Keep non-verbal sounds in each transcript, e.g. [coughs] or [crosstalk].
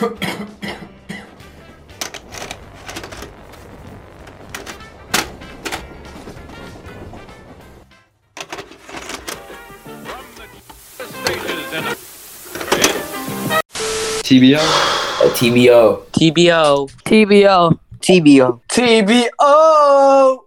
TBO. TBO. TBO. TBO. TBO. TBO.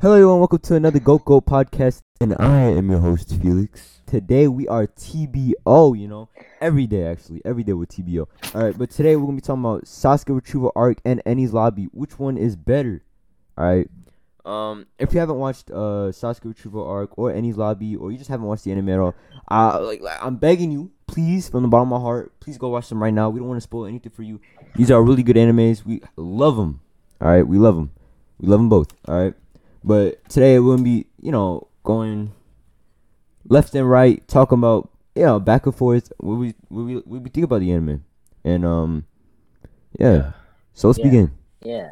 Hello, everyone. Welcome to another Go Go podcast, and I am your host Felix. Today we are TBO. You know, every day actually, every day with TBO. All right, but today we're gonna be talking about Sasuke Retrieval Arc and Enies Lobby. Which one is better? All right. Um, if you haven't watched uh Sasuke Retrieval Arc or Enies Lobby, or you just haven't watched the anime at all, uh, like, like, I'm begging you, please, from the bottom of my heart, please go watch them right now. We don't want to spoil anything for you. These are really good animes. We love them. All right, we love them. We love them both. All right. But today we're gonna be, you know, going left and right, talking about, you know, back and forth. What we what we what we think about the anime, and um, yeah. So let's Yeah. begin. Yeah.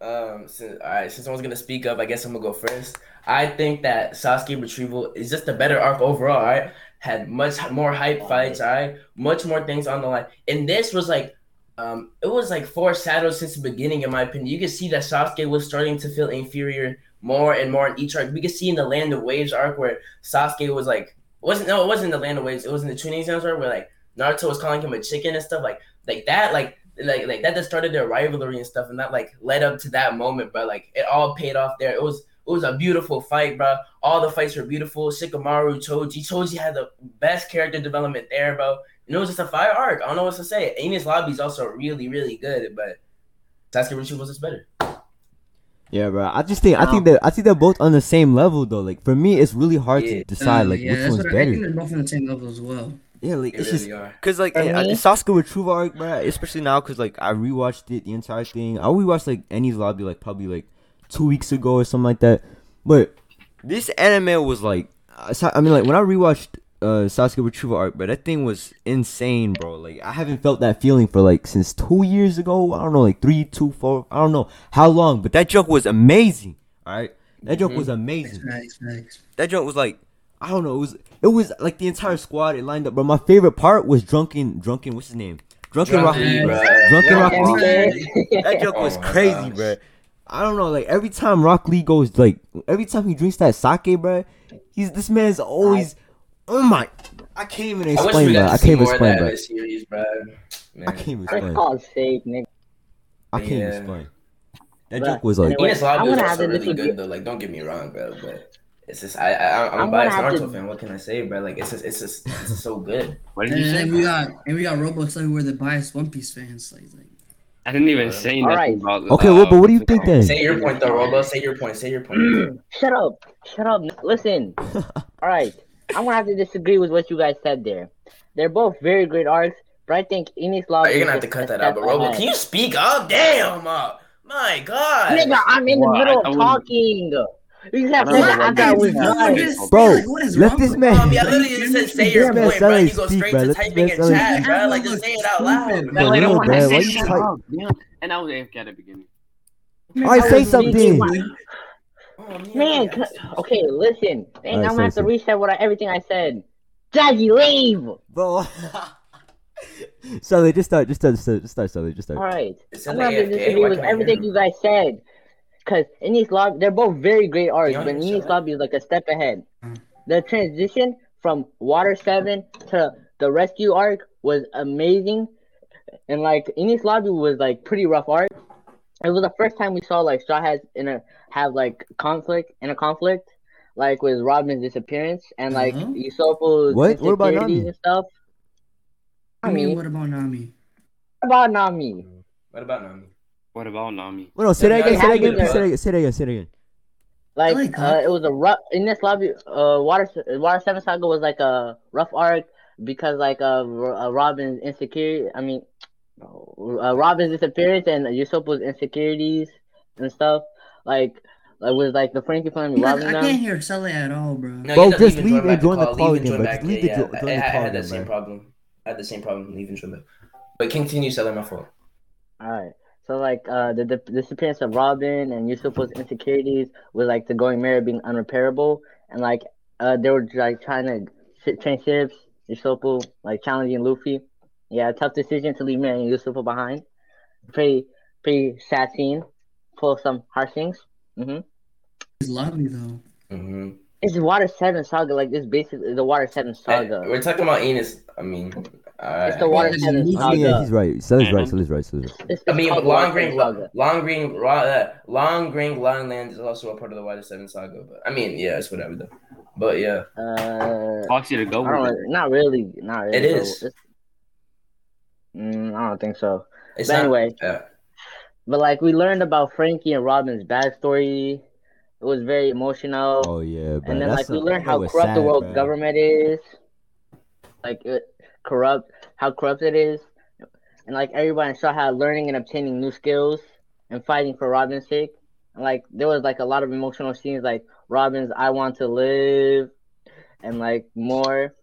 Um. Since, all right. Since I was gonna speak up, I guess I'm gonna go first. I think that Sasuke Retrieval is just a better arc overall. All right. Had much more hype fights. All right. Much more things on the line. And this was like, um, it was like foreshadowed since the beginning, in my opinion. You could see that Sasuke was starting to feel inferior more and more in each arc. We could see in the Land of Waves arc where Sasuke was like, wasn't no, it wasn't the Land of Waves. It was in the Chunin Exams arc where like Naruto was calling him a chicken and stuff like like that. Like like like that just started their rivalry and stuff, and that like led up to that moment. But like it all paid off there. It was it was a beautiful fight, bro. All the fights were beautiful. Shikamaru, Choji, Choji had the best character development there, bro. And it was just a fire arc. I don't know what to say. Enies Lobby is also really really good, but Sasuke Retrieval was just better. Yeah, bro. I just think I think that I think they're both on the same level though. Like for me, it's really hard Yeah. to decide Uh, like yeah, which one's what I, I think better. they're both on the same level as well. Yeah, like They it's really just. Cause like For me- Sasuke Retrieval arc, bro, especially now, cause like I rewatched it the entire thing. I rewatched like Enies Lobby like probably like two weeks ago or something like that. But this anime was like, I mean, like when I rewatched uh Sasuke Retrieval arc, but that thing was insane, bro. Like I haven't felt that feeling for like since two years ago. I don't know, like three, two, four. I don't know how long, but that joke was amazing. All right, that joke was amazing that joke was like I don't know. It was it was like the entire squad. It lined up. But my favorite part was drunken drunken. What's his name? Drunken Rock Lee. bro. Drunken Rock Lee. That joke Oh was my crazy, gosh. bro. I don't know. Like every time Rock Lee goes, like every time he drinks that sake, bro, he's this man's always. Oh my! I can't even explain we that. I can't even more of explain that that. series, bro. Man. I can't even For explain. God's sake, nigga. I can't Yeah. explain. That Bruh, joke was like. anyway, Lobby I'm was gonna have to really disagree. good though. Like, don't get me wrong, bro. But it's just I, I I'm a I'm biased Naruto to- fan. What can I say, bro? Like, it's just it's just it's just so good. [laughs] What And you say? then we got and we got Roblox like we're the biased One Piece fans. Like, like I didn't even say All nothing right. about. Okay, uh, well, but what do you think then? Say your point though, Robo. Say your point. Say your point. Shut up. Shut up. Listen. [laughs] All right. I'm gonna have to disagree with what you guys said there. They're both very great arcs, but I think Enies Lobby. You're gonna have to cut that out, step but Robo, can you speak up? Damn, uh, my God. Nigga, I'm in the Why? middle of talking. You have I to don't know after what I was done. Bro, like, what is let this man- you? Um, yeah, literally just said say your This man point, bro. selling You go speak, straight bro. to Let typing in chat, speak. bro. Like just say it out loud. Stupid. For Like, I real, don't wanna bro. say Why shut up. And I was AFK at the beginning. All right, say something. Oh, Man, yes. c- okay, listen. Dang, Alright, I'm gonna have to reset what I, everything I said. Jazzy, leave. Bro. they [laughs] just start, just start, just start, just start, Sully, just start. All right. It's I'm in gonna the have to AFK. disagree Why with can't I hear everything you guys said. Cause Enies Lobby, they're both very great arcs, Yeah, but shut Enies up. Lobby is like a step ahead. Mm. The transition from Water Seven to the Rescue arc was amazing, and like Enies Lobby was like pretty rough arc. It was the first time we saw like Straw Hats in a have like conflict in a conflict, like with Robin's disappearance and like Uh-huh. Usopp's What? What about Nami? and stuff. I mean, what about Nami? What about Nami? What about Nami? What about Nami? Wait, no, say that again, say that again, yeah. say that again, say that again, say that again. Like, like uh, it was a rough in this lobby. Uh, Water Water Seven Saga was like a rough arc because like uh, R- uh Robin's insecurity. I mean, uh, Robin's disappearance and Usopp's insecurities and stuff. Like, it was like the Franky family Like, robbing I them. can't hear Sully at all, bro. No, Bro, you have to just leave leave and and join the call Leave and again, join bro. back. Just leave Yeah, the jo- yeah. I, the I had that again, same problem. I had the same problem. Leave and join back. But continue selling my fault. All right. So like uh the, the disappearance of Robin and Usopp's insecurities with like the Going Merry being unrepairable and like uh they were like trying to sh- change ships Usopp like challenging Luffy. Yeah, tough decision to leave Merry and Usopp behind. Pretty pretty sad scene, full of some harsh things. Mm-hmm. It's lovely though. hmm It's Water Seven Saga. Like this, basically the Water Seven Saga. we're talking about Enies. I mean, alright. It's the Water It's Seven Luffy. I mean, yeah, he's right. Sully's right. Sully's right. Sully's right. It's, I it's mean, Long Ring, Seven Saga. Long Ring, uh, Long Ring Long Land is also a part of the Water Seven Saga. But I mean, yeah, it's whatever though. But yeah, Uh, Foxy to go don't with it. not really, not really. It bro. is. It's- Mm, I don't think so. it's But not. anyway, Yeah. but like we learned about Franky and Robin's backstory. It was very emotional. Oh yeah, bro. and then that's like we learned how was corrupt the world bro. government is. Like it, corrupt, how corrupt it is, and like everybody saw how learning and obtaining new skills and fighting for Robin's sake. And, like there was like a lot of emotional scenes, like Robin's "I want to live," and like more.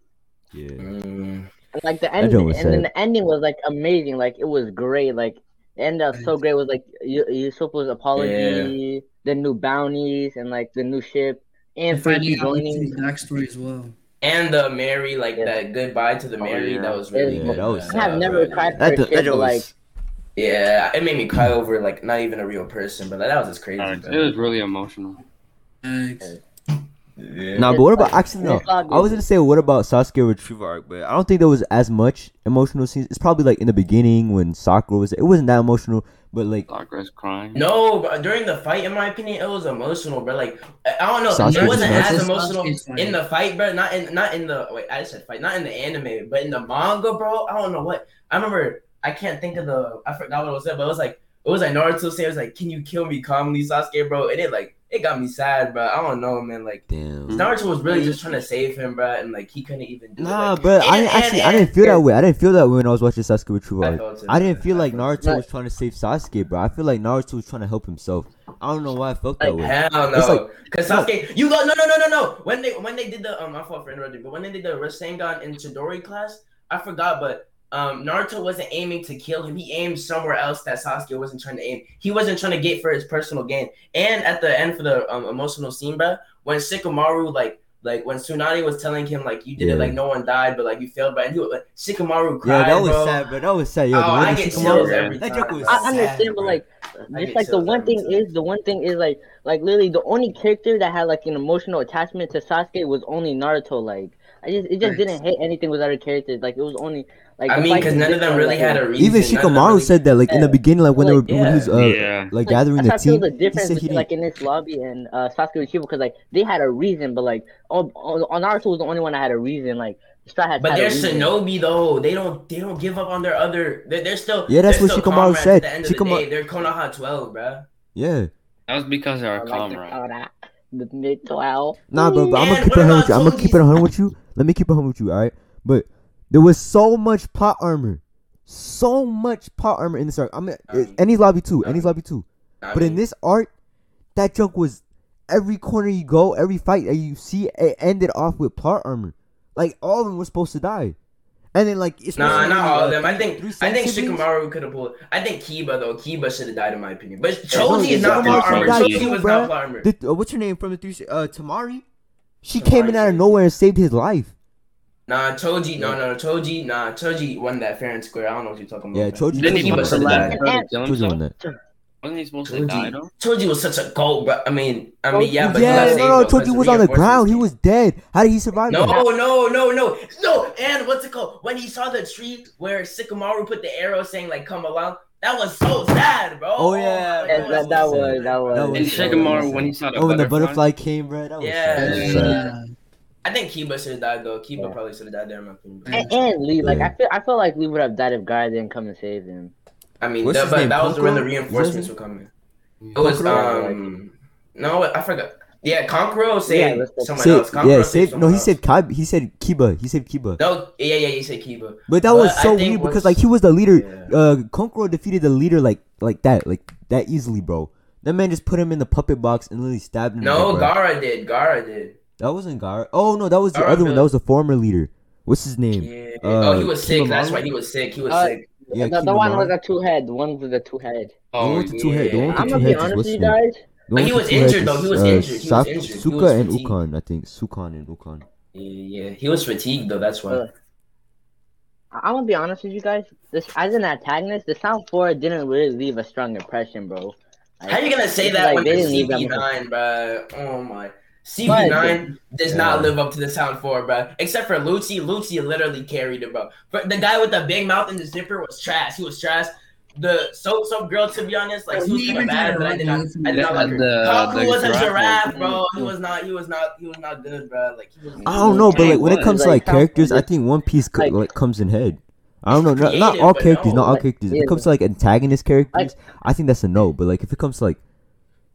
Yeah. Mm, And, like the That ending, and was then the ending was like amazing. Like it was great. Like the end up so great was like Yu- Yusufu's apology, the new bounties, and like the new ship, and And finding out joining. Backstory as well. and the Merry, like Yeah. that goodbye to the Oh, Merry, yeah. that was really Yeah, good. that was I have never cried for That, a that, ship, but like. Yeah, it made me cry over like not even a real person, but that was just crazy. Uh, it was really emotional. Thanks. Yeah. Nah, but what about actually no? I was gonna say what about Sasuke retrieval arc, but I don't think there was as much emotional scenes. It's probably like in the beginning when Sakura was. It wasn't that emotional, but like Sakura's crying. No, but during the fight, in my opinion, it was emotional, bro. Like I I don't know, Sasuke it wasn't as emotional in the fight, bro. Not in not in the wait, I just said fight, not in the anime, but in the manga, bro. I don't know what. I remember. I can't think of the. I forgot what it was, but it was like it was like Naruto saying, "It was like, can you kill me calmly, Sasuke, bro?" And it like it got me sad, bro. I don't know, man. Like damn. Naruto was really just trying to save him, bro, and like he couldn't even do it. Nah, Like, but I and- didn't actually. and- I didn't feel that way. I didn't feel that way when I was watching Sasuke retrieval I it, I didn't feel I like felt it. Naruto was trying to save Sasuke, bro. I feel like Naruto was trying to help himself. I don't know why I felt that Like, way. Hell It's no, like- because no. Sasuke, you go no no no no no. When they when they did the um, my fault for interrupting, but when they did the Rasengan in Chidori class, I forgot, but um, Naruto wasn't aiming to kill him. He aimed somewhere else that Sasuke wasn't trying to aim. He wasn't trying to get for his personal gain. And at the end for the um, emotional scene, bro, when Shikamaru like like when Tsunade was telling him like you did Yeah. it like no one died, but like you failed, but and he was like Shikamaru Yeah, cried, that was bro. sad, bro. That was sad. Yo, Oh, I get Shikamaru- chills every That joke was I sad, understand, but like it's like the one thing time. is the one thing is like like literally the only character that had like an emotional attachment to Sasuke was only Naruto. Like I just it just Right. didn't hit anything with other characters. Like it was only like I mean, because none of them really had a reason. Even None of them Shikamaru really- said that, like in the beginning, like when Like, they were when he was uh, yeah. like gathering That's the how I feel team. the difference said he between like in this lobby and uh, Sasuke Uchiha because like they had a reason, but like oh, Naruto was the only one that had a reason. Like Strat But had they're reason. Shinobi though. They don't. They don't give up on their other. They're, they're still. Yeah, that's what Shikamaru said. At the end of Shikama- the day, they're Konoha twelve, bro. Yeah. That was because they I were like to comrades. the mid twelve. Nah, bro, but I'm gonna keep it 100 with you. I'm gonna keep it Togeki's- 100 with you. Let me keep it 100 with you, all right? But there was so much plot armor, so much plot armor in this arc. I mean, I mean- lobby too, I mean- lobby too. I But in this arc, that junk was every corner you go, every fight that you see, it ended off with plot armor. Like all of them were supposed to die, and then like it's Nah, not all of them. I think I think? Shikamaru could have pulled. I think Kiba though. Kiba should have died in my opinion. But Yeah, Choji is not plot armor. Choji was bruh. not plot armor. The, uh, what's your name from the three? Uh, Temari. She came in out of nowhere and saved his life. Nah, Choji. No, no, no. Choji. Nah, Choji won that fair and square. I don't know what you're talking about. Yeah, man. Choji Didn't he Kiba supposed to should die? have died. Supposed to kill Choji won that. Wasn't he supposed to die though? Choji was such a goat, bro. I mean, I mean, yeah, but he yeah, saved, no, no, though, 'cause Choji was on the ground. He was dead. How did he survive? No, that? no, no, no, no. And what's it called? When he saw the tree where Shikamaru put the arrow saying like "come along," that was so sad, bro. Oh, yeah. my Yeah, God, that, that so was sad. that was. That was And. Shikamaru, when he saw the Oh, when the butterfly, butterfly came, bro. That was Yeah. sad. Yeah. sad. I think Kiba should have died though. Kiba Yeah. probably should have died there in my opinion. And, and Lee, like Yeah. I feel, I feel like Lee would have died if Guy didn't come and save him. I mean, What's that, but name, that was when the reinforcements were coming. It was Kankuro? um, no, I forgot. Yeah, Kankuro Yeah, saved that's someone Say- else. Kankuro yeah, saved save. No, he else. said Kib. He said Kiba. He said Kiba. No, yeah, yeah, he said Kiba. But that But was so think weird because like he was the leader. Yeah. Uh, Kankuro defeated the leader like like that, like that easily, bro. That man just put him in the puppet box and literally stabbed him. No, to. Gaara did. Gaara did. That wasn't Gaara. Oh no, that was the Gaara other one. That was the former leader. What's his name? Yeah. Uh, oh, he was sick. That's Kimimaro? why he was sick. He was Uh, sick. Yeah, the, the one with the two head, the one with the two head. The one Oh, with the two head. The one with the I'm two gonna be honest what's with you guys. The one he was the two heads injured, though. He was uh, injured. He was injured. Suka was and fatigued. Ukon, I think. Sakon and Ukon. Yeah, yeah. He was fatigued though. That's why. Uh, I'm gonna be honest with you guys. This as an antagonist, the Sound Four didn't really leave a strong impression, bro. Like, How you gonna say that like when they didn't leave that much- CP9, bro? Oh my. CP9 does Yeah. not live up to the Sound 4, bro. Except for Lucci. Lucci literally carried it, bro. But the guy with the big mouth and the zipper was trash. He was trash. The soap soap girl, to be honest, like she was He kind of even bad, had but I a did not. I did not The- like her. Kaku was a giraffe giraffe, one. bro. He was not. He was not. He was not good, bro. Like he was. I don't know, but like when it comes to Like, like characters, I think One Piece co- like- like comes in head. I don't know, not, not all characters, no, not all like, characters. If it comes to like antagonist characters, I think that's a no. But like if it comes to like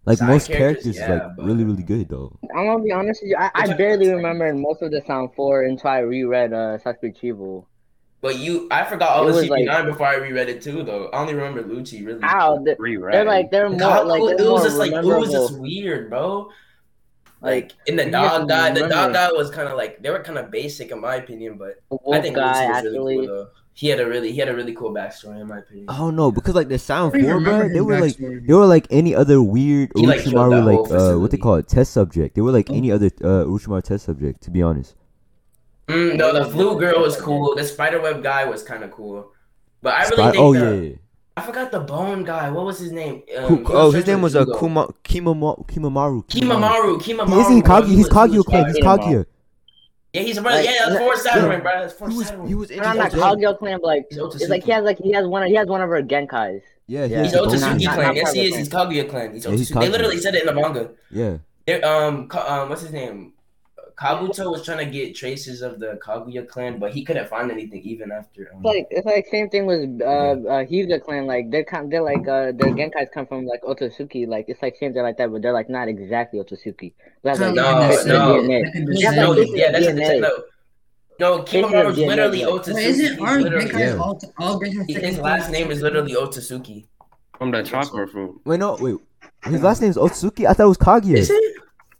like Side most characters, characters, yeah, is like but- really really good though. I'm gonna be honest with you. I, I barely remember most of the Sound Four until I reread uh Sasuke Chivo. But you, I forgot all It the was, CP9 like- before I reread it too, though. I only remember Lucci really. Ow, they're, Reread. they're like they're more How like they're it was just like it was just weird, bro. Like Like in the dog just guy, the dog guy was kind of like they were kind of basic in my opinion, but I think guy Lucci was actually. really cool though. He had a really he had a really cool backstory in my opinion. I don't know because like the Sound I Four, bro, they his were like they were like any other weird He, like, killed that Orochimaru whole like uh what they call it test subject. They were like Oh. any other uh Orochimaru test subject. To be honest, Mm, no, the flu girl was cool. The spiderweb guy was kind of cool, but I really Spy- think oh the, yeah, yeah. I forgot the bone guy. What was his name? Um, Ku- was oh his name with was uh Hugo. Kuma Kimamo- Kimimaro. Kimimaro. He Kimimaro. isn't bro. Kagi. He's was- he was Kaguya clan. He's Kaguya. Yeah, he's a brother. Like, Yeah, that's four Saturn, bro. That's four He was Saturn. he was No, not introduced- Kaguya clan, but like it's like he has like he has one of, he has one of her Genkais. Yeah, Yeah. has He's the bone Otsutsuki hand. not- clan. not Yes, he is. Kaguya He's Kaguya clan. He's Yeah, he's Otsutsuki. They literally said it in the manga. Yeah. They're, um, um, what's his name? Kabuto was trying to get traces of the Kaguya clan, but he couldn't find anything even after. Um, like it's like same thing with uh uh Hyuga clan. Like they're kind they're like uh their Genkais come from like Otsutsuki. Like it's like same thing like that, but they're like not exactly Otsutsuki. That's like Kinda No, like traces no. DNA. That could Yeah, be- like, no, yeah, that's what they DNA. No, no, This is literally yeah. Otsutsuki. Wait, isn't He's aren't literally- Genkais Yeah. all all Genkais his technically- last name is literally Otsutsuki. From the chakra fruit. Wait, no, wait. His last name is Otsuki. I thought it was Kaguya. Is it?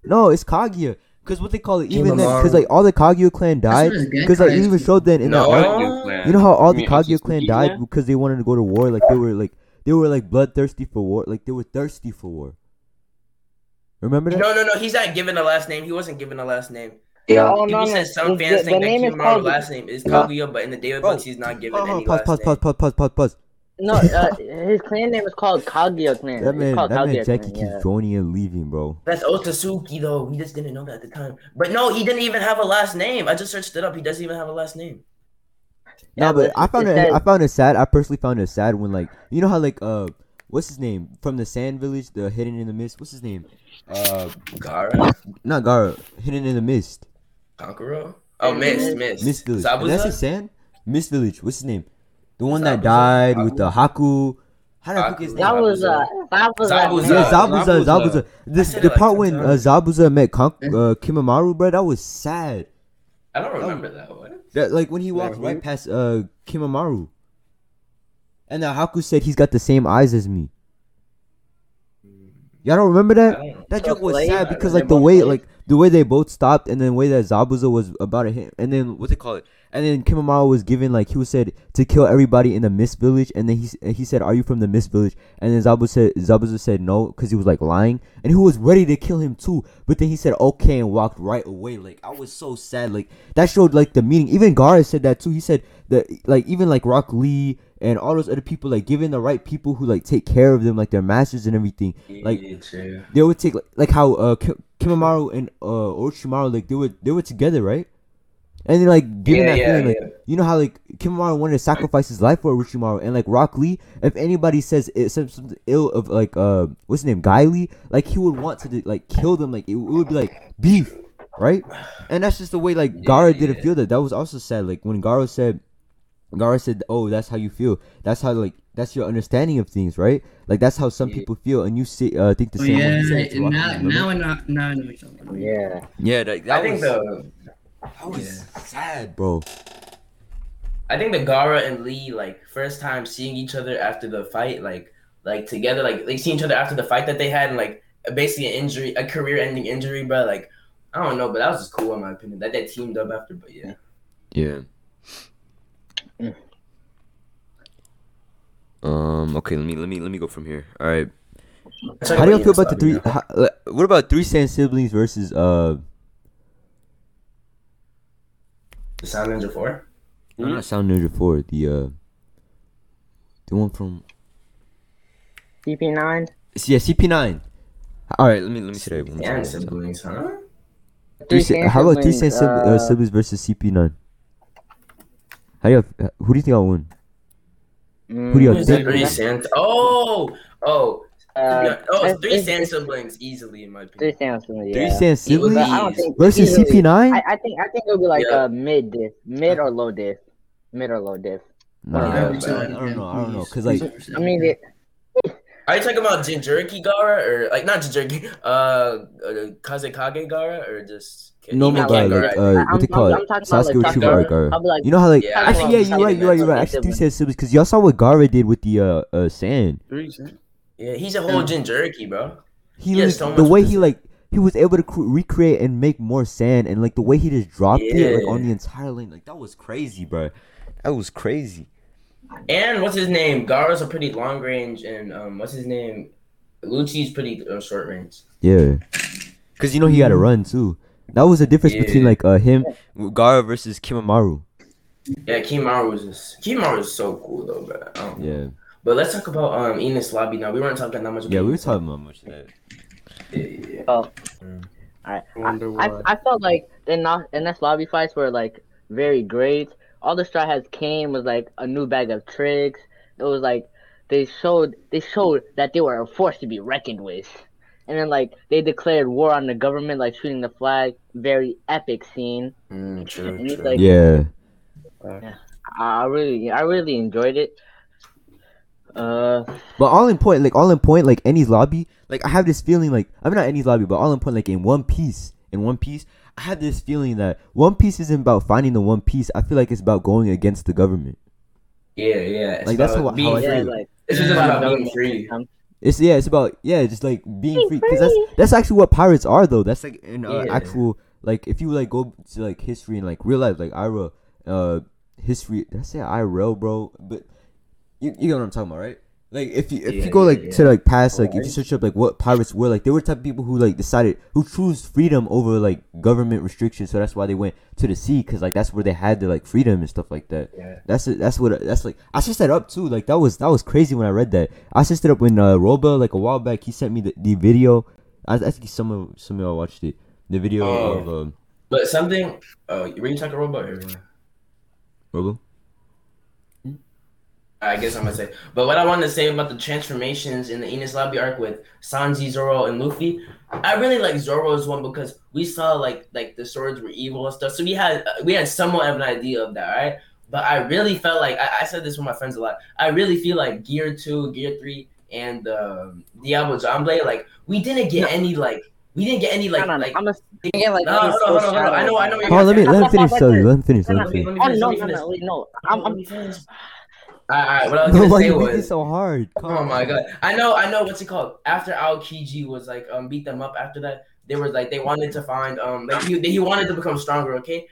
No, it's Kaguya. Cause what they call it, even then, cause like all the Kaguya clan died. Cause like Genkais even showed that in No. that arc. You know how all the mean Kaguya clan died clan? because they wanted to go to war. Like they were like they were like bloodthirsty for war. Like they were thirsty for war. Remember that? No, no, no. He's not given a last name. He wasn't given a last name. Oh People no no. said some The- fans the, think the name that is Kimimaro's last name is No. Kaguya, but in the data books he's not given Hold on, any pause, last pause, name. pause, pause, pause, pause, pause. No. Uh, [laughs] his clan name is called Kaguya clan. That It's man, called that man Kaguya Jackie clan, keeps yeah. joining and leaving, bro. That's Otsutsuki though. We just didn't know that at the time. But no, he didn't even have a last name. I just searched it up. He doesn't even have a last name. No, Yeah, but but I found it it. says- I found it sad. I personally found it sad when like you know how like uh what's his name from the Sand Village, the Hidden in the Mist. What's his name? Uh, Gaara, not Gaara. Hidden in the Mist. Kankuro. Oh, Mist, Mist. Mist Village. That's Zabuza? his sand. Mist Village. What's his name? The one that Zabuza? died with the Haku. How did I forget his name? That was uh that was Zabuza. Yeah, Zabuza. Zabuza, Zabuza. Zabuza. The, said like part when uh. Zabuza met Kon- uh, Kimimaro, bro, that was sad. I don't remember that one. That like when he walked right past uh Kimimaro, and the Haku said he's got the same eyes as me. Y'all don't remember that? don't. That joke was Slade- sad because like the way Slade? like the way they both stopped and then the way that Zabuza was about to hit and then what they call it and then Kimimaro was given like he was said to kill everybody in the Mist Village and then he he said are you from the Mist Village? And then Zabuza said Zabuza said no because he was like lying. And he was ready to kill him too. But then he said okay and walked right away. Like I was so sad. Like that showed like the meaning. Even Gaara said that too. He said that like even like Rock Lee and all those other people like giving the right people who like take care of them like their masters and everything Like, Yeah, they would take like, like how uh Ki- Kimimaro and uh Orochimaru like they were they were together right and then like given Yeah, that yeah, feeling like yeah. you know how like Kimimaro wanted to sacrifice his life for Orochimaru and like Rock Lee if anybody says it says something ill of like uh what's his name Guy Lee like he would want to like kill them like it, it would be like beef right and that's just the way like Gaara didn't yeah. feel that that was also sad like when Gaara said Gaara said oh that's how you feel that's how like that's your understanding of things right like that's how some Yeah. people feel and you say uh think the Oh same way yeah, you said it now Lee, remember? now now I know what you're talking about. Yeah. Yeah, that, I think the that was sad, bro. I think the Gaara and Lee like first time seeing each other after the fight, like like together, like like seeing each other after the fight that they had, and like basically an injury, a career-ending injury, but like I don't know, but that was just cool in my opinion that they teamed up after. But yeah, Yeah. Mm. Um. Okay. Let me let me let me go from here. All right. How do you feel about the three? How, what about three Sand siblings versus uh? The Sound Ninja Four? No, Hmm? not Sound Ninja Four. The uh, the one from CP9. yeah CP9. All right, let me let me say that one. more And siblings, huh? Three Three Sa- how about three Sand Siblings, Sib- uh, uh, siblings versus CP9? How do you have, who do you think I won? Mm, Who do you Who's think- the three Sand? Oh, oh, Uh, oh, it's- three it's- Sand siblings easily in my Three opinion. Sand Siblings. Three Yeah. Sand It would siblings be- I don't think versus easily- CP9? I, I think I think it'll be like Yeah. a mid diff, mid or low diff, mid or low diff. Nah, Yeah, I, but- don't know. I don't know. Cause like I mean, it, Are you talking about Jinchuriki Gaara or like not Jinchuriki, uh, uh Kazekage Gaara or just normal even guy, like Gaara? uh, what I'm- they call I'm- it, I'm talking about, Sasuke like, Uchiwa Sakura. Gaara. I'll like, You know how like Yeah, actually yeah, you're right, you're right, you're right. Actually, three about Sand siblings, cause y'all saw what Gaara did with the uh uh sand. Three Sand. Yeah, he's a whole Jinchuriki, bro. He He so the way he like he was able to cr- recreate and make more sand and like the way he just dropped it like on the entire lane like that was crazy, bro. That was crazy. And what's his name? Gaara's a pretty long range, and um, what's his name? Lucci's pretty uh, short range. Yeah, cause you know he got to run too. That was the difference between like uh him, Gaara versus Kimimaro. Yeah, Kimaru was just Kimaru is so cool though, bro. Um, Yeah, But let's talk about um Enies Lobby now. We weren't talking that much. About yeah, we were talking about much of that. Yeah, yeah. oh, Mm. alright. Wonder I. I felt like the no- Enies lobby fights were like very great. All the Straw Hats came was like a new bag of tricks. It was like they showed they showed that they were a force to be reckoned with. And then like they declared war on the government, like shooting the flag. Very epic scene. Mm, true, true. like- Yeah, I I really I really enjoyed it. Uh, but all in point, like all in point, like Enies lobby, like I have this feeling, like I mean not Enies lobby, but all in point, like in One Piece, in One Piece, I have this feeling that One Piece isn't about finding the One Piece. I feel like it's about going against the government. yeah, yeah. It's Like, that's about how- how being I yeah, feel. free. like This is about being free. It's yeah, it's about yeah, just like being Being free. Cause that's that's actually what pirates are though. That's like an uh, Yeah. actual like if you like go to like history and like real life like Ira uh history. Did I say IRL, bro? But you you get what I'm talking about, right? Like if you if Yeah, you go yeah, like yeah. to like past like if you search up like what pirates were like they were the type of people who like decided who chose freedom over like government restrictions so that's why they went to the sea because like that's where they had their like freedom and stuff like that Yeah. that's it. That's what. That's like. I searched that up too. Like that was that was crazy when I read that. I searched it up when uh, Roba like a while back. He sent me the, the video. I, I think some of some of y'all watched it. The video Oh. of um, But something. Uh, were you talking about robot? Or... Roba. I guess I'm gonna say. But what I wanted to say about the transformations in the Enies Lobby arc with Sanji, Zoro, and Luffy, I really like Zoro's one because we saw like like the swords were evil and stuff. So we had we had somewhat of an idea of that, right? But I really felt like I, I said this with my friends a lot. I really feel like Gear Two, Gear Three, and um, Diablo Jamblade, like we didn't get any like we didn't get any like no, no, no, like. I'm a, Yeah, like No, hold on, hold on, hold on. I know, I know. what Hold on, let me you're let him finish. Let me- let him finish. no, Let no, him finish. Let me oh finish, no let me no finish. no wait no I'm, I'm All right, what I was [laughs] gonna Why say it was. so hard? Come Oh my god. I know I know what's it called. After Aokiji was like um beat them up after that, they were like they wanted to find um like he, he wanted to become stronger, okay?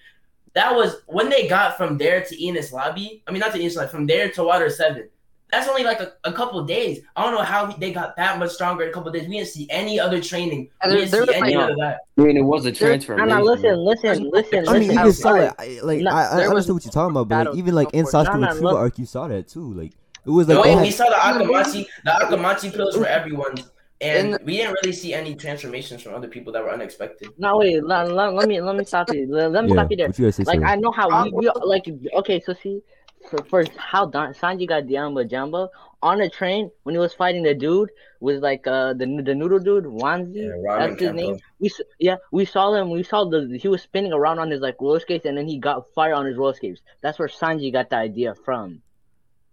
That was when they got from there to Enies Lobby. I mean not to Enies Lobby, from there to Water 7. That's only like a, a couple days. I don't know how they got that much stronger in a couple days. We didn't see any other training. We didn't there see any like, of that. I mean, it was a no transformation. no listen listen listen I mean, you listen can saw it. I- Like No, I, I there was understand what you're talking about, but like, even like in of course. Sasuke No, no, Retrieval arc, you saw that too. Like it was like no, they we saw the Akimichi. The Akimichi pills were everyone's. And In- we didn't really see any transformations from other people that were unexpected. no wait let, let, let me let me stop you let, let me yeah. stop you there you guys say? like? I know how we, we like okay so see for, for how Don, Sanji got Diamba Jamba on a train when he was fighting the dude was like uh the the noodle dude Wanze Yeah, that's his name. We yeah we saw him we saw the he was spinning around on his like roller skates and then he got fire on his roller skates. That's where Sanji got the idea from.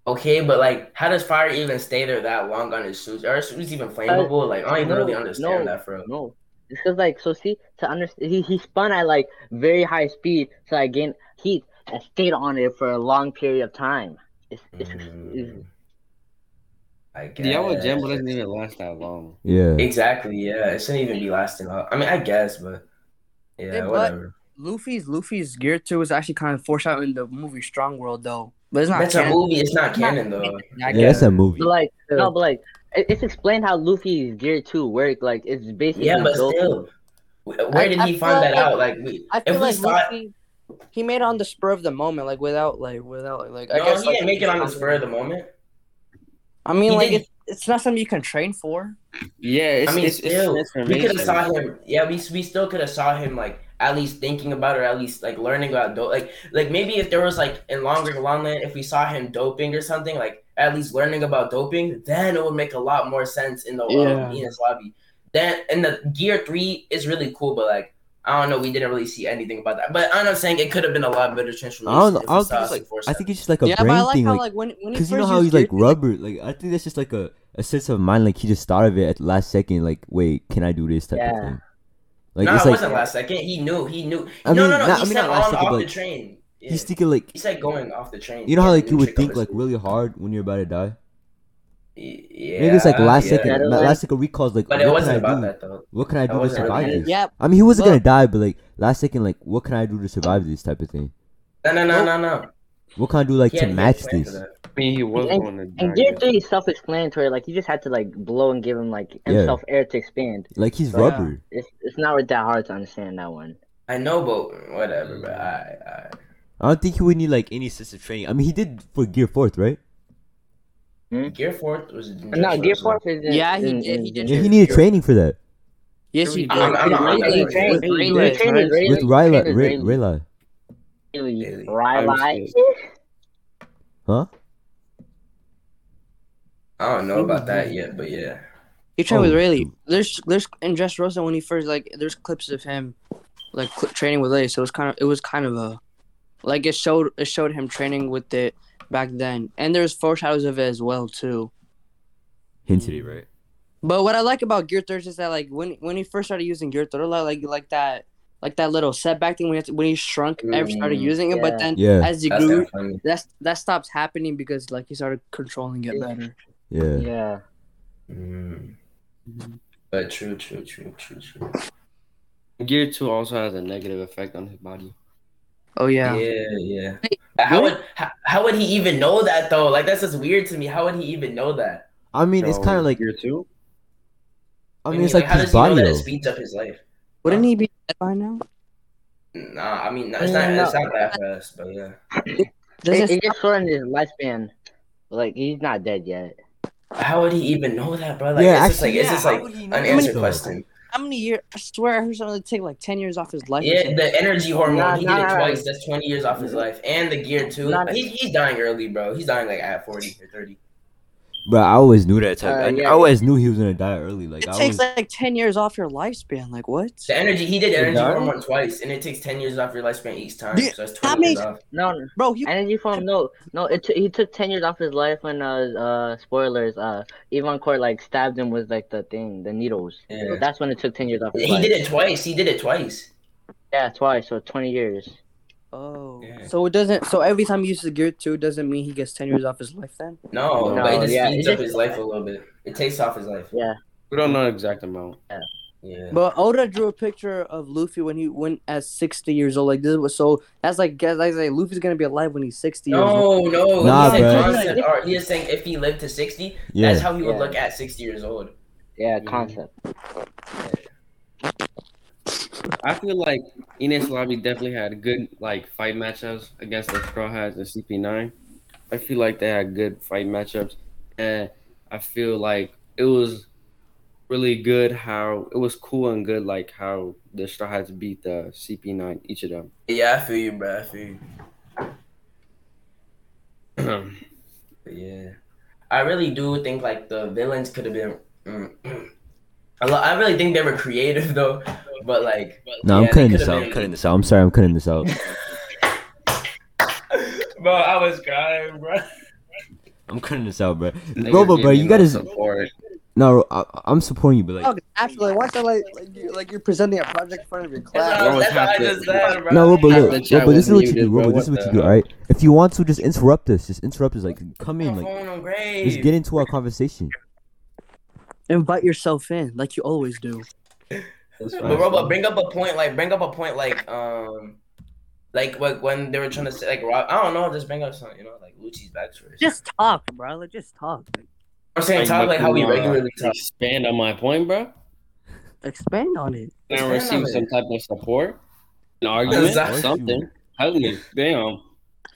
Okay, but like, how does fire even stay there that long on his suits? Are his suits even flammable? Like, I don't even no, really understand no, that, bro. no. It's because like so see to understand he, he spun at like very high speed so I gained heat and stayed on it for a long period of time it's, it's, it's Mm, I guess. Diablo Jumbo doesn't even last that long. yeah. Exactly. Yeah, it shouldn't even be lasting. long. I mean, I guess, but yeah, Yeah, but- whatever. Luffy's Luffy's Gear Two was actually kind of foreshadowed in the movie Strong World though, but it's not. That's a movie. It's not canon though. canon, I Yeah, guess. that's a movie. But like no, but like it's explained how Luffy's gear two work. Like it's basically Yeah, but still, where did I he feel find that like- out? Like, we, I if feel we like saw, Luffy. He made it on the spur of the moment, like without like without like. I no, guess he like, didn't make it on the spur of the moment. I mean, He like did- it's, it's not something you can train for. Yeah, it's, I mean, it's, still, it's we could have saw him. Yeah, we we still could have saw him like at least thinking about it, or at least like learning about dope. Like like maybe if there was like in longer Longland, if we saw him doping or something, like at least learning about doping, then it would make a lot more sense in the Yeah. um, Enies lobby. Then and the gear three is really cool, but like. I don't know. We didn't really see anything about that, but I'm not saying it could have been a lot better transformation. I don't know. I don't think it's like. force I think it's just like a yeah, but I brain like thing, how like like when when he because you know how he's like rubber. Like I think that's just like a a sense of mind. Like he just thought of it at the last second. Like wait, can I do this type of thing? Like no, it's it like wasn't last second. He knew. He knew. I no, mean, no, no. not- he I mean, said not last on second, off but, the train. Yeah. he's thinking like He said going off the train. you know how like you would think like really hard when you're about to die. Y- Yeah, Maybe it's like last yeah. second. Like- last second recalls like But it what wasn't can I about do? that though. What can I do to survive really this? Yeah, I mean, he wasn't gonna die, but like last second, like what can I do to survive this type of thing? No, no, no, no, no. What can I do like to had- he had match this? I mean, he was And- going to And. Gear Three is self-explanatory. Like he just had to like blow and give him like himself air to expand. Like he's Yeah. rubber. It's it's not that hard to understand that one. I know, but whatever. But I, I, I don't think he would need like any system training. I mean, he did for Gear Fourth, right? Hmm? Gear Fourth was No, Gear Fourth is in, Yeah, he in- did, he did. Yeah, he needed training for that yes, he did. I'm- I'm- I'm- I'm- He trained- With he- Rayleigh. he trained with Rayleigh. with He Rayleigh. trained with Ray, Rayleigh. Rayla. Huh? I don't know about that yet, but yeah. He trained with Oh, Rayleigh. shoot. There's there's in Dressrosa when he first like there's clips of him like cl- training with Rayleigh. So it was kind of it was kind of a like it showed it showed him training with it back then, and there's foreshadows of it as well too. Hinted it, right? But what I like about Gear Third is that like when when he first started using Gear Third, like like that like that little setback thing when he, when he shrunk ever started Mm, using it, yeah. but then Yeah, as you That's grew, kind of that's that stops happening because like he started controlling it better. yeah. Yeah. Mm. But true, true, true, true, true. Gear two also has a negative effect on his body. Oh yeah. Yeah, yeah. How would how, how would he even know that though? Like that's just weird to me. How would he even know that? I mean, it's kind of like. Gear two. I mean, it's like how his does he know body that it speeds up his life? Wouldn't he be dead by now? Nah, I mean it's not it's not that fast, but yeah. Does It, it it just shortened his lifespan. Like he's not dead yet. How would he even know that, bro? Like Yeah, it's just like actually, it's just like would he know unanswered question. How many years? I swear, I heard something that take like ten years off his life. Yeah, the energy hormone. Nah, he nah, did it nah. twice. That's twenty years off his mm-hmm. life, and the gear too. Nah. He, he's dying early, bro. He's dying like at forty or thirty. But I always knew that type. Uh, I, yeah. I always knew he was gonna die early. Like it I takes was. like ten years off your lifespan. Like what? The energy he did energy dying? hormone twice, and it takes ten years off your lifespan each time. Dude, so that's that twenty years off. No, Bro, he energy form. No, no. It t- he took ten years off his life when uh uh spoilers uh Ivankov like stabbed him with like the thing the needles. Yeah. That's when it took ten years off his He life. did it twice. He did it twice. Yeah, twice. So twenty years. Oh, Yeah. so it doesn't. So every time he uses gear two, doesn't mean he gets ten years off his life. Then No, No, but it just yeah, speeds it up just- his life a little bit. It takes off his life. Yeah. We don't know the exact amount. Yeah. But Oda drew a picture of Luffy when he went at sixty years old. Like this was so. That's like guys like say Luffy's gonna be alive when he's sixty years old. No, no. Nah, he said bro. concept. He is saying if he lived to sixty, Yeah. that's how he would Yeah. look at sixty years old. Yeah, concept. I feel like Enies Lobby definitely had good like fight matchups against the Straw Hats and CP9. I feel like they had good fight matchups, and I feel like it was really good how it was cool and good like how the Straw Hats beat the CP9 each of them. Yeah, I feel you, bro. I feel you. [clears throat] Yeah, I really do think like the villains could have been. Mm, [clears throat] A I really think they were creative though, but like. No, yeah, I'm cutting this could've out. I'm been- cutting this out. I'm sorry. I'm cutting this out. [laughs] Bro, I was crying, bro. I'm cutting this out, bro. Niggas Robo, bro, gave you gotta. no support. No, I, I'm supporting you, but like. Oh, actually, why that like like you're, like you're presenting a project in front of your class? what, Bro, that's what I to- just said, bro. No, but Half look, the chat this is what you do, muted, bro. This is What what you do, alright? If you want to, just interrupt us. Just interrupt us. Like, come in, like, phone on grave. just get into our conversation. Invite yourself in, like you always do. But fine. Robo, bring up a point, like bring up a point, like um, like like when they were trying to say, like Rob, I don't know, just bring up something, you know, like Lucci's backstory. Just talk, bro. Like just talk. I'm saying talk like how we regularly talk. Expand on my point, bro. Expand on it. Can I Expand on receive it. some type of support, an argument, Exactly. something. Helly, damn.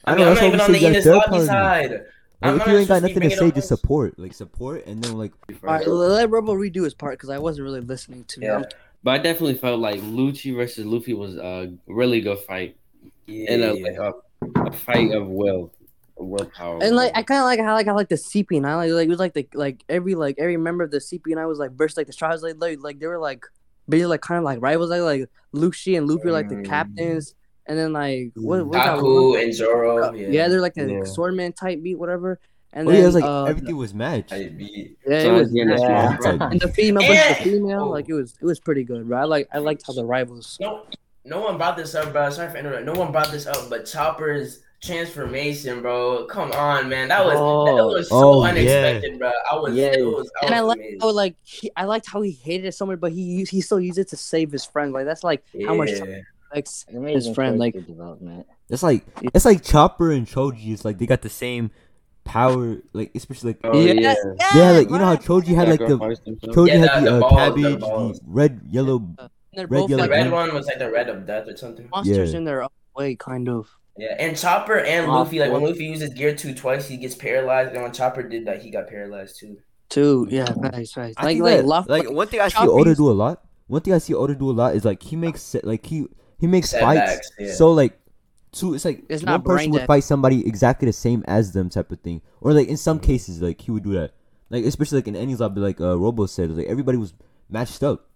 I I mean, I'm not even we on say the that Enies Lobby side. Like, I'm if you ain't got supposed to be nothing to say, just support. Like support, and then like All right, let Robo redo his part because I wasn't really listening to Yeah. him. But I definitely felt like Lucci versus Luffy was a really good fight. Yeah, And a, yeah. like a, a fight of will, willpower. And like I kind of like how like I like the CP9 like like it was like the like every like every member of the CP9 was like burst like the straws like like, like they were like basically like kind of like rivals like like Lucci and Luffy were like the Mm. captains and then like what what's that Haku and Zoro. yeah. Yeah, they're like a Yeah. swordman type beat whatever and oh then yeah, it was like uh, everything was matched. Yeah, So it was at the end, it's Yeah. more It's like- fun. and the female versus the [laughs] female Oh. like it was it was pretty good bro I like I liked how the rivals No, no one brought this up, bro. Sorry for interrupting. No one brought this up, but Chopper's transformation, bro. Come on, man. That was that Oh. was so Oh, yeah. unexpected, bro. I was, Yes. it was, I and I was like amazed. how like he, I liked how he hated it so much but he he still used it to save his friend like that's like how much Yeah. likes Amazing friend, like- development. It's like it's like Chopper and Choji. It's like they got the same power. Like especially like Oh, yeah. yeah, like you know how Choji had like the Choji Yeah, had the- the, the uh, balls, the cabbage, the, balls. red, yellow. And Red, yellow, The red one was like the red of death or something. monsters Yeah. in their own way kind of Yeah, and Chopper and Oh, Luffy, like when cool. Luffy uses Gear Two twice, he gets paralyzed, and when Chopper did that, he got paralyzed too. too yeah nice right I like like, that, Luff- like one thing I see Chopper Oda do a lot. One thing I see Oda do a lot is like he makes like he he makes fights Setbacks, yeah. so like two. It's like It's one not person would fight somebody exactly the same as them type of thing, or like in some cases like he would do that. Like especially like in any lobby, like uh, Robo said, like everybody was matched up.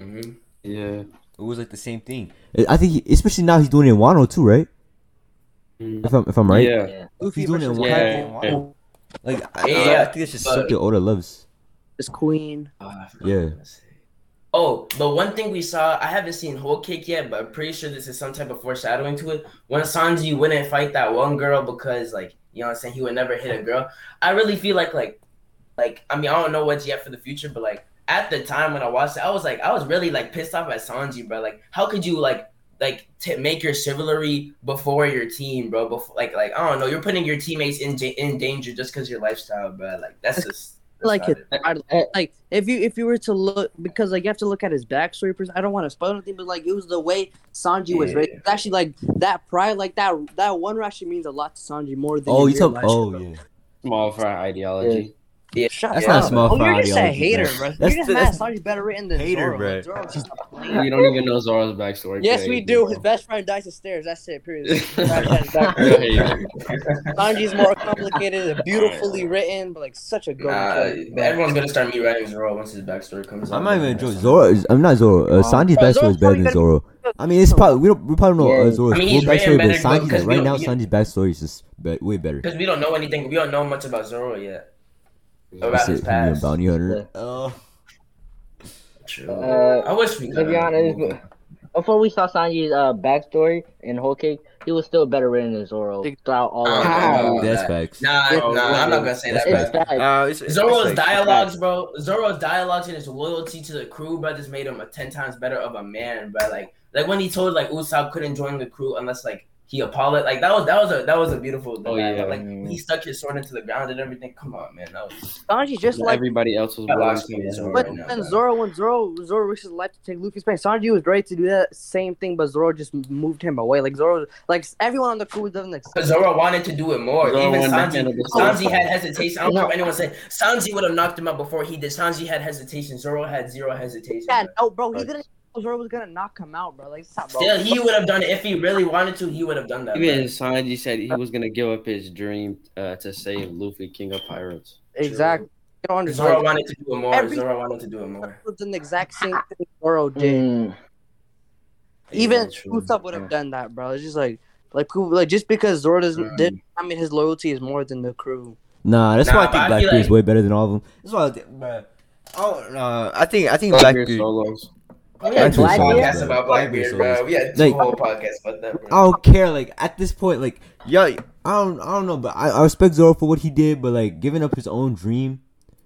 hmm Yeah. It was like the same thing. I I think, he, especially now he's doing it in Wano too, right? Mm. If I'm if I'm right, Yeah. Yeah. Luffy he's doing it in Wano. Yeah. Wano Like I, Yeah, I think it's just but- something Oda loves. is Queen. Oh, Yeah. what I was gonna say. Oh, but one thing we saw, I haven't seen Whole Cake yet, but I'm pretty sure this is some type of foreshadowing to it. When Sanji wouldn't fight that one girl because, like, you know what I'm saying, he would never hit a girl. I really feel like, like, like, I mean, I don't know what's yet for the future, but like, at the time when I watched it, I was like, I was really like pissed off at Sanji, bro. Like, how could you like, like, t- make your chivalry before your team, bro? Before, like, like, I don't know, you're putting your teammates in in danger just because your lifestyle, bro. Like, that's just like it, it. I, like if you if you were to look because like you have to look at his backstory. pers- I don't want to spoil anything, but like it was the way Sanji was raised. It's actually like that pride, like that that one actually means a lot to Sanji more than. Oh, you real talk. life. Oh yeah. Small fry ideology. Yeah. Shut That's up. not small Oh, you're just a hater, bro. bro. That's You're just the- mad that's- Sanji's better written than Hater, Zoro. bro. Like, Zoro's just. We [laughs] don't even know Zoro's backstory. Yes, we do. His best friend dies upstairs. That's it. Period. [laughs] Hey. [laughs] Sanji's more complicated and beautifully written, but like such a good. Nah, everyone's gonna start me writing Zoro once his backstory comes out. I'm not even enjoying Zoro. I'm not Zoro. Uh. Sanji's Bro, backstory is better than Zoro. I mean, it's probably we don't we probably don't know uh, Yeah. Zoro's I mean, full he's written backstory, but better, Sanji's right now don't- Sanji's backstory is just way better. because we don't know anything. We don't know much about Zoro yet. About That's his it. He a past. bounty hunter. Oh, True. Uh, I wish we to could. be honest, before we saw Sanji's uh, backstory in Whole Cake, he was still better written than Zoro throughout all of How? it. that's that- facts. Nah, nah, I'm not gonna say that. It's bro. Uh, it's, it's, Zoro's it's like- dialogues, bro. Zoro's dialogues and his loyalty to the crew, bro, just made him a ten times better of a man, bro. Like, like when he told like Usopp couldn't join the crew unless like he apologized. Like that was that was a that was a beautiful. Oh, dialogue. yeah. Like when he stuck his sword into the ground and everything. Come on, man. That was. Sanji's just like everybody else was I willing lost me, to. Zoro. But right then bro. Zoro, when Zoro Zoro risks his life to take Luffy's place, Sanji was ready to do that same thing, but Zoro just moved him away. Like Zoro, like everyone on the crew doesn't like. But Zoro wanted to do it more. Zoro Even Sanji, Sanji had hesitation. I don't know if anyone said Sanji would have knocked him out before he did. Sanji had hesitation. Zoro had zero hesitation. Yeah, bro. no, bro, he Like- didn't. Know Zoro was gonna knock him out, bro. Like, stop, bro. Still, he would have done it if he really wanted to. He would have done that. bro. Even Sanji said he was gonna give up his dream uh, to save Luffy, King of Pirates. exactly. You don't Zoro wanted to do it more. Every- Zoro wanted to do it more. was the exact same thing Zoro did. Mm. Even Yeah, true. Usopp would have done that, bro. It's just like, like, like just because Zoro doesn't, Mm. did, I mean, his loyalty is more than the crew. Nah, that's Nah, why I think I feel Blackbeard is way better than all of them. That's why I think, bruh. Oh, no, I think I think Blackbeard Blackbeard. solos. We had two Blackbeard. podcasts about Blackbeard, bro. We had two Like- whole podcasts about that, bro. I don't care. Like at this point, like yeah, I don't, I don't know, but I, I respect Zoro for what he did. But like giving up his own dream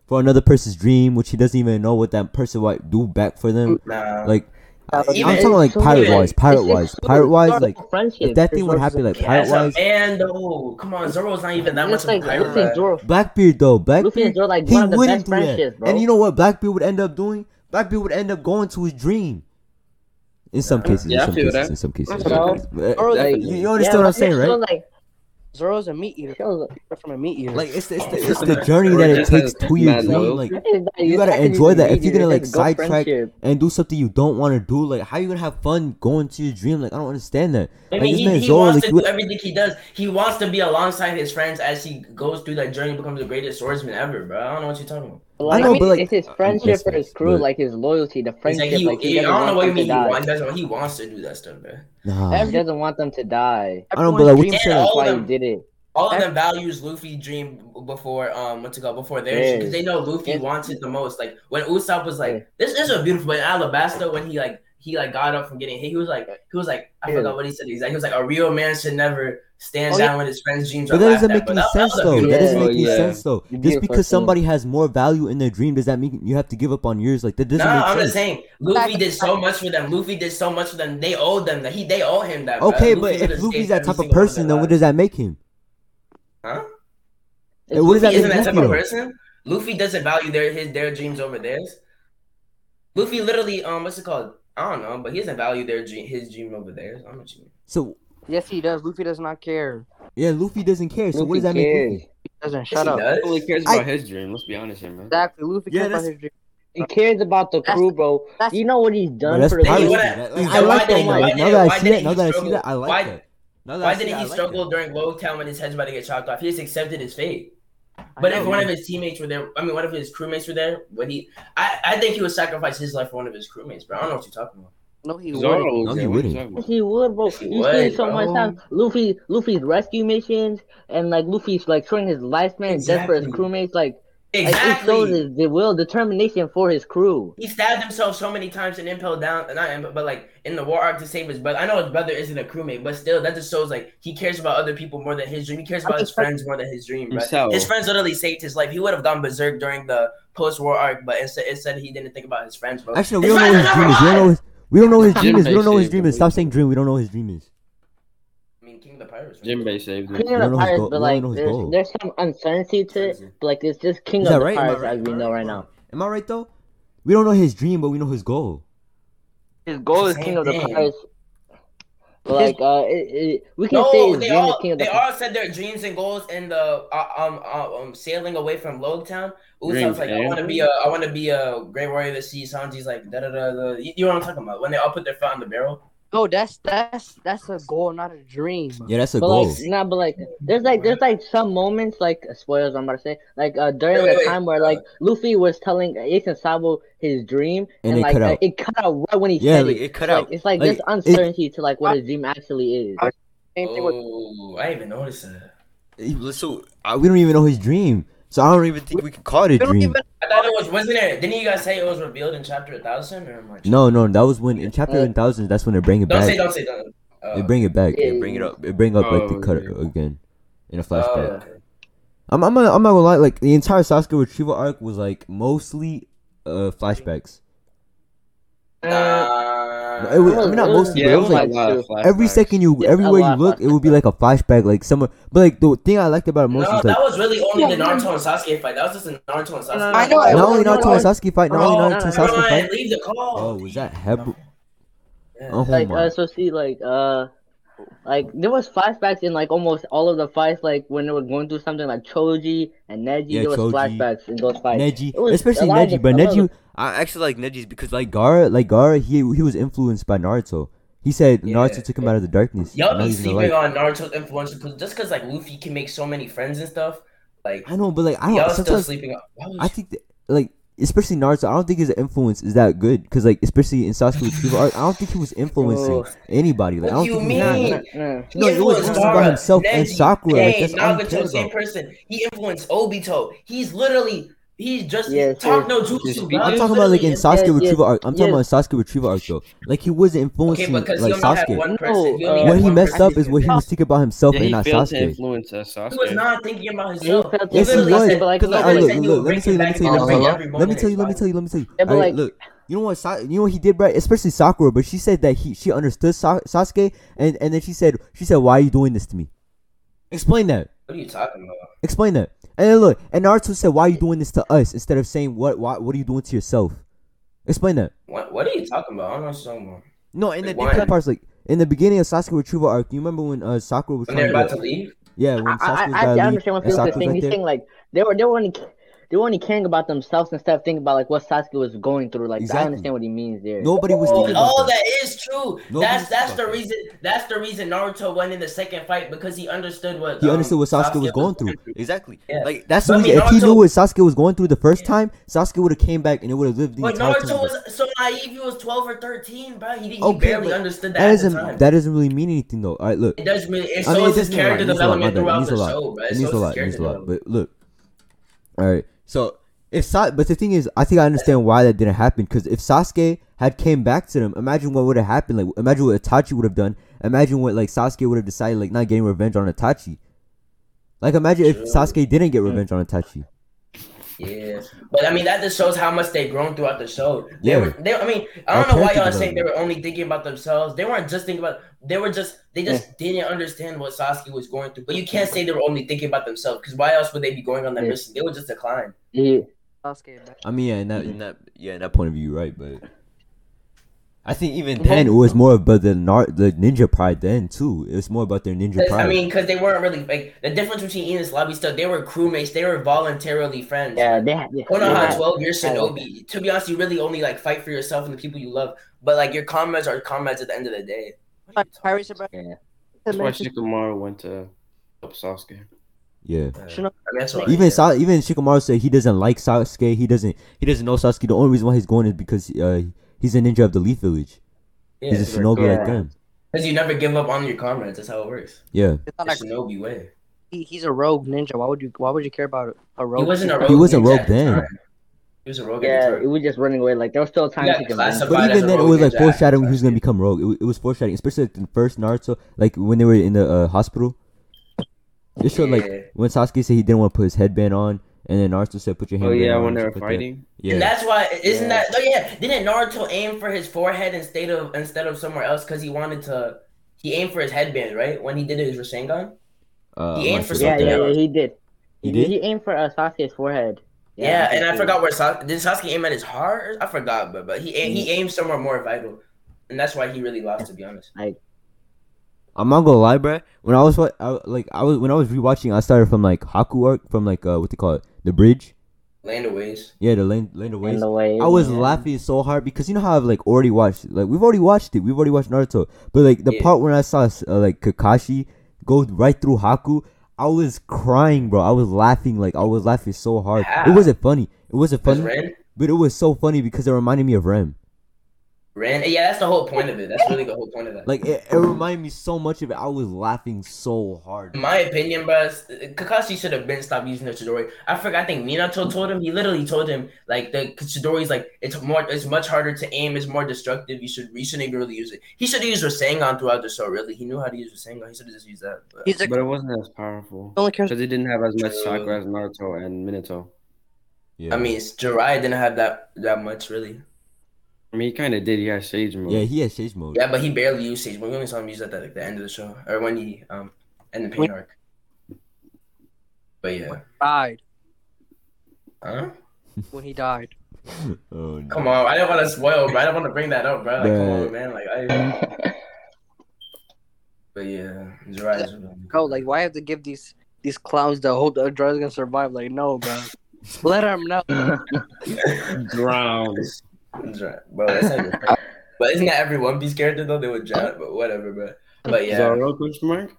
for another person's dream, which he doesn't even know what that person might do back for them. Nah. Like Uh, Even- I'm talking like pirate wise, pirate wise, pirate wise. Like if that thing would happen, like pirate as a wise, man though. Come on, Zoro's not even that much It's of a like pirate. Luffy and Blackbeard though, Luffy and Blackbeard, Zoro like he one of the wouldn't best do that. bro. And you know what Blackbeard would end up doing? black people would end up going to his dream. In some cases, yeah, in, some cases in some cases, in some cases. You, understand yeah, what I'm saying, right? Like, Zoro's a meat eater. From a meat eater. Like it's the, it's the, it's the journey that it takes to you. Like you gotta enjoy that. If you're gonna like sidetrack and do something you don't want to do, like how you gonna have fun going to your dream? Like I don't understand that. Like, I mean, he, he Zoro, wants like, to do everything he does. He wants to be alongside his friends as he goes through that journey, becomes the greatest swordsman ever, bro. I don't know what you're talking about. Like, I know, I mean, but like, it's his friendship for his crew, but... like his loyalty, the friendship. Like he, like, he, he I don't know what you mean. He, he wants to do that stuff, man. Nah. He doesn't want them to die. I don't believe. That's why you did it. All of them values Luffy dream before um what's it called before theirs because they know Luffy wants it the most. Like when Usopp was like, "This is a beautiful." In Alabasta, when he like he like got up from getting hit. He was like, he was like, I yeah. forgot what he said exactly. He was like, a real man should never stand oh, down yeah. when his friend's dreams but that doesn't make any sense though. That doesn't make any sense though. Just because somebody has more value in their dream, does that mean you have to give up on yours? Like that doesn't. No, nah, I'm sense. just saying. Luffy did so much for them. Luffy did so much for them. They owe them that. He they owe him that. Okay, bro. but Luffy if Luffy's that type of person, then what does that make him? Huh? If what Luffy does that isn't that type of person? Luffy doesn't value their his their dreams over theirs. Luffy literally, um, what's it called? I don't know, but he doesn't value their dream, his dream over theirs. So I'm a sure. So yes, he does. Luffy does not care. Yeah, Luffy doesn't care. So Luffy what does that cares. Luffy? He doesn't shut yes, he up. Does. He only cares about I, his dream. Let's be honest here, man. Exactly. Luffy yeah, cares about his dream. He cares about the crew, bro. you know what he's done for the crew. I like that. Like, now that I see that, now that I see that, I like that. Why didn't he struggle during Woe Town when his head's about to get chopped off? He just accepted his fate. But know, if one man. of his teammates were there, I mean, one of his crewmates were there, would he? I, I think he would sacrifice his life for one of his crewmates, bro. I don't know what you're talking about. No, he would. No, he wouldn't. He would, bro. He you would, so much time. Luffy, Luffy's rescue missions and like Luffy's like showing his last man, death for his crewmates. Like Exactly. Like, the will, determination for his crew. He stabbed himself so many times and Impel Down, not Impel, but like in the war arc to save his brother. I know his brother isn't a crewmate, but still, that just shows like he cares about other people more than his dream. He cares about his friends more than his dream. His friends literally saved his life. He would have gone berserk during the post war arc, but it said, he didn't think about his friends, bro. Actually, we don't, we don't know his dream is. We don't know his dream is. We don't know his dream is. Stop saying dream. We don't know his dream is. Pirates. Jinbei saved him. King of the Pirates, but like, there's, there's some uncertainty to it. But, like, it's just King of the right? Pirates right? as we know right now. Am I right though? We don't know his dream, but we know his goal. His goal is King of the Pirates. Like uh, it, it, we can no, say his they dream all, is King of the. They all said their dreams and goals in the uh, um, uh, um sailing away from Logtown. Usopp's like, I want to be a, I want to be a great warrior of the sea. Sanji's like, da da da da. You know what I'm talking about? When they all put their foot on the barrel. Oh, that's that's that's a goal, not a dream. Yeah, that's a but goal. Like, nah, but like, there's like there's like some moments like spoilers. I'm about to say like uh, during the time where like Luffy was telling Ace and Sabo his dream, and, and it like cut uh, out. it cut out right when he yeah, said like, it. it cut like, out. It's like, like this uncertainty it, to like what his dream actually is. I, oh, I didn't even notice that. So uh, we don't even know his dream. So I don't even think we can call it a dream. I thought it was wasn't it? Didn't you guys say it was revealed in chapter thousand or am I? No, no, that was when in chapter one thousand. That's when they bring it don't back. Say, don't say, don't uh, they bring it back. Yeah, they bring it up. They bring up oh, like the cut yeah. again in a flashback. Oh, okay. I'm, I'm, not, I'm not gonna lie. Like the entire Sasuke retrieval arc was like mostly uh flashbacks. No, it was, I mean, not mostly, yeah, but it was, like, like every second you, everywhere you look, it would be like a flashback, like someone. But like the thing I liked about it most no, was like that was really only the Naruto and Sasuke fight. That was just a Naruto and Sasuke. I know. Not only Naruto and Sasuke fight. Not only Naruto and Sasuke fight. Leave the call. Oh, was that Hebrew? Oh like I uh, So see like uh like there was flashbacks in like almost all of the fights, like when they were going through something like Choji and Neji, yeah, there was Choji. flashbacks in those fights. Neji, especially Neji, but Neji, I actually like Neji's because like Gaara, like Gaara, he he was influenced by Naruto. He said yeah. Naruto took him out of the darkness. Y'all be sleeping on Naruto's influence just because like Luffy can make so many friends and stuff. Like I know, but like I don't. Still sleeping. I think that, like especially Naruto. I don't think his influence is that good because like especially in Sasuke's True Art, I don't think he was influencing [laughs] anybody. Like what do you mean? He, nah, nah. No, it was Gaara, by himself Neji, and Sakura. Like, that's Nagato, same person. He influenced Obito. He's literally He's just yeah, talk no jutsu. I'm talking about like in Sasuke yeah, Retrieval yeah, arc. I'm talking about Sasuke Retrieval arc though. Like he wasn't influencing okay, like Sasuke. Person, no, uh, what he messed up is what he was thinking about himself and not Sasuke. Influence Sasuke. He was not thinking about himself. Yes, he was. Like, like, look, look, let me tell you. Let me tell you. Let me tell you. Let me tell you. Let me tell you. Look. You know what? Sa- you know what he did, right? Especially Sakura, but she said that he she understood Sa- Sasuke, and and then she said she said, "Why are you doing this to me?" Explain that. What are you talking about? Explain that. And then look, and Naruto said, "Why are you doing this to us?" Instead of saying, "What? Why, what are you doing to yourself?" Explain that. What What are you talking about? I don't know what. No, in like, the different parts, like in the beginning of Sasuke retrieval arc, you remember when uh, Sakura was when trying about to leave? Yeah, when Sasuke I, I, I, I understand what you're saying. He's saying like they were they were only they were only caring about themselves instead of thinking about like what Sasuke was going through. Like I understand what he means there. Nobody was Oh, thinking about oh, that. that is true. Nobody that's that's the about that. reason. That's the reason Naruto went in the second fight because he understood what He um, understood what Sasuke, was going through. through. Exactly. Yeah. Like that's But the I mean, reason. If he knew what Sasuke was going through the first time, Sasuke would have came back and it would have lived the But entire Naruto time. was so naive. He was twelve or thirteen, bro. He, he Okay, barely understood that, that doesn't that doesn't really mean anything though. All right, look. it does really. It I shows mean, it his does mean a lot. character It means a lot. My development throughout the show, bro. It It means a lot. It means a lot. But look, all right. So if Sa- but the thing is, I think I understand why that didn't happen. Because if Sasuke had came back to them, imagine what would have happened. Like imagine what Itachi would have done. Imagine what like Sasuke would have decided, like not getting revenge on Itachi. Like imagine if. Sasuke didn't get revenge on Itachi. Yeah, but I mean that just shows how much they've grown throughout the show. They Yeah. were, they, I mean, I don't know why y'all saying they were only thinking about themselves. They weren't just thinking about. They were just. They just didn't understand what Sasuke was going through. But you can't say they were only thinking about themselves because why else would they be going on that Yeah. mission? They would just decline. He, Sasuke back. I mean, yeah, in that, in that, yeah, in that point of view, right? But I think even then it was more about the nar- the ninja pride then too. It was more about their ninja pride. I mean, because they weren't really like the difference between Enies Lobby stuff. They were crewmates. They were voluntarily friends. yeah, they had. They, Konoha had- 12, you're Yeah. Shinobi. To be honest, you really only like fight for yourself and the people you love. But like your comrades are comrades at the end of the day. What are you Pirates about Yeah. That's why Shikamaru went to help Sasuke. yeah. about? I mean, Even. Sa- even Shikamaru said he doesn't like Sasuke. He doesn't he doesn't know Sasuke. The only reason why he's going is because uh, he's a ninja of the Leaf Village. Yeah, he's a shinobi Yeah. like them. because you never give up on your comrades. That's how it works. Yeah, It's not The like shinobi way. he, he's a rogue ninja. Why would you? Why would you care about a rogue? He wasn't a rogue. He wasn't rogue then. He was a rogue Yeah, the it was just running away. Like there was still time Yeah, to convince. classified but even then it was like foreshadowing at who's gonna become rogue. It, was- it was foreshadowing, especially like the first Naruto, like when they were in the uh, hospital. It showed like when Sasuke said he didn't want to put his headband on, and then Naruto said, "Put your hand." Oh yeah, on." when and they were put that- fighting. Yeah, And that's why isn't Yeah. that? Oh yeah, didn't Naruto aim for his forehead instead of instead of somewhere else because he wanted to? He aimed for his headband, right? When he did his Rasengan. uh, he aimed for sure Yeah, something yeah, else. yeah, he did. He He, did? he aimed for uh, Sasuke's forehead. Yeah, and I think forgot where Sasuke did Sasuke aim at his heart. I forgot, but but he aim, he aimed somewhere more vital, and that's why he really lost. To be honest, I I'm not gonna lie, bro. When I was wa- I, like I was when I was rewatching, I started from like Haku arc, from like uh what they call it, the bridge. Land of Waves. Yeah, the land land of In ways. the way. I was yeah. laughing so hard because you know how I've like already watched like we've already watched it. We've already watched Naruto, but like the Yeah. part when I saw uh, like Kakashi go right through Haku, I was crying, bro. I was laughing like I was laughing so hard. It wasn't funny. It wasn't Because funny, but it was so funny because it reminded me of Rem. Ren, yeah, that's the whole point of it. That's really the whole point of that. Like it, it reminded me so much of it. I was laughing so hard. In my opinion, bro, Kakashi should have been stopped using the Chidori. I forgot. I think Minato told him. He literally told him like the Chidori's like it's more, it's much harder to aim. It's more destructive. You should, you shouldn't really use it. He should have used Rasengan throughout the show. Really, he knew how to use Rasengan. He should have just used that. But, He's like But it wasn't as powerful only because he didn't have as much True. chakra as Naruto and Minato. Yeah. I mean, Jiraiya didn't have that that much really. I mean, he kind of did. He had Sage mode. yeah, he had Sage mode. Yeah, but he barely used Sage. mode. we only saw him use that at like, the end of the show or when he um end the pain Wait. arc. But yeah, died huh? when he died. [laughs] Oh, no. Come on, I didn't want to spoil, bro. I didn't want to bring that up, bro. Like, come Bruh. on, man. Like, I. [laughs] But yeah, Jiraiya's. Bro, like why have to give these these clowns the hope the drugs gonna survive? Like no, bro. Let him know. [laughs] Drowned. Jiraiya, bro. That's not [laughs] even But isn't that every One Piece character though? They would drown, but whatever, bro. But yeah. Zoro question mark?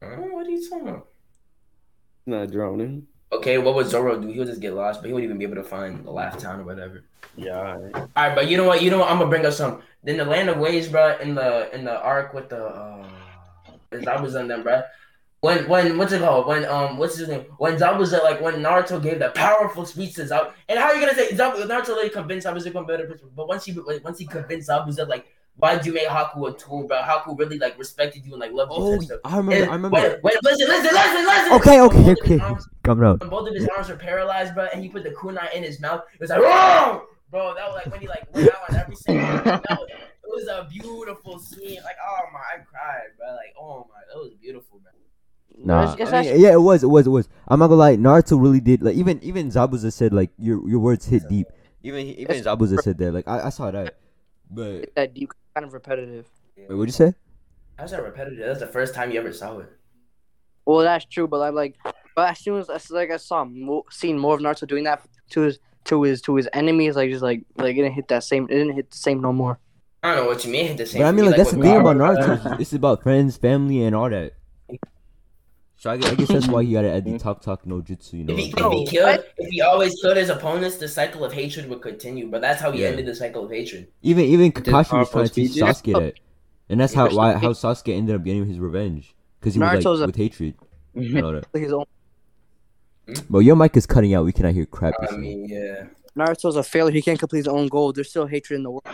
What are you talking about? Not drowning. Okay, what would Zoro do? He would just get lost, but he wouldn't even be able to find the last Town or whatever. Yeah. alright. All right, but you know what? You know what? I'm gonna bring up some. Then the Land of Waves, bro, in the in the arc with the uh, Zabuza and them, bro. When when what's it called? When um what's his name? When Zabuza like when Naruto gave that powerful speech to Zabuza, and how are you gonna say Zabuza, Naruto really convinced Zabuza to become better person? But once he once he convinced Zabuza like, why'd you make Haku a tool, bro? Haku really like respected you and like loved you. Oh, and stuff. I remember. And I remember. Wait, wait, listen, listen, listen, listen. Okay, okay, both okay. arms- Coming out. both of his arms were paralyzed, bro, and he put the kunai in his mouth. It was like, whoa, bro. That was like when he like went out on every single. [laughs] That was, it was a beautiful scene. Like, oh my, I cried, bro. Like, oh my, that was beautiful, bro. Nah, It's- it's I mean, yeah, it was, it was, it was. I'm not gonna lie, Naruto really did. Like even even Zabuza said like your your words hit deep. Even even It's- Zabuza said that. Like I, I saw that. But that deep, kind of repetitive. wait, what'd you say? How's that repetitive? That's the first time you ever saw it. Well, that's true, but I'm like, but as soon as as like I saw mo- seen more of Naruto doing that to his to his to his enemies, like just like like it didn't hit that same. It didn't hit the same no more. I don't know what you mean. Hit the same. But I mean, for me, like that's the thing about Naruto, Naruto. It's, it's about friends, family, and all that. So I guess, I guess that's why he got to add the mm-hmm. talk talk no jutsu. You know. If he, what I'm if he killed, if he always killed his opponents, the cycle of hatred would continue. But that's how he Yeah. ended the cycle of hatred. Even even Did Kakashi was trying to teach teach it? Sasuke that, and that's how why how Sasuke ended up getting his revenge because he was like with hatred [laughs] and all that. Like his own hmm? But your mic is cutting out. We cannot hear crap. you're I mean, yeah. Naruto's a failure. He can't complete his own goal. There's still hatred in the world.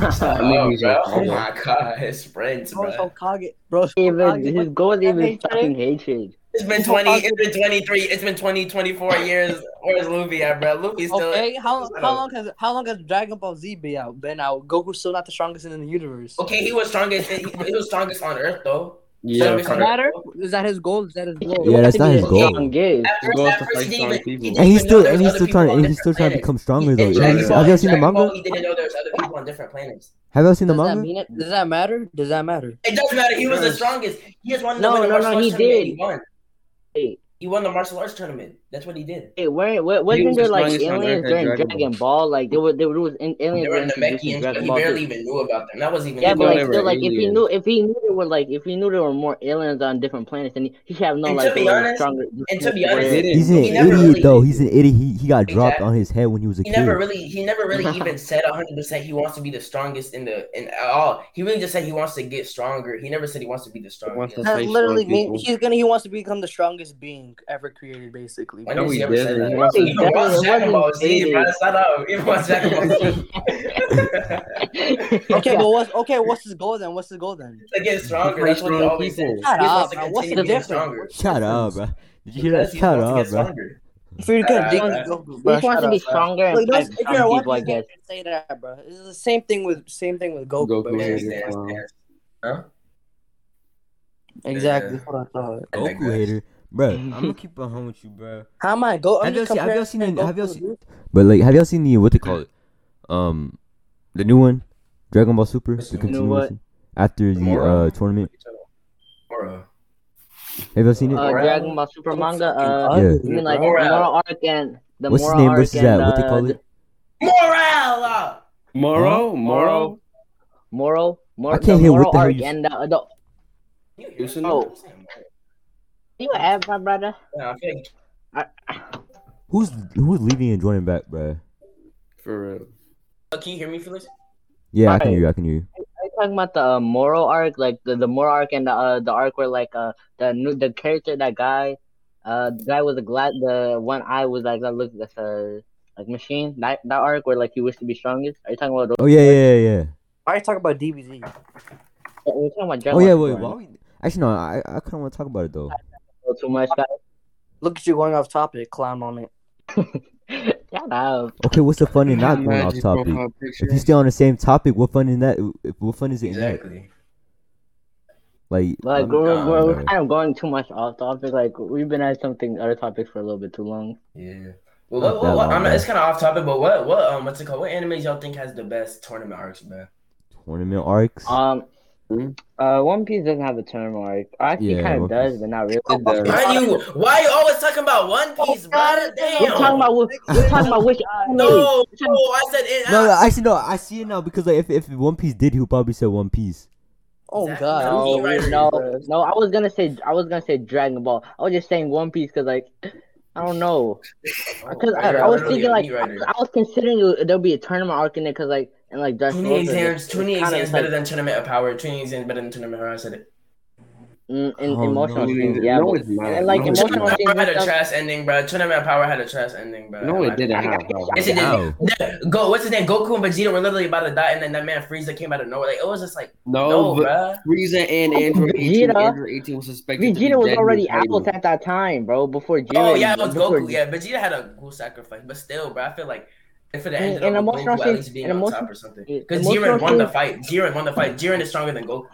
Oh, he's bro. oh my god, his friends, Bro, bro. Hokage, bro. even his goal is even fucking hatred. It's been twenty. It's been twenty three. It's been 20, 24 years. Where's Luffy at, bro? Luffy's still. Okay, how how long has how long has Dragon Ball Z been out? Been out. Goku's still not the strongest in the universe. Okay, he was strongest. He, he was strongest on Earth though. Yeah, Does that matter? Is that his goal? Is that his goal? Yeah, that's not his goal. Strongest. At His goal is to fight strong people. he And he's still and he's still trying and he's still trying to become stronger In though. Have you, Ball- have ever seen the Dragon Ball, manga? He didn't know there was other people on different planets. Have you ever seen the Does that manga? mean it? Does that matter? Does that matter? It doesn't matter. He was the strongest. He just won. No, the no, martial no, arts he did. He won. Hey, He won the martial arts tournament. That's what he did. hey, where, where He wasn't was there like aliens Earth at during Dragon Dragon Ball? Like there was there was in, aliens were were in the introduced Meki in Dragon he Ball. barely too. even knew about them. That wasn't even. Yeah, but like they goal. were still, like if he knew if he knew there were like if he knew there were more aliens on different planets, then he, he have known And to like be honest- stronger. and to be honest, where- He's an He idiot really- though. He's an idiot. He he got dropped Exactly. on his head when he was a He kid. never really, he never really [laughs] even said hundred percent he wants to be the strongest in the in all. He really just said he wants to get stronger. He never said he wants to be the strongest. That literally means he's gonna. He wants to become the strongest being ever created, basically. When No, has he he ever said didn't. that? He wants to- He even Dragon Ball Z, bro. Shut up. He watched Dragon Ball Z. Okay, but what's okay? What's his goal then? What's his goal then? to get stronger. fight That's what he always said. people. Shut wants up, bro. What's the difference? stronger. Shut up, bro. Did you hear that? Because he Shut wants to up, bro. stronger. If you're gonna Alright, dig alright. Goku, He just wants to be stronger and Like, don't- fight if you're strong a One people, I guess. say that, bro. It's the same thing with same thing with Goku. Goku hater. Dance, dance, Wow. dance. Huh? Exactly. Yeah. What I thought. I Goku hater, bro. I'm gonna keep it home with you, bro. How am I go? I'm Have y'all seen? Have y'all seen? comparing The, have y'all seen? with- But like, have y'all seen the what they call it? Um, the new one, Dragon Ball Super, the the continuation after the uh tournament. Moro. Have y'all seen it? Uh, Dragon Ball Super manga. Uh, Yeah. you mean like Moral. Moral Arc and the What's his name Arc versus and that? What they call it? Morale! Moro, Moro. Moral, Moral. I can't hear what Moral the hell Arc you- and the, the Listen Oh. You have my brother. Yeah, I Who's who's leaving and joining back, bro? For real. Uh, Can you hear me, Felix? Yeah, I can Alright. hear you. I can hear you. Are you talking about the uh, Moral Arc, like the, the Moral Arc and the uh, the arc where like uh the new the character that guy, uh the guy with the glass the one eye was like that looked like a like machine that that arc where like he wished to be strongest. Are you talking about? Those? Oh yeah, yeah, yeah. yeah. Why are you talking about DBZ? We're talking about Oh Dragon yeah, Ball wait. Super. Why we... Actually, no. I I kind of want to talk about it though. Too much, guys. Look at you going off topic, clown moment. [laughs] Shut up. Okay, what's the fun in not going off topic? If you stay on the same topic, what fun in that? What fun is it in that? Exactly. Like, Like we're, God, we're, we're kind of going too much off topic. Like we've been at something other topics for a little bit too long. Yeah. Well, what, what, what, long, I'm not, it's kind of off topic, but what, what, um, what's it called? What animes y'all think has the best tournament arcs, man? tournament arcs. Um, Hmm? uh, One Piece doesn't have a term arc. Actually, Yeah, kind of does, Piece. but not really. It does. Why you, why you always talking about One Piece, brother? Damn. We're talking about we're, we're talking about which [laughs] anime. no, no, I said it. no, no, actually, no. I see it now because like if if One Piece did, he would probably say One Piece. Oh Exactly. god. No, No, no, I was gonna say I was gonna say Dragon Ball. I was just saying One Piece because like I don't know [laughs] because I, I was thinking like I, I was considering there'll be a tournament arc in it because like and like Dress Twenty Rosa, exams, it's twenty exams like, better than Tournament of Power. Twenty exams better than Tournament of Power. I said it. mm, in, Oh, emotional no. scenes. Yeah, No, but, it's and like No, it's emotional not. Power and had a trash ending, bro. Tournament of Power had a trash ending, bro. No, it didn't I- have. Yes, it did. Go, what's his name? Goku and Vegeta were literally about to die, and then that man Frieza came out of nowhere. Like it was just like, No, no, bro. Frieza and Android 18, Vegeta- Android 18 was suspected Vegeta was already in hiding. out at that time, bro. Before Jiren. Oh yeah, it was before- Goku. Yeah, Vegeta had a cool sacrifice, but still, bro, I feel like if it In- ended in up with emotional Goku at least being in on emotion- top or something. Because emotional Jiren won the fight. Jiren won the fight. Jiren is stronger than Goku.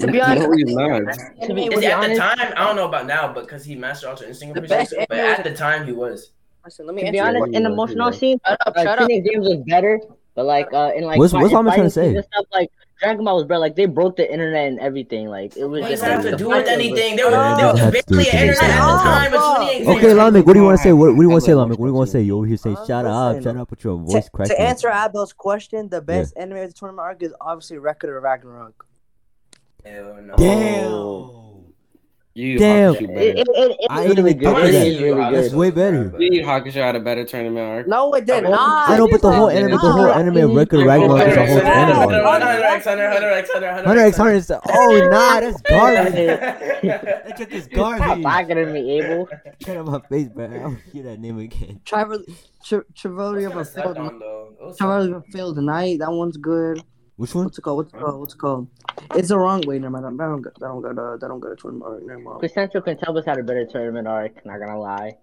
To be No, honest, he's not. To be, Is to at honest, the time? I don't know about now, but because he mastered Ultra Instinct, The I'm pretty best sure, but at the time he was. listen, let me to be honest, in Yeah, emotional yeah. scenes, Shut up, like shut up. Phoenix Games was better. But like uh in like What's- fi- what's in Lama trying to fighting scenes say? and Stuff like Dragon Ball was bro, like they broke the internet and everything. Like it was What just have like, to do with anything? There was, Yeah, there was to do with barely internet at the time. It's Oh, 2018. Okay, Lamek, what do you want to say? What, what do you want to say, Lamek? What do you want to say? You over here saying shut up, listen. shut up with your To, voice cracking. to answer Abel's question, the best anime of the tournament arc is obviously Record of Ragnarok. Hell no. Damn. You Damn. Hakusho It, better. it, it, it's I ain't really even good. think It of is that. really That's good. way better. You Hakusho had a better tournament arc. No, it did not. I know, but the whole It did anime, the whole not. anime of Record Ragnarok is a whole Hunter X tournament. Hunter, Hunter X Hunter, Hunter X Hunter, Hunter X Hunter is oh nah, that's [laughs] garbage. Hunter. That joke is Stop garbage. laughing at me, Abel. Get out my face, bro. I don't hear that name again. Trevor, Tra- Travolta of a Slept failed. on, though. It was Travolta of a failed tonight. That one's good. Which one? What's it called? What's it called? What's it called? It's the wrong way. Never mind. That don't. That don't go to. That don't go to tournament arc. Never mind. Quintessential Quintuplets had a better tournament arc. Not gonna lie.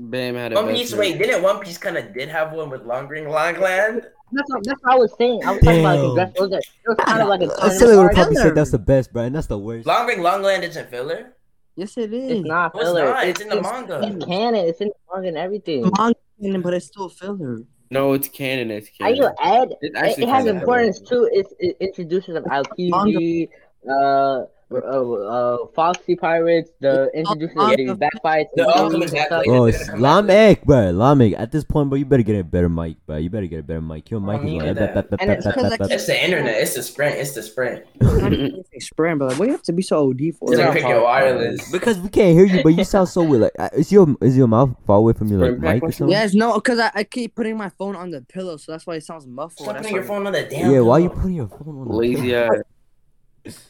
Bam had a One Piece. Wait, didn't One Piece kind of did have one with Long Ring Long Land? That's what, that's what I was saying. I was talking about Damn. like, it was, it was kind of like a I tournament still would probably say that's the best, bro, and that's the worst. Long Ring Long Land isn't filler. Yes, it It's is. not No, it's filler. not. It's in the manga. It's canon. It's in the manga and everything. Manga, but it's still filler. No, it's canon. It's How you canon. add? It's It, actually it has kinda importance too. It, it introduces of Aokiji, uh, uh, uh, Foxy Pirates, the introduces of these backfights. The and ultimate Oh, They it's didn't come out with Lamek, bro. Lamek. At this point, bro, you better get a better mic, bro. You better get a better mic. Your mic I is need like. that. And it's because I It's the internet. It's the sprint. It's the sprint. [laughs] Sprint, but like, what do you have to be so OD for? It's like pick your wireless. Because we can't hear you, but you sound so weird. Like, uh, is your is your mouth far away from your like mic or something? Yes, no, because I, I keep putting my phone on the pillow, so that's why it sounds muffled. Stop That's putting your phone on the damn. Yeah, why are you putting your phone on the Lazy ass.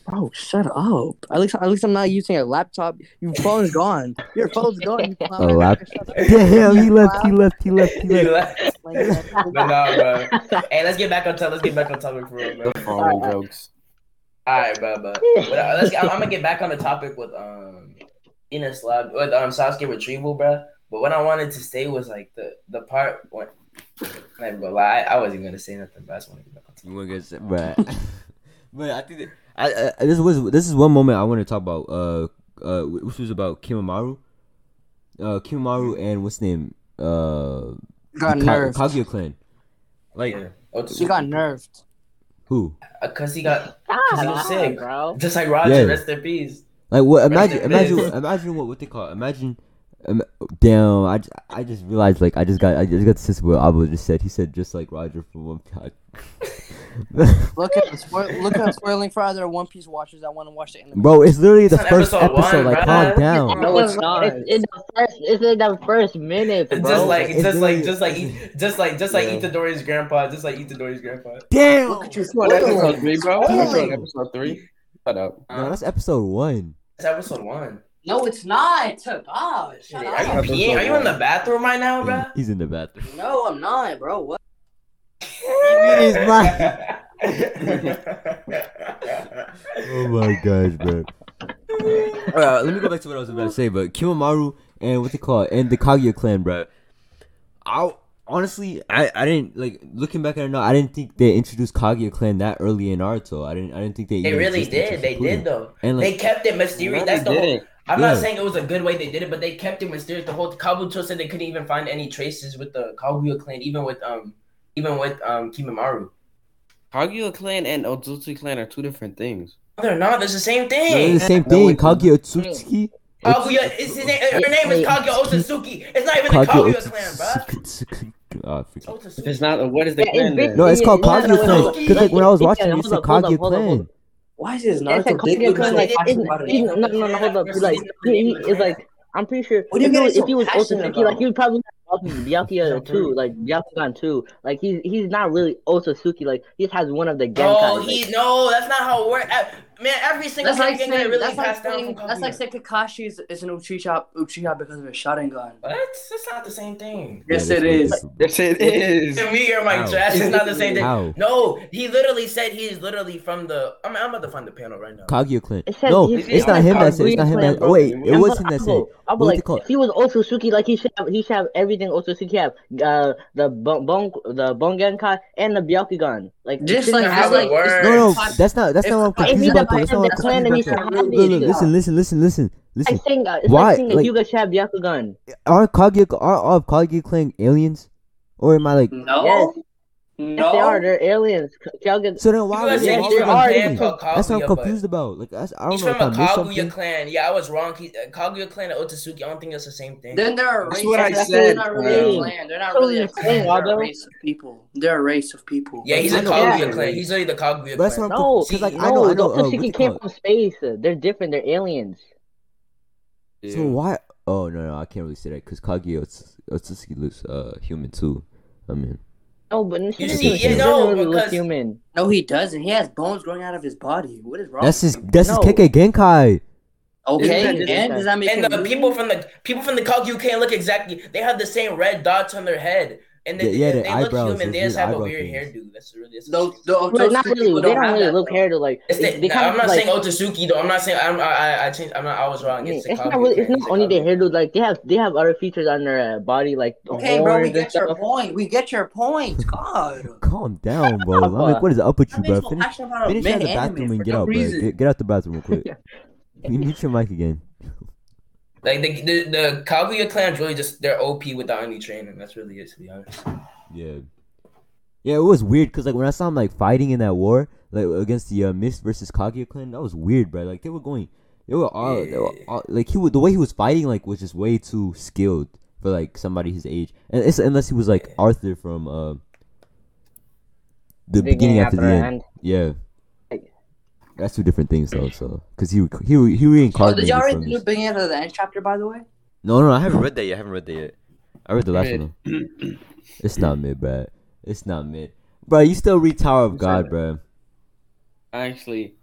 Bro, shut up. At least, at least I'm not using a laptop. Your phone's gone. Your phone's gone. You [laughs] A clown. lap. Damn, he left. He left. He left. He left. laugh. Like, But nah, bro. Hey, let's get back on topic. Let's get back on topic for real, bro. The following jokes. All right, bro. But, but uh, let's. Get, I'm, I'm gonna get back on the topic with um, Enies Lobby with um Sasuke retrieval, bro. But what I wanted to say was like the the part when. I'm not even gonna lie, I wasn't gonna say nothing, but I just want to get back on topic. You want to get set, [laughs] but but I think that, I, I, this was this is one moment I want to talk about. Uh, uh, which was about Kimimaro. Uh, Kimimaro and what's his name? Uh, got Ka- nerfed. Kaguya clan. Like Yeah. Oh, She got nerfed. who? Uh, Cause he got Stop, Cause he was sick. bro. just like Roger. Yeah. Rest in peace. Like what? Imagine, imagine, imagine what what they call. It. Imagine. Um, damn, I, just, I just realized like I just got I just got the sense of what Abo just said. He said just like Roger from One Piece. [laughs] Look at the spoil- look at spoiling for other One Piece watchers that want to watch the anime. Bro, it's literally the It's first episode episode. one, like, bruh. calm down. No, it's not. It's in the first. It's in the first minutes, It's bro. just like it's just like just like [laughs] just like just like Yeah. Itadori's grandpa, just like Itadori's grandpa. Damn. Look at you You episode three, bro? You on Spoiling. episode three? Shut up. No, that's episode one. It's episode one. No, it's not. God, ah, shut Are you peeing? Are you in the bathroom right now, bro? He's in the bathroom. No, I'm not, bro. What? He's not. Oh my gosh, bro. Uh, let me go back to what I was about to say, but Kimimaro and what they call and the Kaguya clan, bro. I honestly, I, I didn't like looking back at it now. I didn't think they introduced Kaguya clan that early in Naruto. I didn't. I didn't think they. They really did. They did though. And They kept it mysterious. That's the whole. I'm Yeah. not saying it was a good way they did it, but they kept it mysterious. The whole Kabuto said they couldn't even find any traces with the Kaguya clan, even with um, even with um Kimimaro. Kaguya clan and Otsutsu clan are two different things. No, they're not. It's the same they're thing. the same thing. it's- Kaguya Otsutsuki. Kaguya, it's his name, her name is Kaguya Otsutsuki. It's not even the Kaguya Kaguya clan, bro. Otsutsuki. I forget. If it's not, what is the Yeah, clan it's then? No, it's called No, no, Kaguya no, clan. Because like when I was watching, it, hold it said up, hold up, Kaguya hold up, hold clan. Why is this Yeah, it's a Kaguya clan. Like, talking it's, about it. it's, no, no, no, hold up. Like, he, he like, I'm pretty sure. What are you if, he, was- if he was passionate Otsutsuki, like about? he would probably Byakuya too, like Byakugan too. Like he's he's not really Otsutsuki. Like he just has one of the Genkai. Like, he no, that's not how it works. Man, every single That's like thing saying, really that's like passed down saying, from that's like Kaguya. saying Kakashi is, is an Uchiha, Uchiha because of his Sharingan. What? That's not the same thing. Yes, Yeah, it that's is. Yes, it [laughs] is. To me or my How? trash, it's not the same thing. How? No, he literally said he's literally from the. I'm, I'm about to find the panel right now. Kaguya clan. It No, he's- it's not him that said. It's not him that. Oh, wait, it I'm was gonna- him that I'm said. gonna- I'm What like, call if he was Otsutsuki, like he should have, he should have everything Otsutsuki have. Uh, the bon, bon the Bongenkai and the Byakugan. Like Just it like how it like, works. No, no, that's not. That's if- not what I'm confused about. Though. That's not what I'm the clan, then he confused about. should though. Look, look, listen, listen, listen, listen, listen. like saying, uh, it's Why? like saying that Like- Hyuga should have Byakugan. Are Kaguya are all of Kaguya clan aliens, or am I like? No, Yes. Yes, they are. They're aliens. Kaguya, So then why You would guys they said why he's would from they a do clan it? called That's what I'm Kaguya, but confused about. Like that's, I don't He's know from if I a missed Kaguya something. clan. Yeah, I was wrong. He, uh, Kaguya clan and Otsutsuki. I don't think it's the same thing. Then they're a That's race. what I said. They're not really a clan. They're not really a clan. They're a race of people. They're a race of people. yeah, he's a Kaguya yeah. clan. He's really the Kaguya That's clan. what I'm no, confused. Cause like I no, know I the know uh, what's Otsutsuki it came from space. They're different. They're aliens. So why? Oh no no I can't really say that because Kaguya Ots- Otsutsuki looks uh human too. I mean No, but see, she doesn't, doesn't look because- human. No, he doesn't. He has bones growing out of his body. What is wrong? that's his with that's No. his Kekkei Genkai. Okay, and does that make And the human? people from the people from the Kaguya clan look exactly. They have the same red dots on their head, and they, Yeah, yeah, they, the look eyebrows, human. They those just have a weird things. hairdo. That's really. That's The, the But not really. They don't don't have really that, look though. hair to like. They- they no, I'm not like, saying Otsutsuki though. I'm not saying I'm, I I I changed. I'm not. I was wrong. It's, it's not really. It's not only their Kaguya hairdo. Like they have, they have other features on their uh, body, like Okay, bro, we get your point. We get your point. [laughs] God. Calm down, bro. I'm like, what is up with you, bro? Finish, passionate about a finish out the bathroom and get out, bro. Get, get out the bathroom real quick. [laughs] You mute your mic again. Like the, the the Kaguya clan's really just they're OP without any training. That's really it, to be honest. Yeah. Yeah, it was weird because like when I saw him like fighting in that war, like against the uh, Mist versus Kaguya clan, that was weird, bro. Like they were going, they were all, they were all like he would the way he was fighting like was just way too skilled for like somebody his age, and it's unless he was like Arthur from uh the beginning after the end. Yeah. That's two different things though. So, cause he he he Oh, reincarnated did y'all read from the new beginning of the end chapter, by the way? No, no, I haven't read that yet. I haven't read that yet. I read the last Mid. one. [clears throat] It's not mid, bro. It's not mid, bro. You still read Tower of God, that? bro. Actually,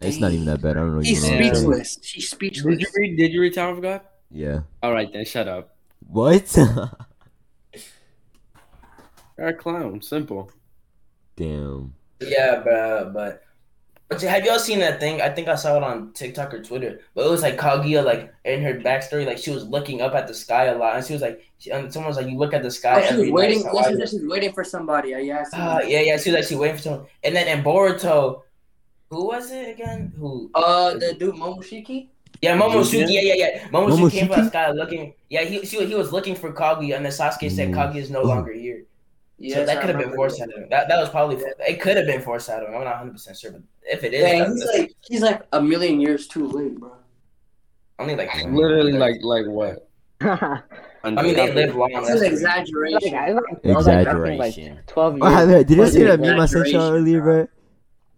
It's not even that bad. I don't know. He's even know what speechless. He's speechless. did you read? Did you read Tower of God? Yeah. All right then, shut up. What? [laughs] You're a clown. Simple. Damn. Yeah, bro, but. But have y'all seen that thing? I think I saw it on TikTok or Twitter. But it was like Kaguya, like in her backstory, like she was looking up at the sky a lot, and she was like, she, and someone was like, "You look at the sky Oh, she every was waiting. night." Yeah, so she I- said she's waiting for somebody. Uh, yeah, I see Ah, yeah, yeah. She was like, she waiting for someone. And then in Boruto, who was it again? Who? Uh, the dude Momoshiki. Yeah, Momoshiki. Yeah, yeah, yeah. Momoshiki, came from the sky looking. Yeah, he she, he was looking for Kaguya, and then Sasuke said Mm. Kaguya is no Oh. longer here. Yes, so that could have been remember. foreshadowing. That that was probably it. Could have been foreshadowing. I'm not 100 percent sure, but if it is, Dang, that- he's like he's like a million years too late, bro. only like Literally, like, like what? [laughs] I mean, they live long. It's that's an the exaggeration. Like, I like, I was like, I like, Exaggeration. Twelve [laughs] years. Did you What's see that meme I sent y'all earlier, bro? bro?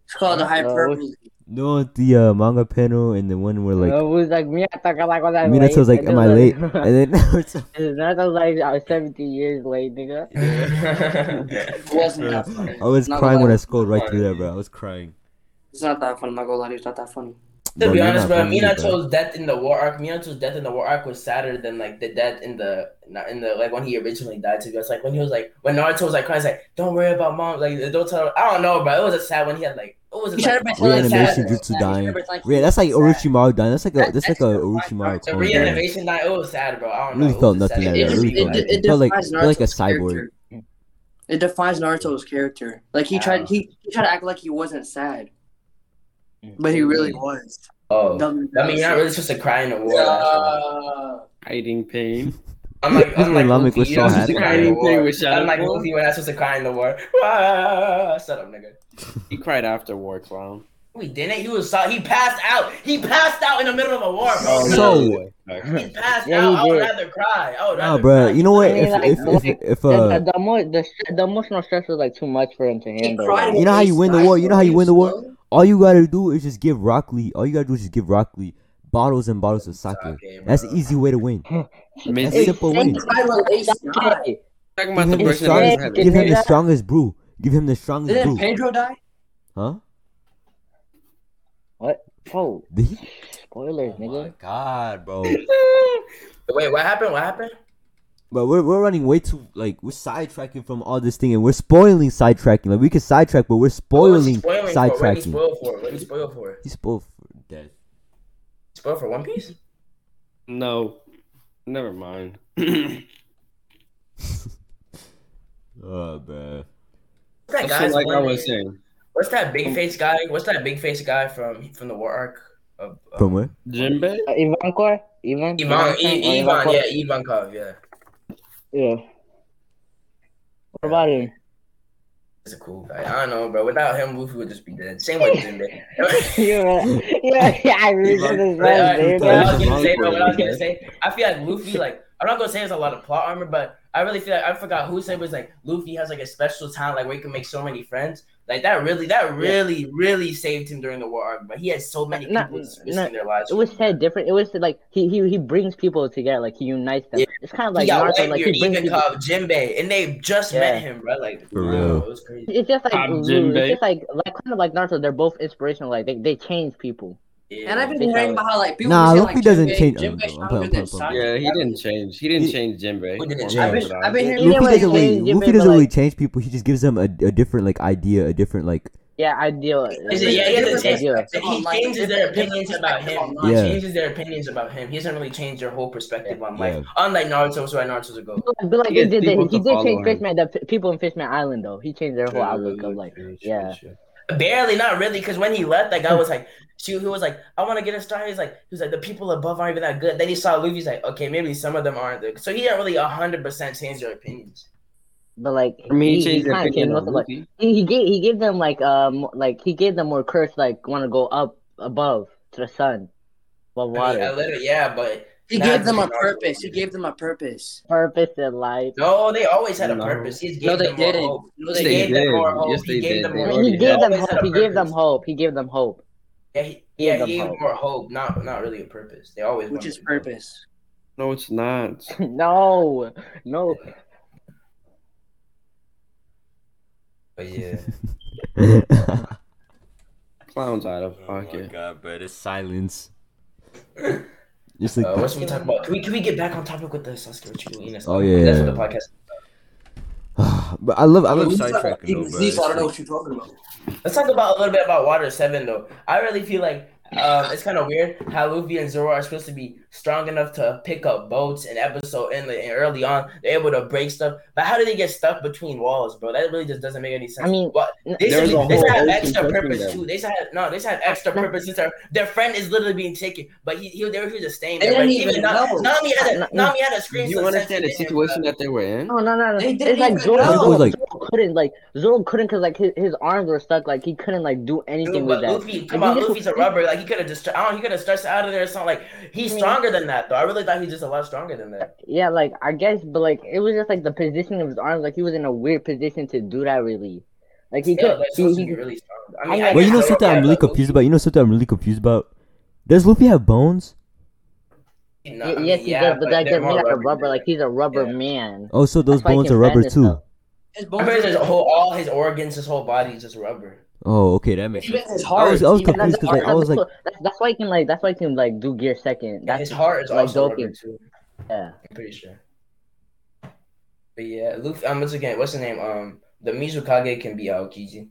It's called the Uh, hyperbole. No, the uh, manga panel and the one where like it was like me. I thought like was I Minato was like, "Am I late?" [laughs] [laughs] like- And then it's- was like I was 17 years late, nigga. [laughs] It wasn't that funny. I was Not crying when I scrolled right through that, bro. I was crying. It's not that funny. I'm not gonna lie. It's not that funny. To Bro, be honest, bro, funny either, bro. Minato's death in the war arc, Minato's death in the war arc was sadder than like the death in the not in the like when he originally died. To be honest, like when he was like when Naruto was like crying, he's like, "Don't worry about mom." Like don't tell. Her. I don't know, bro. It was a sad when he had like it was He like, tried to pretend like Reanimation sad. jutsu Yeah, dying. tried to Yeah, that's like sad. Orochimaru dying. That's like a That- that's like a the Orochimaru the clone dying. reanimation night. It was sad, bro. I don't know. Really felt nothing sad- like It, really it, it, like- it felt like- defines felt like a Naruto's cyborg. character. It defines Naruto's character. Like he tried, he, he tried to act like he wasn't sad, mm-hmm. but he really was. Oh, Dumb- I mean, you're not really supposed to cry in the war. that's why. Yeah. Hiding pain. I'm like, [laughs] I'm like when Luffy, was you're not so supposed to happy. cry in the war. with I'm like Ball. Luffy when I'm supposed to cry in the war. Ah, Shut up, nigga. He cried after war, clown. We didn't. He was so he passed out. He passed out in the middle of a war, bro. So- he passed Yeah, out. he I would rather cry. I would Nah, bro. cry. You know what? I mean, If like, if if like, if the, uh, the, the, mo- the, the emotional stress was like too much for him to handle. cried You know how you win the war? You know how you win the war? all you gotta do is just give Rock Lee. All you gotta do is just give Rock Lee bottles and bottles of sake. Sake, That's bro. the easy way to win. Mint- [laughs] That's simple win. cried when Ace died. Talking Give about the him the strongest. had Give him the strongest brew. Give him the strongest Didn't brew. Pedro die? Huh? What? Bro, Did he? spoilers, Oh my nigga. god, bro. [laughs] Wait, what happened? What happened? But we're we're running way too like we're sidetracking from all this thing and we're spoiling sidetracking. Like we can sidetrack, but we're oh, What was he spoiling spoiling for? What did he sidetracking. spoil for? What did he spoil for? He spoiled for death. Spoil for One Piece? No. Never mind. [clears throat] [laughs] Oh, man. What's that So guy's like I was saying. What's that big face guy? What's that big face guy from from the war arc? Of, of From where? Jinbei? Uh, Ivankov? Ivan? Ivan, Ivan, Ivan, yeah, Ivankov, yeah. Yeah. What about him? He's a cool guy. I don't know, bro. Without him, Luffy would just be dead. Same with Jinbei. [laughs] [laughs] yeah, yeah, yeah, I remember this But, uh, man, what I was gonna say, bro, what I was gonna say, I feel like Luffy, like, I'm not gonna say there's a lot of plot armor, but I really feel like I forgot who said it was like Luffy has like a special talent, like where he can make so many friends. Like that really, that really, really saved him during the war arc. But he had so many Not- people risking their lives. It was said different. It was like he he he brings people together, like he unites them. Yeah. It's kind of he like got Naruto, like Whitebeard, he brings even people. Jinbei, and they just Yeah. met him, bro. Like For wow, real. it was crazy. It's just like I'm Lu- Jinbei. it's just like like kind of like Naruto. They're both inspirational. Like they, they change people. Yeah. And I've been They hearing sound- about how like people Nah, were saying, Luffy like, doesn't Jinbei- change- Jinbei I'm playing, stronger I'm than playing, I'm Yeah, he didn't change. He didn't He- change Jinbei. Who didn't change? I've been- that I've been hearing- He didn't Luffy doesn't really really change Luffy doesn't but, really like- change people. He just gives them a, a different like idea, a different like Yeah, ideal. Is it- yeah, he doesn't change. Ideal. He changes their opinions about him. He Yeah. changes their opinions about him. He doesn't really change their whole perspective on life. Yeah. Unlike Naruto, so Naruto's a go. But like He did, he did change. Fishman. The people in Fishman Island though, he changed their whole outlook of life. yeah. Barely, not really, because when he left, that guy was like, [laughs] she, he was like, I want to get a star. He's like, he was like, the people above aren't even that good. Then he saw Luffy's like, okay, maybe some of them aren't. Good. So he didn't really hundred percent change their opinions. But like I mean, he he, he kind of opinion changed on most of like he, he gave he gave them like um like he gave them more curse like want to go up above to the sun, above I mean, water, I literally, yeah, but He Nah, gave them a Naruto. purpose. He gave them a purpose. purpose in life. no, they always had a purpose. He just No, gave they them didn't. hope. No, He they They gave them more hope. Yes, he they gave did. them They more I he hope. gave them hope. He gave them purpose. hope. He gave them hope. Yeah, he, Gave yeah, them he gave them hope. more hope. Not, not really a purpose. They always Which is to go. purpose. No, it's not. [laughs] no, no. But yeah, Clowns out of Oh my pocket. god, bro, It's silence. [laughs] Just like uh, what should we talk about? Can we, can we get back on topic with the Sasuke Uchiha Oh, yeah, that's what the podcast. [sighs] but I love I love Even sidetracking though, bro. It's I don't know what you're talking about. Let's talk about a little bit about Water Seven though. I really feel like um, it's kind of weird how Luffy and Zoro are supposed to be strong enough to pick up boats and episode in the and early on. They're able to break stuff, but how do they get stuck between walls, bro? That really just doesn't make any sense. I mean, what they There was should, a they should have extra purpose them. too. They should have no, they should have extra purpose since their their friend is literally being taken, but he, he they were just staying They there. But didn't even even Nami had a No, Nami had a scream. You understand the sense in him, bro. situation that they were in? No, no, no, no. They didn't like Zoro, know. Zoro, Like- Zoro couldn't like Zoro couldn't because like his, his arms were stuck. Like he couldn't like do anything Dude, with but that. Luffy, come on, just- Luffy's a rubber. Like he could have just, I don't, he could have stretched out of there or something. Like he's stronger than that, though. I really thought he's just a lot stronger than that. Yeah, like I guess, but like it was just like the positioning of his arms. Like he was in a weird position to do that. Really, like he Yeah, could. that's He, he, be really strong. I I mean, know- I Well, you know guess something I'm really had, confused about. You know something I'm really confused about. Does Luffy have bones? Luffy- no, y- I mean, yes, he yeah, does, but that they're doesn't mean like a rubber rubber. Like he's a rubber Yeah. man. Oh, so those That's bones are rubber too. His bones pretty sure are his whole, all his organs, his whole body is just rubber. Oh, okay, that makes even sense. his I was I was confused because like I was like, that's, that's why he can like. That's why he can like do gear second. Yeah, That's his heart is like also joking. rubber too. Yeah. I'm pretty sure. But yeah, Luffy. Um, once again, what's the name? Um, the Mizukage can be Aokiji.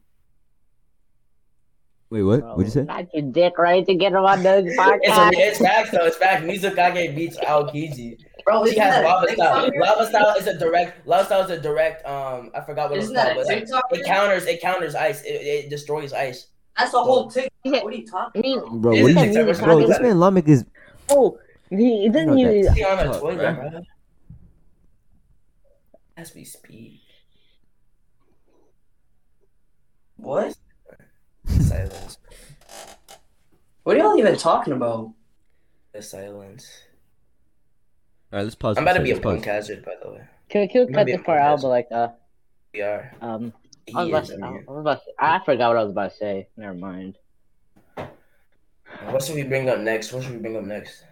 Wait, what? Bro, What'd you say? Not your dick, right? To get him on the [laughs] It's, a, podcast. it's fact though. It's fact. Mizukage beats Aokiji. Bro, She has lava style. TikToker? Lava style is a direct. Lava style is a direct. Um, I forgot what it's called, but a like, it counters. It counters ice. It, it destroys ice. That's a whole TikTok. Yeah. What are you talking I mean, Bro, It what is do you TikTok, mean? Bro, this man Lamek is Oh, he it doesn't You know even. that. See on a Fuck, Twitter, bro. bro. As we speak. What? Silence. What are y'all even talking about? The silence. All right, let's pause. I'm about to be a punk pause. hazard, by the way. Can we, can we cut this part out? But like, uh, We are. um, I was, about is, to, I I was about to, I forgot what I was about to say. Never mind. What should we bring up next? What should we bring up next?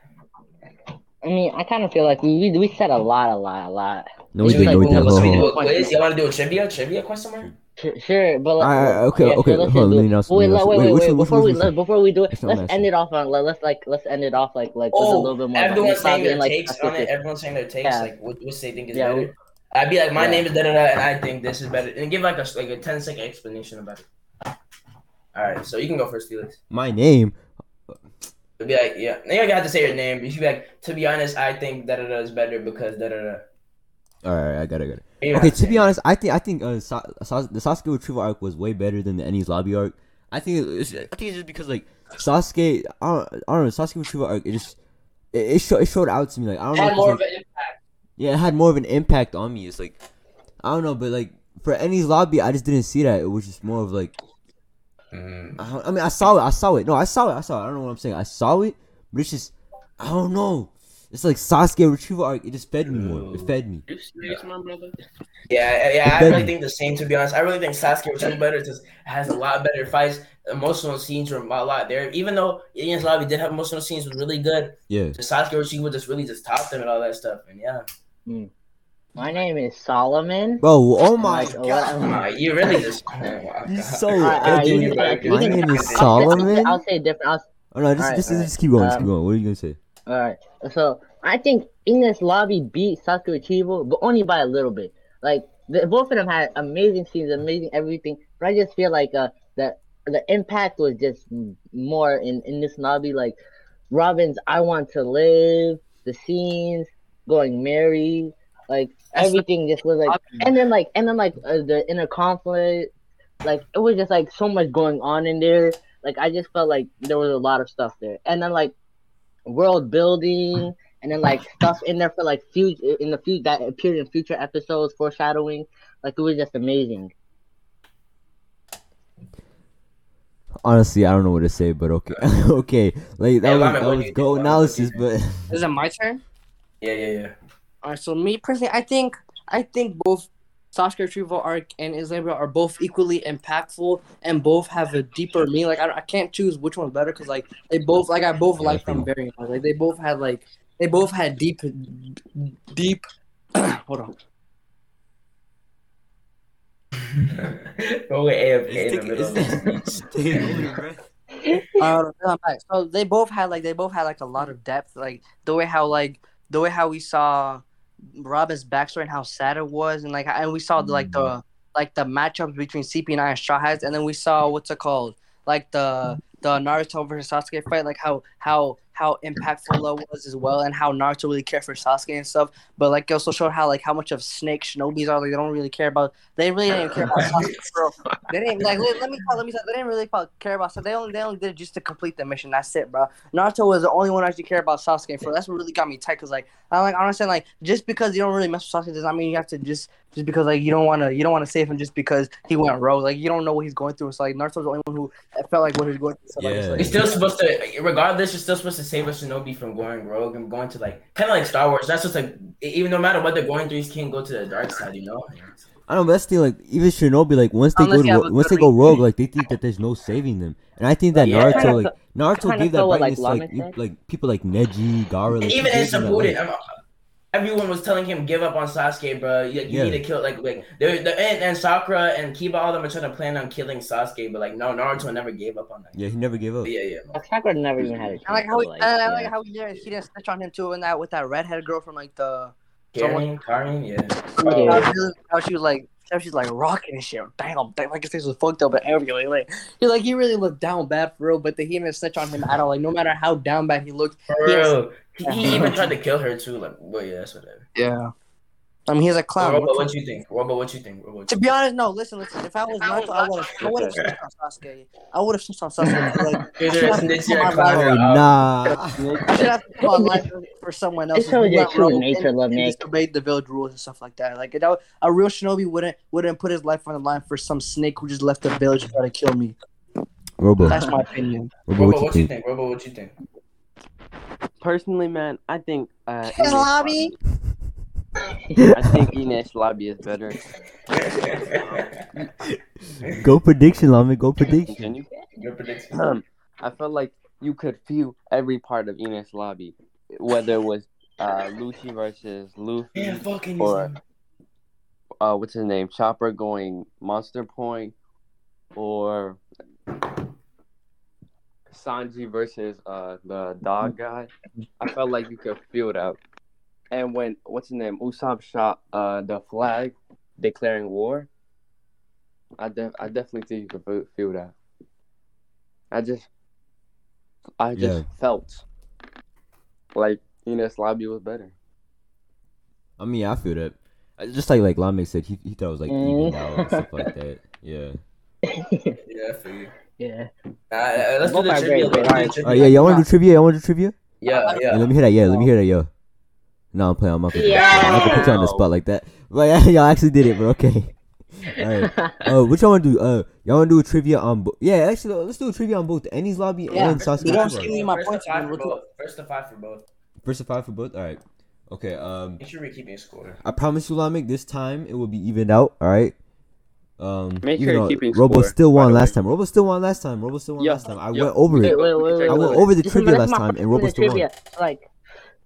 I mean, I kind of feel like we we, we said a lot, a lot, a lot. No, we didn't. No, we do- didn't. Should Hold we do hold a quiz? You want to do a trivia? Trivia question mark? Sure, sure but like, Alright, well, okay, yeah, okay, sure, let's hold on, do let it. me ask- Wait, let me wait, wait, wait, wait, wait. Before we let, this? before we do it, That's not what let's I'm end it off on. Let's like let's end it off like like with a Oh, little bit more. everyone's saying their like, takes on it. Everyone's saying their takes. Yeah. Like, what, which they think is Yeah, better. I'd be like, my yeah. name is da da da, and I think this is better, and give like a like a 10 second explanation about it. All right, so you can go first, Felix. My name. It'd be like, yeah, you don't have to say your name. but You should be like, to be honest, I think da da da is better because da da da. All right, I got it, I got it. Don't Okay, to be honest, I think I think uh, Sa- Sa- the Sasuke retrieval arc was way better than the Enies lobby arc. I think it's, I think it's just because like Sasuke, I don't, I don't know, Sasuke retrieval arc. It just it it, show, it showed out to me like I don't know. Had if more it's, of like- an impact. yeah, it had more of an impact on me. It's like I don't know, but like for Enies lobby, I just didn't see that. It was just more of like, Mm. I, I mean, I saw it. I saw it. No, I saw it. I saw it. I don't know what I'm saying. I saw it, but it's just, I don't know. It's like Sasuke retrieval arc. It just fed me more. It fed me. You serious, my brother? Yeah, yeah, I Then- really think the same. To be honest, I really think Sasuke was too better. Just has a lot better fights. Emotional scenes were a lot there. Even though Enies Lobby did have emotional scenes, was really good. Yeah. The Sasuke Uchiha just really just topped them and all that stuff. And yeah, My name is Solomon. Bro, oh my Like, god. uh, you really just. [laughs] You're so Alright, alright, you ugly. you My can- name is I'll say- Solomon. I'll say different. I'll, Oh no, just, Alright, just, alright. just keep going. just keep Um, going. What are you gonna say? All right. So I think Enies Lobby beat Sasuke Uchiha, but only by a little bit. Like the, both of them had amazing scenes, amazing everything. But I just feel like uh that the impact was just more in in this lobby. Like Robin's "I Want to Live," the scenes Going Merry, like That's everything just was like, and then like and then like uh, the inner conflict, like it was just like so much going on in there. Like I just felt like there was a lot of stuff there, and then like world building, mm-hmm. and then like stuff in there for like future in the future that appeared in future episodes, foreshadowing. Like it was just amazing. Honestly, I don't know what to say, but okay, [laughs] okay. Like that Yeah, was, that was go analysis, but Is it my turn? Yeah, yeah, yeah. All right. So me personally, I think I think both Sasuke Retrieval arc and Islam are both equally impactful and both have a deeper meaning. Like I, I can't choose which one's better because like they both like I both Yeah, like I them very much. Like they both had like they both had deep, deep. [clears throat] hold on. Go AFK in the middle of. [laughs] Uh, so they both had like they both had like a lot of depth. Like the way how like the way how we saw Robin's backstory and how sad it was, and like and we saw like the mm. like the matchups between CP9 and Straw Hats, and then we saw what's it called, like the the Naruto versus Sasuke fight, like how how how impactful that was as well, and how Naruto really cared for Sasuke and stuff. But like it also showed how like how much of Snake Shinobis are like they don't really care about. They really didn't care about Sasuke for they didn't like. Let, let me call. Let me say. They didn't really care about. So they only they only did it just to complete the mission. That's it, bro. Naruto was the only one who actually care about Sasuke. For that's what really got me tight. Cause like I like I understand like just because you don't really mess with Sasuke does not mean you have to just just because like you don't want to you don't want to save him just because he went rogue. Like you don't know what he's going through. So like Naruto's the only one who felt like what he was going through. So, like, it's, like, You're still supposed to, regardless, you're still supposed to save a shinobi from going rogue and going to like, kind of like Star Wars. That's just like, even no matter what they're going through, you can't go to the dark side, you know? I don't know. But that's the thing, like even Shinobi, like once they Unless go to, once they go rogue, like they think that there's no saving them. And I think that Yeah. Naruto, like Naruto gave that felt what, like, like you- like people like Neji, Gaara, like even he in gave them. Shippuden, everyone was telling him give up on Sasuke, bro. You, you Yeah. need to kill like like they're, they're, and, and Sakura and Kiba, all of them are trying to plan on killing Sasuke, but like no, Naruto never gave up on that. Yeah, he never gave up. But yeah, yeah. Like, Sakura never even had a chance. I like how he, to, I yeah. like how he didn't, he didn't snitch on him too in that with that redhead girl from like the Karin, Karin, yeah. Yeah. how, she, how she was like how she's like rocking and shit. Damn, damn like his face was fucked up and everything. Like he like he really looked down bad for real, but he didn't snitch on him at all. Like no matter how down bad he looked. For Yes. real. He, he even tried to kill her too. Like, well, yeah, that's whatever. Yeah. I mean he's a clown. Robo, what do you think? Robo, what you think? Robo, what To you be honest, no. Listen, listen. If I was Naruto, I would have. I would have snitched on Sasuke. I would have snitched on Sasuke. Like, think? [laughs] Either snitch or Oh, clown her Oh nah. I should have to put my life for someone else. It shows who your true rogue nature, and- Love and Nick. disobeyed the village rules and stuff like that. Like that, would- a real shinobi wouldn't wouldn't put his life on the line for some snake who just left the village to try to kill me. Robo, That's my opinion. Robo, Robo, what you think? Robo, what you think? Personally, man, I think uh, His Enies Lobby. [laughs] I think Enies Lobby is better. Go prediction, Lamin. Go prediction. Continue. Your prediction. Um, I felt like you could feel every part of Enies Lobby, whether it was uh, Lucci versus Luffy, Man, fucking or uh, what's his name, Chopper going Monster Point, or Sanji versus uh, the dog guy. I felt like you could feel that. And when what's his name, Usopp shot uh, the flag declaring war, I def- I definitely think you could feel- feel that. I just, I just Yeah. felt like Enies Lobby was better. I mean, I feel that. Just like like Lamin said, he, he thought it was like Mm. evened out and stuff like that. Yeah. [laughs] Yeah, for you. Yeah. Uh, uh, let's do Both the trivia. great, let's do the trivia. Oh yeah, y'all want to do trivia? Y'all want to do trivia? Yeah, Yeah, yeah. let me hear that. Yeah, let me hear that. Yeah. No, I'm playing. I'm not gonna, Yeah. I'm not gonna put you on the spot like that. But yeah, [laughs] y'all actually did it, but okay. Alright. [laughs] Uh, which y'all want to do? Uh, y'all want to do a trivia on? Bo- yeah, actually, let's do a trivia on both Enies Lobby Yeah, and Sasuke. you don't Uchiwa. see me my First to points five again. for We'll both. First to five for both. First to five for both. All right. Okay. Um, Make sure we're keeping score. I promise you, Lamek, this time it will be evened out. All right. Um, Make even sure you're though keeping Robo score, still won last way. time. Robo still won last time. Robo still won Yeah, last time. I yeah. went over Wait, it. wait, wait, wait, I went wait. over the This trivia last this is my time, and first Robo time in still won. trivia. Like,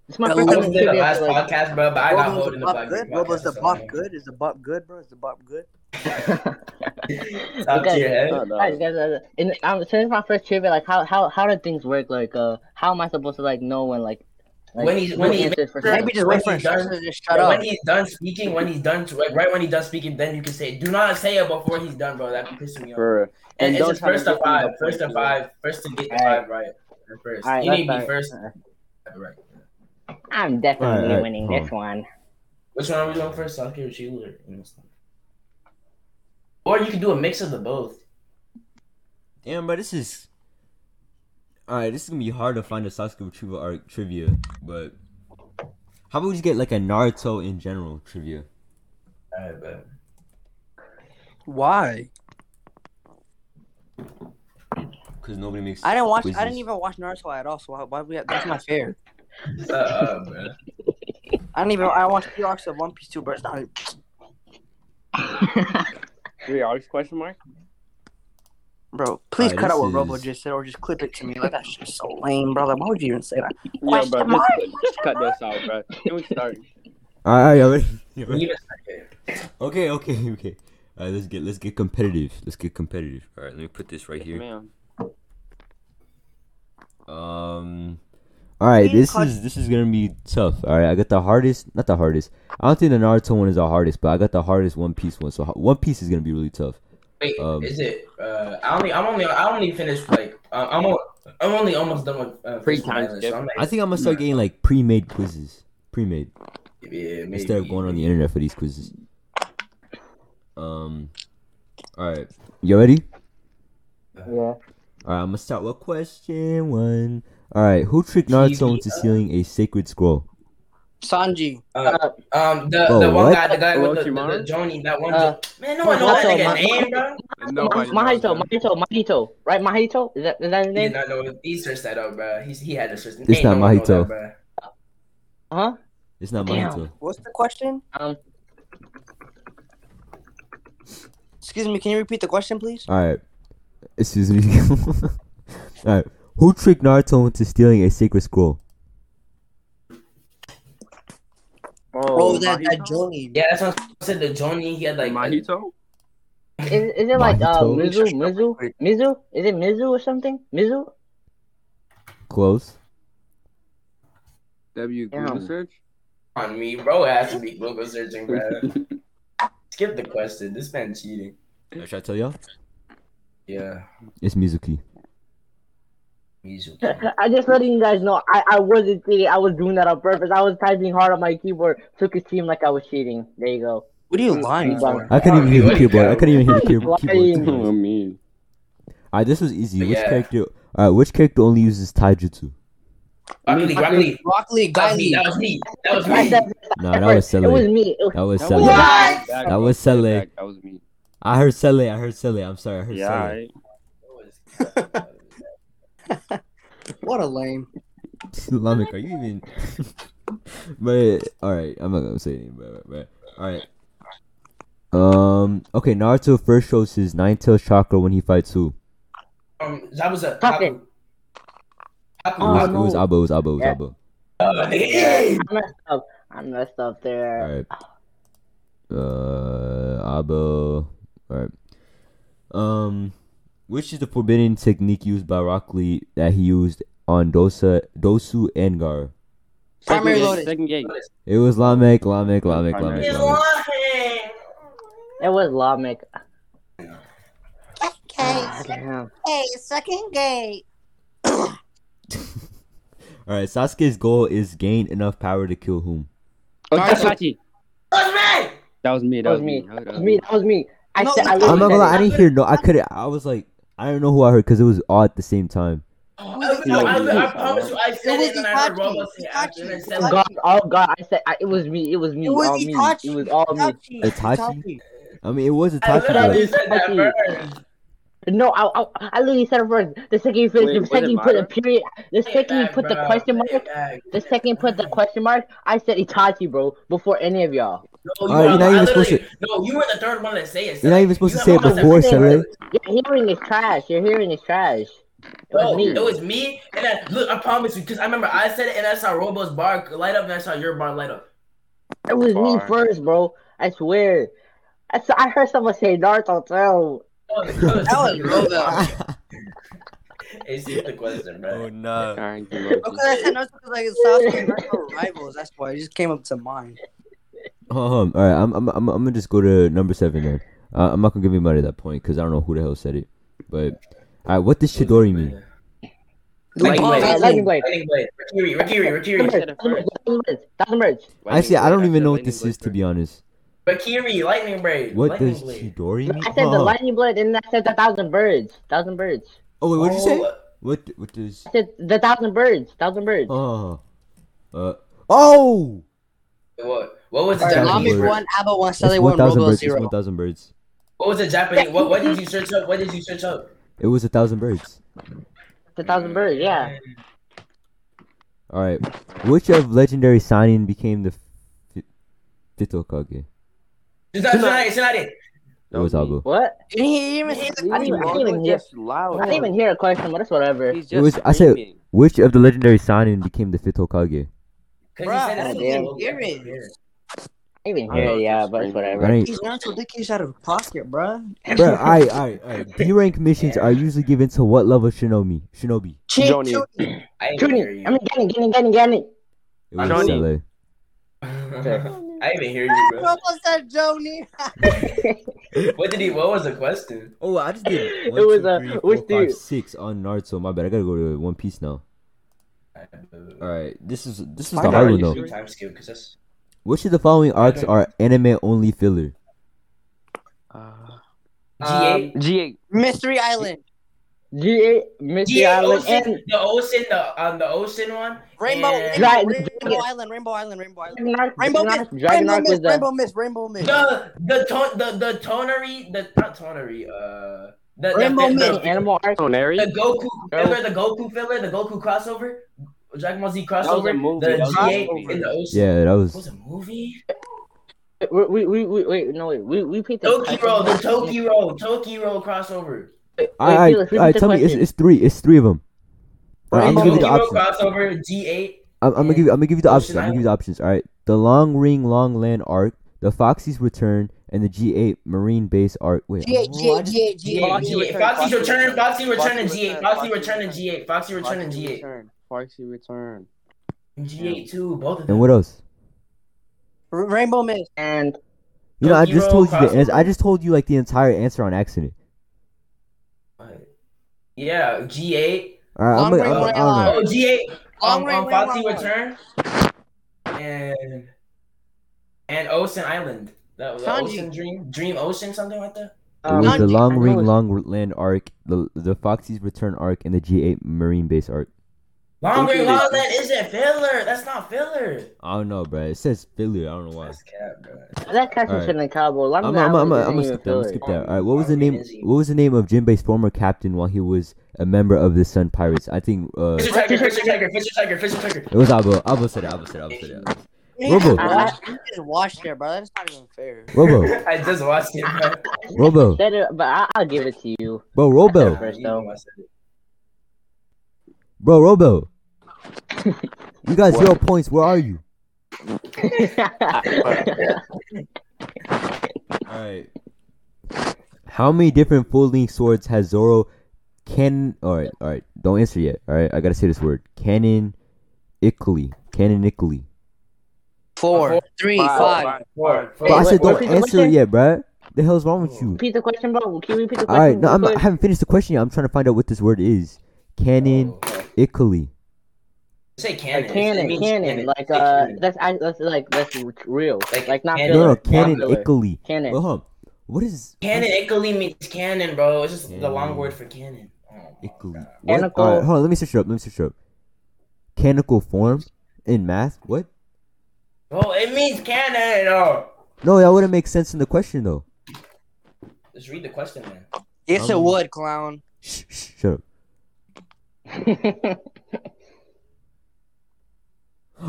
this is my first time in the trivia. last like, podcast, bro, but I got Robo's the holding the bop good. Robo's the bop good. Is the bop good, bro? Is the bop good? [laughs] [laughs] Top Okay, tier head. Oh, no. guys, guys, guys, in, um, since my first trivia, like, how how how do things work? Like, uh, how am I supposed to like know when like, like When he's- when who he- Maybe just When wait for he's done- just shut Yeah, up. when he's done speaking, when he's done, like right when he's done speaking, then you can say, "Do not say it before he's done, bro." That be pissing me off. For And, And it's don't just first to give me five, to point, five, first to get the five right. First, Alright, you need to be first. Right. I'm definitely Alright, alright, winning hold this one. Which one are we going first? Sasuke or Shield? Or you can do a mix of the both. Damn, but this is. All right, this is gonna be hard to find a Sasuke retrieval arc trivia, but how about we just get like a Naruto in general trivia? Alright, bet. Why? Because nobody makes. I didn't watch. quizzes. I didn't even watch Naruto at all. So why, why we? That's not fair. Uh, uh, bro. I don't even. I watched the arcs of One Piece too, but it's not. [laughs] three arcs question mark. Bro, please Alright, cut out this what Robo just said, or just clip it to me. Like that's just so lame, bro. Like, why would you even say that? Yeah, bro. Just, just cut this out, bro. Can we start? All right, y'all ready? Y'all ready? Even second. Okay, okay, okay. All right, let's get let's get competitive. Let's get competitive. All right, let me put this right here. Um. All right, this is this is gonna be tough. All right, I got the hardest, not the hardest. I don't think the Naruto one is the hardest, but I got the hardest One Piece one. So One Piece is gonna be really tough. Wait, Um, is it? Uh, I only, I'm only, I only finished like, uh, I'm, al- I'm only almost done with uh, Three Fist times so I'm like, I think I'm gonna start getting like pre-made quizzes, pre-made yeah, maybe. instead of going on the internet for these quizzes. Um. All right, you ready? yeah. All right, I'm gonna start with question one. All right, who tricked Naruto into stealing a sacred scroll? Sanji. Uh, um, the, Bro, the one what? guy, the guy with the, the, the Johnny, that one. Uh, man, no one knows that Mahito, nigga name, bro. Nobody Mahito. Mahito, Mahito, right? Mahito, is that is that his He did name? not know. He searched that up, bro. He's, he had a search. It's not no Mahito. that, bro. Huh? It's not Damn. Mahito. What's the question? Um, Excuse me. Can you repeat the question, please? All right, excuse me. [laughs] All right, who tricked Naruto into stealing a sacred scroll? Oh, that that Mahito? Johnny. Yeah, that's what I said. The Johnny, he had like. Mahito? is, is it like uh, Mahito? Mizu, Mizu, Mizu? Is it Mizu or something? Mizu? Close. W Yeah. Google search. on me, bro. It has to be Google searching, bro. [laughs] Skip the question. This man cheating. Should I tell y'all? Yeah. It's Mizuki. Mizu. [laughs] I just letting you guys know I, I wasn't cheating. I was doing that on purpose. I was typing hard on my keyboard. Took it seem like I was cheating. There you go. What are you lying for? I couldn't even hear the What do you keyboard. I couldn't even hear the keyboard. Lying. keyboard. Oh, me. Alright, this was easy. Which Yeah. character? Alright, which character only uses taijutsu? Rock Lee, Rock Lee. Rock Lee, That was Guy me. Lee. That was me. That was I me. said Nah, that was it was me. It was, That was That Sele. What? That That was Sele. That was me. I heard Sele. I heard Sele. I'm sorry. I heard Yeah. Sele. I- [laughs] What a lame. Lamek, are you even? [laughs] but all right, I'm not gonna say anything. But, but all right. Um. Okay. Naruto first shows his nine tails chakra when he fights who? Um, that was a. Fucking- It Oh, was, no. it was Abo. It was Abo. It was Yeah. Abo. I messed up. I messed up there. All right. Uh, Abo. All right. Um, which is the forbidden technique used by Rock Lee that he used on Dosa, Dosu, and Gaara? Primary Second loaded. gate, Second gate. It was Lamek, Lamek, Lamek, Primary. Lamek, He's Lamek. It was Lamek. Okay, Damn. hey, second gate. Ah, [coughs] All right. Sasuke's goal is gain enough power to kill whom? Oh, Itachi. That was me. That was me. That was me. That That was me. That was me. I No, said. I I'm I'm not literally gonna lie. I didn't hear no. I couldn't. I was like, I don't know who I heard because it was all at the same it. Oh, I, I, I promise you, I said was it and I heard Itachi. Robo say after and I said it. Oh, God, oh God! I said I, it was me. It was me. It was all me. Itachi. It was all me. Itachi. Itachi? I mean, it was a I Tachi literally said that first. No, I, I, I literally said it first. The second you finish, Wait, the second you put a period, the Take it second you back, put the question mark, the second you put the question mark, I said Itachi, bro, before any of y'all. No, you Alright, were- you're not even supposed literally- No, you were the third one to say it. You're not even supposed You to say it before, everything. Sele. Your hearing is trash. Your hearing is trash. It was No, me. it was me, and then look, I promise you, because I remember I said it, and I saw Robo's bar light up, and I saw your bar light up. It was me first, bro. I swear. I, saw, I heard someone say Naruto too. that was Robo. [laughs] It's just the question, bro. oh no. Alright, Okay, I said Naruto because like Sasuke and Naruto were rivals. That's why it just came up to mind. Um, all right, I'm, I'm, I'm, I'm gonna just go to number seven then. Uh, I'm not gonna give anybody that point because I don't know who the hell said it. But, all right, what does Chidori mean? Lightning blade. Lightning Blade. Lightning blade. Raikiri, Raikiri, Raikiri. said it first. Thousand birds. Thousand birds. Actually, I don't even know what this is to be honest. Raikiri, lightning blade. What lightning does blade. Chidori mean? I said the lightning blade, and I said the thousand birds. Thousand birds. Oh wait, what did you say? Oh, What, what does? I said the thousand birds. Thousand birds. Oh, uh, oh. What? What was the Alright, Thousand Japanese? Lami one, Abba one, It's Sally one one, thousand Robo birds. It's zero. one thousand birds. What was the Japanese? What? What did you search up? What did you search up? It was a thousand birds. The thousand birds. Yeah. All right, which of legendary Sannin became the fi- fifth Hokage? Tsunade, Tsunade, Tsunade. It was Abu. What? Didn't he even I hit I didn't even, I didn't even hear. just loud. I didn't even hear a question, but that's whatever. He's It was- I said- screaming. Which of the legendary Sannin became the fifth Hokage? Cause Bruh, he said I it's didn't hear it. I even I hear know, yeah, but it's screaming. I whatever. ain't, He's not so dick out of pocket, bruh. bro. Alright, alright, alright. B rank missions are usually given to what level shinobi? Shinobi. Johnny. [clears throat] I didn't hear Tuni, you. I mean, getting, getting, getting, getting. It was Johnny. Sele. [laughs] I didn't hear you, bro. Robo said Joni. [laughs] What did he? What was the question? Oh, I just did. [laughs] It was, uh, which dude? six on Naruto. My bad. I gotta go to One Piece now. All right, this is this is Fine, the bro, hard one though. Time skip, cause that's. Which of the following arcs are anime only filler? Uh, G8. G8. Mystery Island. G8, Mystery G8 Island, ocean, and the ocean, the um, the ocean one. Rainbow, and- Dra- Rainbow, Dragon- Rainbow Island, Rainbow Island, Rainbow Island. Dragon Rainbow Dragon Mist, Dragon Rainbow Arc was Mist, the. Rainbow Mist, Rainbow Mist. The the ton the the tonery the not tonery uh the Rainbow the, Mist. the, Animal Arc. Toneri? the Goku Bro. filler the Goku filler the Goku crossover Dragon Ball Z was a crossover movie, the that was a G8 movie. in the ocean Yeah, that was was. a movie We, we, we, we, wait, no, wait, we, we picked the Toriko the Toriko Toriko crossover All right, Felix, all right. repeat the Tell me, it's, it's three. It's three of them. I'm gonna give you the options. crossover G8 I'm, I'm gonna give you. I'm gonna give you the options. I'm gonna give you the options. All right, the Long Ring Long Land arc, the Foxy's Return, and the G8 Marine Base arc. Wait, G8, oh, I G8, just- G8, G8 G8. G8 Foxy return Foxy return and G8 return, Foxy Foxy return and. G8 Foxy return and G8 return. Foxy return. and G8 too both of them And what else? R- Rainbow Mist. And You know, I just Toriko told you the answer. crossover. I just told you like the entire answer on accident. yeah G8 All right, I'm Long gonna. Ring I'm, Long I don't know. Oh, G8 Long um, Ring, um, Ring, Foxy Long Return and and Ocean Island. That was Sanji. Ocean Dream, Dream Ocean, something like that. It was the Long Ring Long Land arc, the the Foxy's Return arc, and the G8 Marine Base arc. Long Ring Included. Long Land isn't filler. That's not filler. I don't know, bro. It says filler. I don't know why. That's cap, bro. that catch Alright. shit in Cowboy. Let I'm, I'm, I'm, I'm, gonna skip that. I'm skip that. All right, what was the name? What was the name of Jinbei's former captain while he was a member of the Sun Pirates? I think uh, Fisher Tiger, Fisher Tiger, Fisher Tiger, Fisher Tiger. it was Abo. Abo said it. Abo said it. Abo said it. Robo. just watched- you just watched it, bro. That's not even fair. Robo, [laughs] I just watched it, bro. Robo, it, but I, I'll give it to you. bro, Robo, First, though. I said it. bro, Robo. [laughs] You got zero points. Where are you? [laughs] All right. How many different full length swords has Zoro? Can all right, all right. Don't answer yet. All right, I gotta say this word. Canon, Ickley, canonically. Four, three, Five. five. Four, four. But I Hey, said what- don't repeat the answer it question? yet, bruh. The hell's wrong with you? repeat the question, bro. Can you repeat the All question? right, no, I'm, I haven't finished the question yet. I'm trying to find out what this word is. Canon, oh. Ickley. Say canon. Like It canon, means canon, like Say uh, canon. that's I, that's like that's real, Like like, not canon. No, no, filler, canon, not filler. Ickley. Canon. Well, hold on. What is Canon Ickley means canon, bro. It's just the long word for canon. Oh, my Ickley? God. What? Canonical- All right, hold on. Let me search it up. Let me search it up. Canonical form in math? What? Oh, it means canon. Oh. No, that wouldn't make sense in the question though. Just read the question, man. Yes, it Um, would, clown. Shh, shh, shut up. [laughs]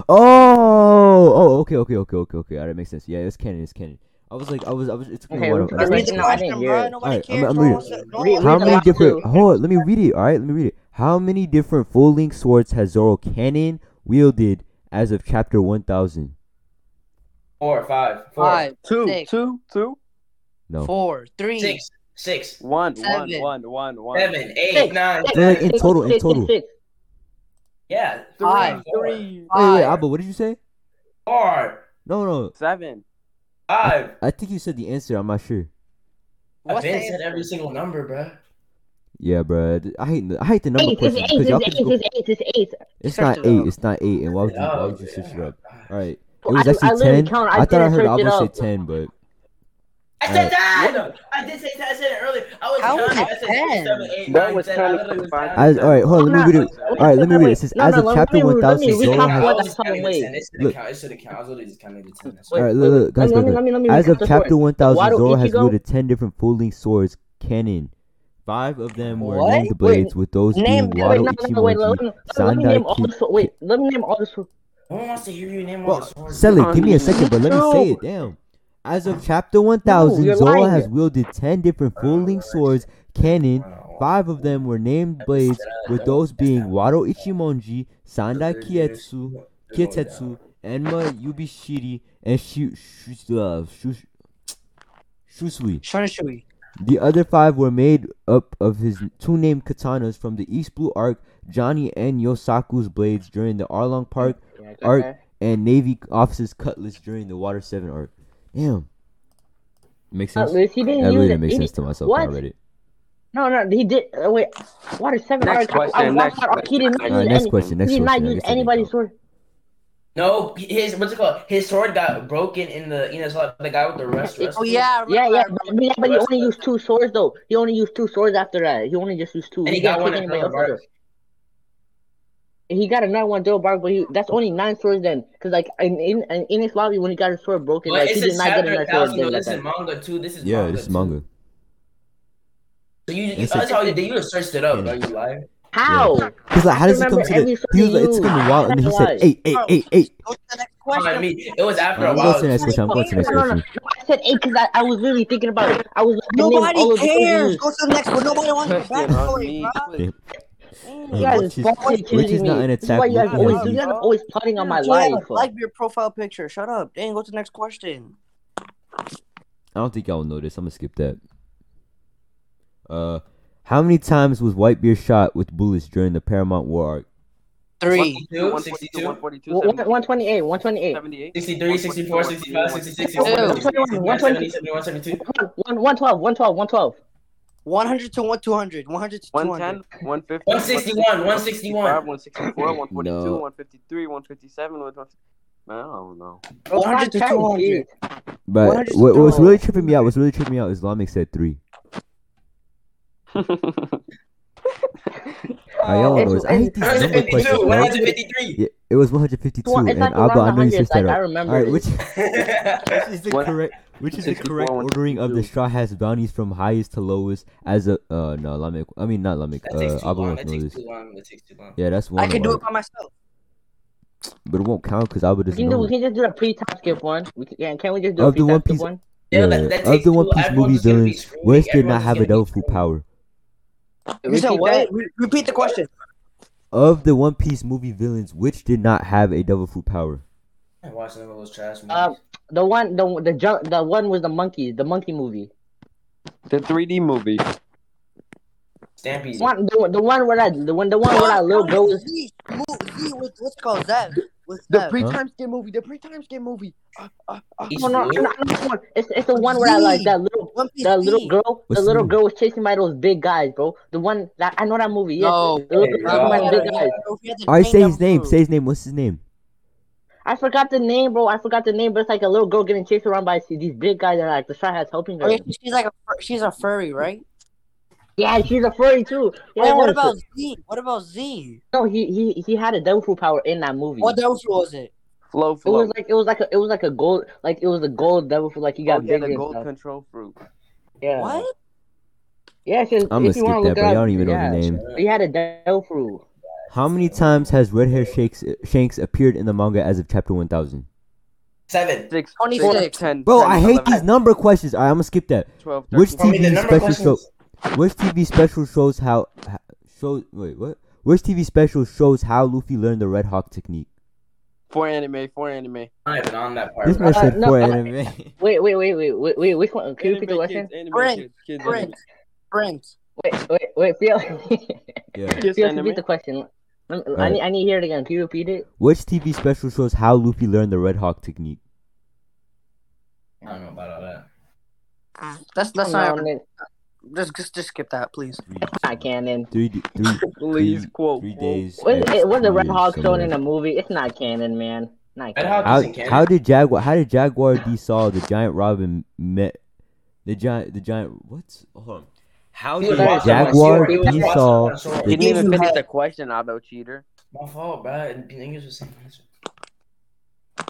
Oh, oh, okay, okay, okay, okay, okay. All right, makes sense. Yeah, it's canon. It's canon. I was like, I was, I was. It took me Okay, a while we to can understand. Read read the I question, didn't hear bro. it. Nobody Alright, I'm- I'm reading. one said- no Read- How read many different? two. Hold on, let me read it. All right, let me read it. How many different full length swords has Zoro Canon wielded as of chapter one thousand? Four, five, four, Five, Two, six, two, two, No. four, three. six, six, one, one, Seven. one, one, one. seven, eight, Six. nine, No, in total, in Six, six, total. six. Yeah, Five, four, Three, Wait, Five. wait, Abba, what did you say? four, No, no. seven. five. I think you said the answer. I'm not sure. I've been said every single number, bro. Yeah, bro. I hate, the- I hate the number Eight, it's questions eight, because y'all it's eight, just go. it's eight, it's eight. It's not eight. up. It's not eight. And why would you? Why would you switch it up? All right. It I- was I actually literally ten. count- I I thought I heard search it Abba say ten, but I said ten. I did say ten. I said it earlier. I was How was counting. I said 10? seven, eight, That nine, was ten. kinda I was confusing. counting. as all right. Hold on. Let me read it. All right. Let me read it. It says No, as no, of chapter me- thousand, me Zoro has. what I the was counting wait. ten. It should Look. have counted. It should have counted. I was literally just counting the ten. That's Wait, All right, wait, look, wait. look, guys, Let me- guys, let me- let me As recap of the chapter story. 1000, Wado Zoro has Ichigo- wielded 10 different folding swords canon. Five of them were What? named blades, with those Name being them. Wait, Wado no, no, no, wait, let Ichimonji, me, let me name all the Sandai swords. Wait, let me name all the swords. No one wants to hear you name all Well, the swords. sell it. Give me a you second, but let me say no. it. Damn. As of chapter 1000, you're Zoro has wielded 10 different full length swords canon. Five of them were named blades, with those being Wado Ichimonji, Sandai Kitetsu, Kitetsu, Enma Yubashiri, and Shu, Shu, uh, Shu, Shusui. Shonishui. The other five were made up of his two named katanas from the East Blue Arc, Johnny and Yosaku's blades during the Arlong Park arc, and Navy officers' cutlass during the Water 7 arc. Damn. Makes sense? Cutlass, he didn't That really it. didn't make sense to myself when I what? read it. No, no, he did. Uh, wait, what is Seven. Next arc, I- I next that arc, He did not question. Alright, use next any- question, next He did not use anybody's sword. No, his what's it called? His sword got broken in the you know it's like the guy with the rust. rust Oh yeah, I Yeah, yeah, I but, yeah, but he only used two swords though. He only used two swords after that. He only just used two. And he didn't got one in anybody else Bark. out. He got another one, Joe Bark, but he, that's only nine swords then. Cause like in in, in his lobby when he got his sword broken, But like he did not get chapter another sword thousand then. though. That This is time. manga too. This is Yeah, manga this is too. manga. So you, you It's that's a- how you did. You just searched it up, bro. You liar. How? He's like, how does he come to the. He was like, it took him a while, and he said, Why? eight, eight, eight, eight. Go to the next Come on, question. It was after a I'm while. going to the next question. I'm going to the next question. I said eight because I, I was really thinking about it. I was like, Nobody of the swords he cares. Go to the next one. Nobody wants your Question on backstory, bro. Please. You Uh, guys which is is- fucking which is accusing not an This is why you attack. guys always, you guys are always plotting on my Yeah, life. like your profile picture. Shut up. Dang, go to the next question. I don't think y'all will know this. I'm gonna skip that. Uh, how many times was Whitebeard shot with bullets during the Paramount War arc? Three. 62, 142, 62, 142, One- 128, 128. 78. 63, 64, 65, 66, Ew. 67, 121, 70, 71, 72. One, 112, 112, 112. 100 to 1 200. 100 to 200. 110, 150, 161, 161. 164, 142, [laughs] No. 153, 157, 150. Man, I don't know. 100 to 200. But 100 what, what's no. really tripping me out, what's really tripping me out, Islamic said three. [laughs] I y'all know. I hate these number 152, questions, bro. 153. Yeah, it was 152, Well, it's and like Abba, I know you 100, switched like, that I remember All right, which, which [laughs] is the correct, which is the correct ordering of the Straw Hats bounties from highest to lowest as a uh no Lamek, I mean not Lamek, That takes uh too Abba long. won't That takes this. too long. That takes too long. Yeah, that's one. I can do it by myself. but it won't count because I would doesn't can, do, we can just do a pre-time skip one. We can, yeah, can we just do a Of the pre-time One skip Piece- one? Yeah, Yeah, that- that of the One Piece movie just gonna be villains, screaming. which did not have a just devil screaming. power. You said Repeat what? Re- repeat the question. Of the One Piece movie villains, which did not have a devil fruit power? I watched some of those trash movies. Uh, the one, the the jump, the one was the monkey, the monkey movie. The 3D movie. Stampede. One, the, the one where that, the one, the one where that little girl was. Z, Z with what's called Zev. With The pre-time skip movie. The pre-time skip movie. Uh, uh, uh. No, no, no, no, no, It's it's the one where I like that little that little girl, What's the the little name? girl was chasing by those big guys, bro. The one that I know that movie. Yes, No. the little girl the big guys. All right, say his name. Say his name. What's his name? I forgot the name, bro. I forgot the name, but it's like a little girl getting chased around by these big guys and like the Straw Hats helping her. Oh, yeah, she's like a she's a furry, right? Yeah, she's a furry too. Yeah, Wait, what about Z? What about Z? no? He he he had a devil fruit power in that movie. What devil fruit was it? Flow, It was like it was like a it was like a gold like it was a gold devil fruit like he oh, got yeah, bigger the gold stuff. control fruit. Yeah. What? Yeah, because I'm gonna if you skip want to that, look but it I up, don't even know yeah, the name. He had a Delfru. How many times has Red Hair Shanks, Shanks appeared in the manga as of chapter 1000? Seven. Six, 26. six, 10, Bro, 10, I hate 11, these number questions. Alright, I'm gonna skip that. 12, Which 13, Tell me the TV number special show? Which TV special shows how, how shows wait what? Which TV special shows how Luffy learned the Red Hawk technique? Four anime, four anime. I'm not even on that part. This man said no, for uh, anime. [laughs] Wait, wait, wait, wait, wait, wait. Which one? Can you repeat the question? kids, anime Brent, kids, kids, Brent. Brent. Wait, wait, wait. Feel, [laughs] yeah. Kids, feel, repeat the question. I, Alright. need, I need to hear it again. Can you repeat it? Which TV special shows how Luffy learned the Red Hawk technique? I don't know about all that. Ah, that's that's No, not. man, Just, just just skip that, please. not [laughs] canon. Three, d- three, [laughs] Please three, quote. three days. Was it was the Red Hawk shown in a movie? It's not canon, man. Not canon. Hawk How, isn't canon. how did Jaguar how did Jaguar D. Saul the giant Robin met the giant the giant what's hold on. How did Jaguar D. Saul? Didn't even finish the question, Otto Cheater. My fault, bro. English was same answer.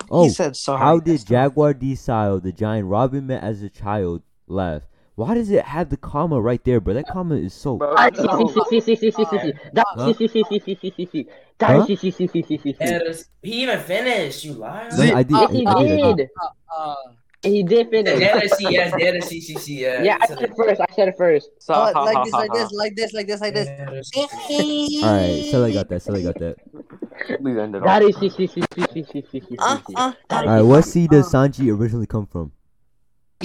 Oh, How did Jaguar D. Saul, the giant Robin met as a child, left? Why does it have the comma right there, bro? That comma is so. Bro, [laughs] he even finished. You liar. I did. I did. He did finish. The letter C, yes, the letter yeah. I said it first. I said it first. So oh, like this, like this, like this, like this, like this. All right, Silly got that. Silly got that. Please end it. That is C, C, All right, what C does Sanji originally come from?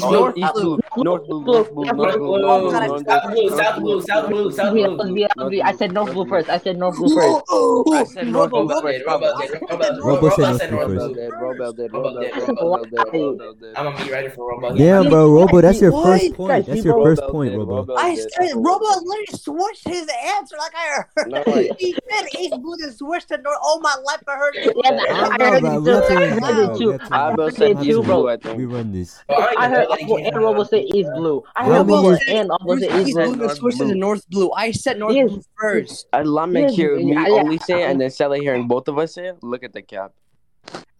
Oh, north, east blue, north blue, north blue, north blue, south blue, south blue, south blue, south blue. I said north blue first. I said north blue first. I said north blue first. Robo said north blue first. Robo did. Robo did. Robo did. Robo did. I'm gonna be ready for Robo. Yeah, bro, Robo, that's your first point. That's your first point, Robo. I said Robo literally switched his answer like I heard. [laughs] He said east blue and switched to north. All my life I heard it. I heard it too. I heard it too, bro. We run this. I heard and you Robo handle say. East Blue. I Robo heard Robo was- and Apple say East East Blue. Blue, then switched to North Blue. I said North Blue first. I love me Yes, hear me yeah, yeah. only say it and then Sally hearing both of us say it. Look at the cap.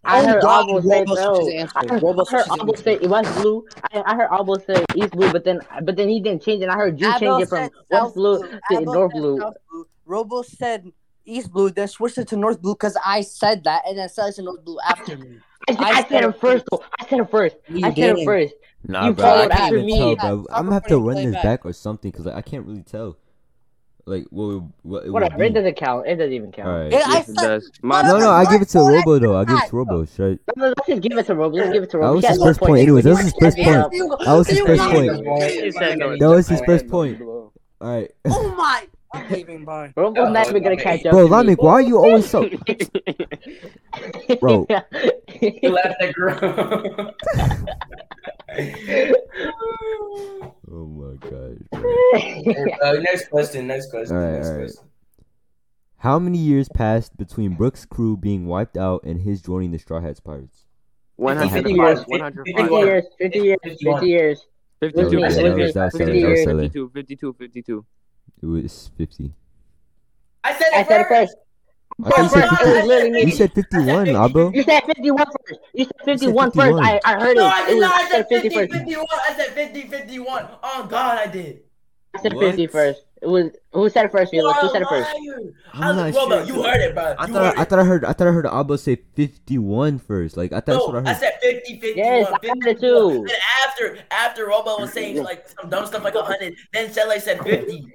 I Oh heard God, Albo say Robo no. switched his answer. I heard, Robo I heard switched his Albo say West Blue. I, I heard Albo say East Blue, but then but then he didn't change it. I heard you change it from said West Blue Blue. to North Blue. South Blue. Robo said East Blue, then switched it to North Blue because I said that, and then Sally said North Blue after me. I, said- I I said said it it first. though. I said it first. You I said it first. Nah, You bro, I can't after even me. tell, bro. Yeah, I'm gonna have to run this back. back or something because like, I can't really tell. Like what what it would Whatever. It doesn't count. It doesn't even count. All right. Yeah, I Yes, it does. My No, no, I give it to Why- Robo though. I give it to Robo. Should No, no, Let's just give it to Robo. Let's give it to Robo. That Robo. was He his has one first point. Anyways, that was his first point. That was his first point. He said no, he That was his first point. All right, Oh my! I'm leaving. Bye. Robo's not even gonna catch up. bro, to me. Lamek, why are you always so? [laughs] Bro. You left that girl. [laughs] Oh my gosh. uh, next question. Next question. All right, next all right. question. How many years passed between Brooks' crew being wiped out and his joining the Straw Hats pirates? 105, 50 years. 105. 50 years, 50 years, 50 years. 52, With me, That was- that with me, was- that was 50 Sally, that was years. Sally. 52, 52, 52. It was fifty. I said I it said it first. first. I thought you said First, it 50. literally me. You said fifty-one, Abo. You said 51 first. You said 51 first. 51. I, I heard it. No, I it did was, not. I I said 50 50, first. 51. I said 50, 51. Oh, God, I did. I said What? 50 first. It was who said it first, You Felix? Who said it first? I'm not Robo, sure. You heard it, bro. I You thought I, I it. thought I heard I thought I heard Abo say 51 first. Like I thought that's No, what I heard. I said 50, 51. Yes, I heard it too. Then after, after Robo was saying like some dumb stuff like 100, then Sele said 50.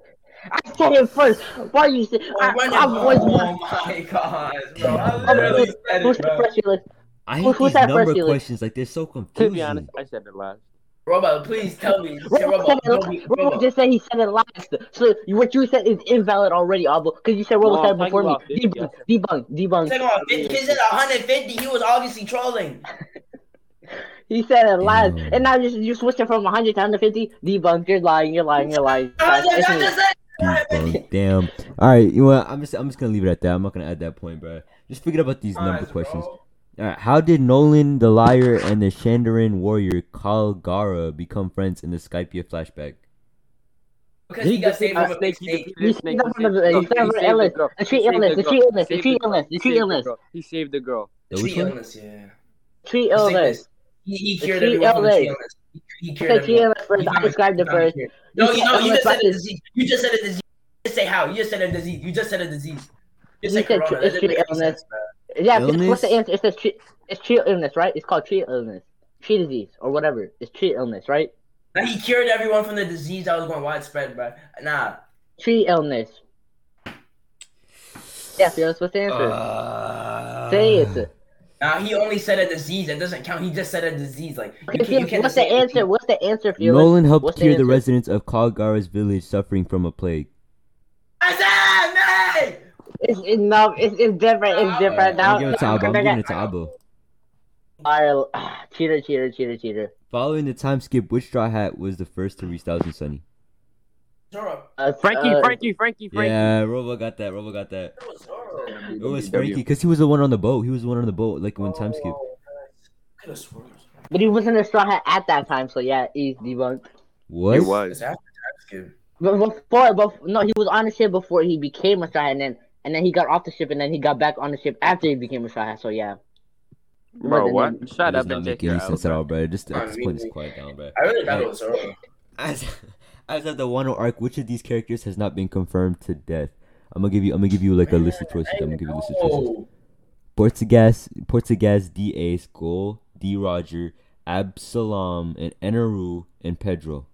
I said it first. Why you say? Oh, I, run it. I was. oh my gosh, bro. I literally said Who it, bro. first, Felix? I who- hate who these first, number questions. Like they're so confused. To be honest, I said it last. Robo, please tell me. Say Robo Robo. said it no, last. we- Robo Robo. just said he said it last. So what you said is invalid already, Albo, because you said Robo No, said it before me. 50, Debunk, debunk, debunk. Second one, he said 150. He was obviously trolling. [laughs] He said it last, Damn. and now you you switched it from 100 to 150. Debunk. You're lying. You're lying. You're lying. [laughs] I Guys, just, it's I me. just said Debunk. Damn. All right, you know what? I'm just I'm just gonna leave it at that. I'm not gonna add that point, bro. Just forget about these number Nice, questions. bro. All right, how did Noland the liar and the Shandian warrior Calgara become friends in the Skypiea flashback? Because he got saved from a Snake, he mistake. defeated You Snake, he saved- you he said the illness, girl. the He tree saved illness, the girl. tree illness, the tree illness, the tree illness. He saved the girl. The Tree illness, yeah. Tree illness. sickness. He, he cured everyone from tree illness. Illness. He, he I cured said tree everyone. first. He I described he it first. cure. No, you know, you just said a disease. You just said a disease. Just say how. You just said a disease. You just said a disease. You You said said corona. it's didn't tree illness. sense. Yeah, Illness? what's the answer? It says tree. It's tree illness, right? It's called tree illness, tree disease, or whatever. It's tree illness, right? Now he cured everyone from the disease that was going widespread, bro. Nah. Tree illness. Yeah, Felix, what's the answer? Uh, Say it. Now he only said a disease. That doesn't count. He just said a disease. Like you can, you can't what's the say answer? What's the answer, Felix? Noland helped What's cure the answer? residents of Calgara's village suffering from a plague. I said, man! It's, it's no, it's, it's different. It's different. I'm Now, giving it to Abo. I'm giving it to Abo. Alright, cheater, cheater, cheater, cheater. Following the time skip, which straw hat was the first to reach Thousand Sunny? Zoro. Uh, Franky, uh, Franky, Franky, Franky. Yeah, Robo got that. Robo got that. It was It was Franky because he was the one on the boat. He was the one on the boat, like when time skip. Oh, Could have sworn. it was Zoro. But he wasn't a straw hat at that time, so yeah, he's debunked. What? He was. It's after time skip. But before, before, no, he was on the ship before he became a straw hat, and then and then he got off the ship, and then he got back on the ship after he became a straw hat. So yeah. Bro, But what? Shut That does up not and make take your sense L, at all, bro. Just at this point, mean- just quiet down, bro. I really thought it was Zoro. [laughs] As as of the Wano arc, which of these characters has not been confirmed to death? I'm gonna give you. I'm gonna give you like a list of choices. I'm gonna give you a list of choices. Portgas, Portgas, D. Ace, Gol, D. Roger, Absalom, and Enaru, and Pedro.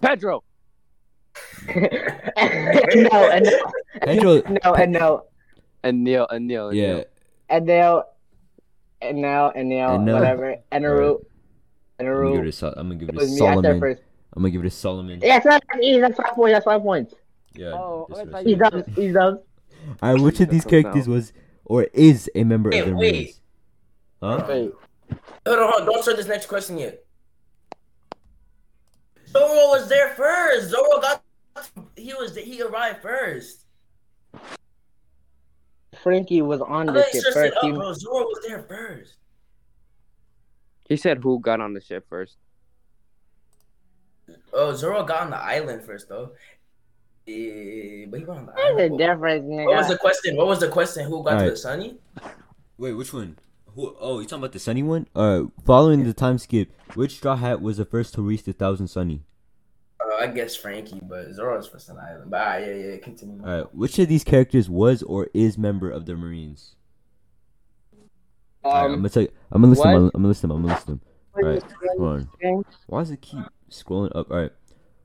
Pedro. [laughs] no, and no, Pedro, no, and no, And Neil, and Neil, and yeah. Neil. and Neil, and now, and now, And now. whatever, and Aru, and I'm gonna give it i'm gonna give It it a was me. I said Solomon. First. I'm gonna give it to Solomon. Yeah, it's not easy. That's five points. That's five points. Yeah. Oh, this I was- thought He's done. He's done. All right, which of these characters was or is a member Wait, of the wait. Marines? Huh? Wait, Hold on, hold on, don't start this next question yet. Zoro was there first. Zoro got. He was. He arrived first. Franky was on the ship searched first. Oh, up, bro. Zoro was there first. he said who got on the ship first. Oh, Zoro got on the island first, though. Eh, but he went on the there's a island. difference, What was the question? What was the question? Who got to Alright. the sunny? Wait, which one? Who? Oh, you talking about the Sunny one? All right. Following the time skip, which straw hat was the first to reach the thousand Sunny? Uh, I guess Franky, but Zoro's first on the island. But ah, yeah, yeah, continue. All right. Which of these characters was or is member of the Marines? All right, I'm Um, gonna tell you. I'm gonna list them. I'm gonna list them. I'm gonna list them. All right. Hold on. Why does it keep scrolling up? All right.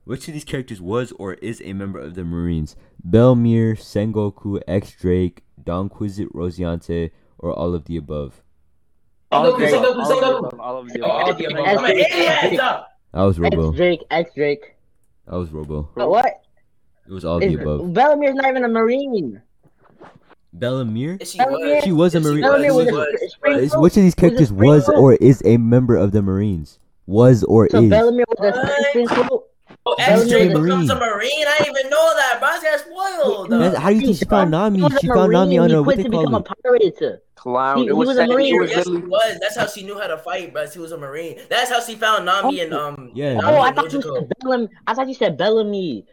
Which of these characters was or is a member of the Marines? Bellemere, Sengoku, X Drake, Don Quizit, Rosinante, or all of the above? All of the Sengoku, above, all of the above, all of the Oh, all above. the above. I'm an That was X Robo. Drake, X Drake. That was Robo. But what? It was all of the above. Bellemere's not even a Marine. Bellemere? Yes, she Bellemere- was. She was a Marine. Was was. spring Is- fool. Which of these He was a characters was or is a member of the Marines? Was or So is? Bellemere was a What? spring fool. Oh, Bellemere X Drake was a becomes a Marine. Marine. I didn't even know that, bro. I got spoiled. That's- how do you think she found He Nami? was a She found Nami Marine. on He a what quit they to call become a it? pirate. Clown. He- it he was was a Marine. It was yes, she literally. was. That's how she knew how to fight, bro. She was a Marine. That's how she found Nami and um. Yeah, Nami Oh, I thought you said Bellam. I thought you said Bellamy.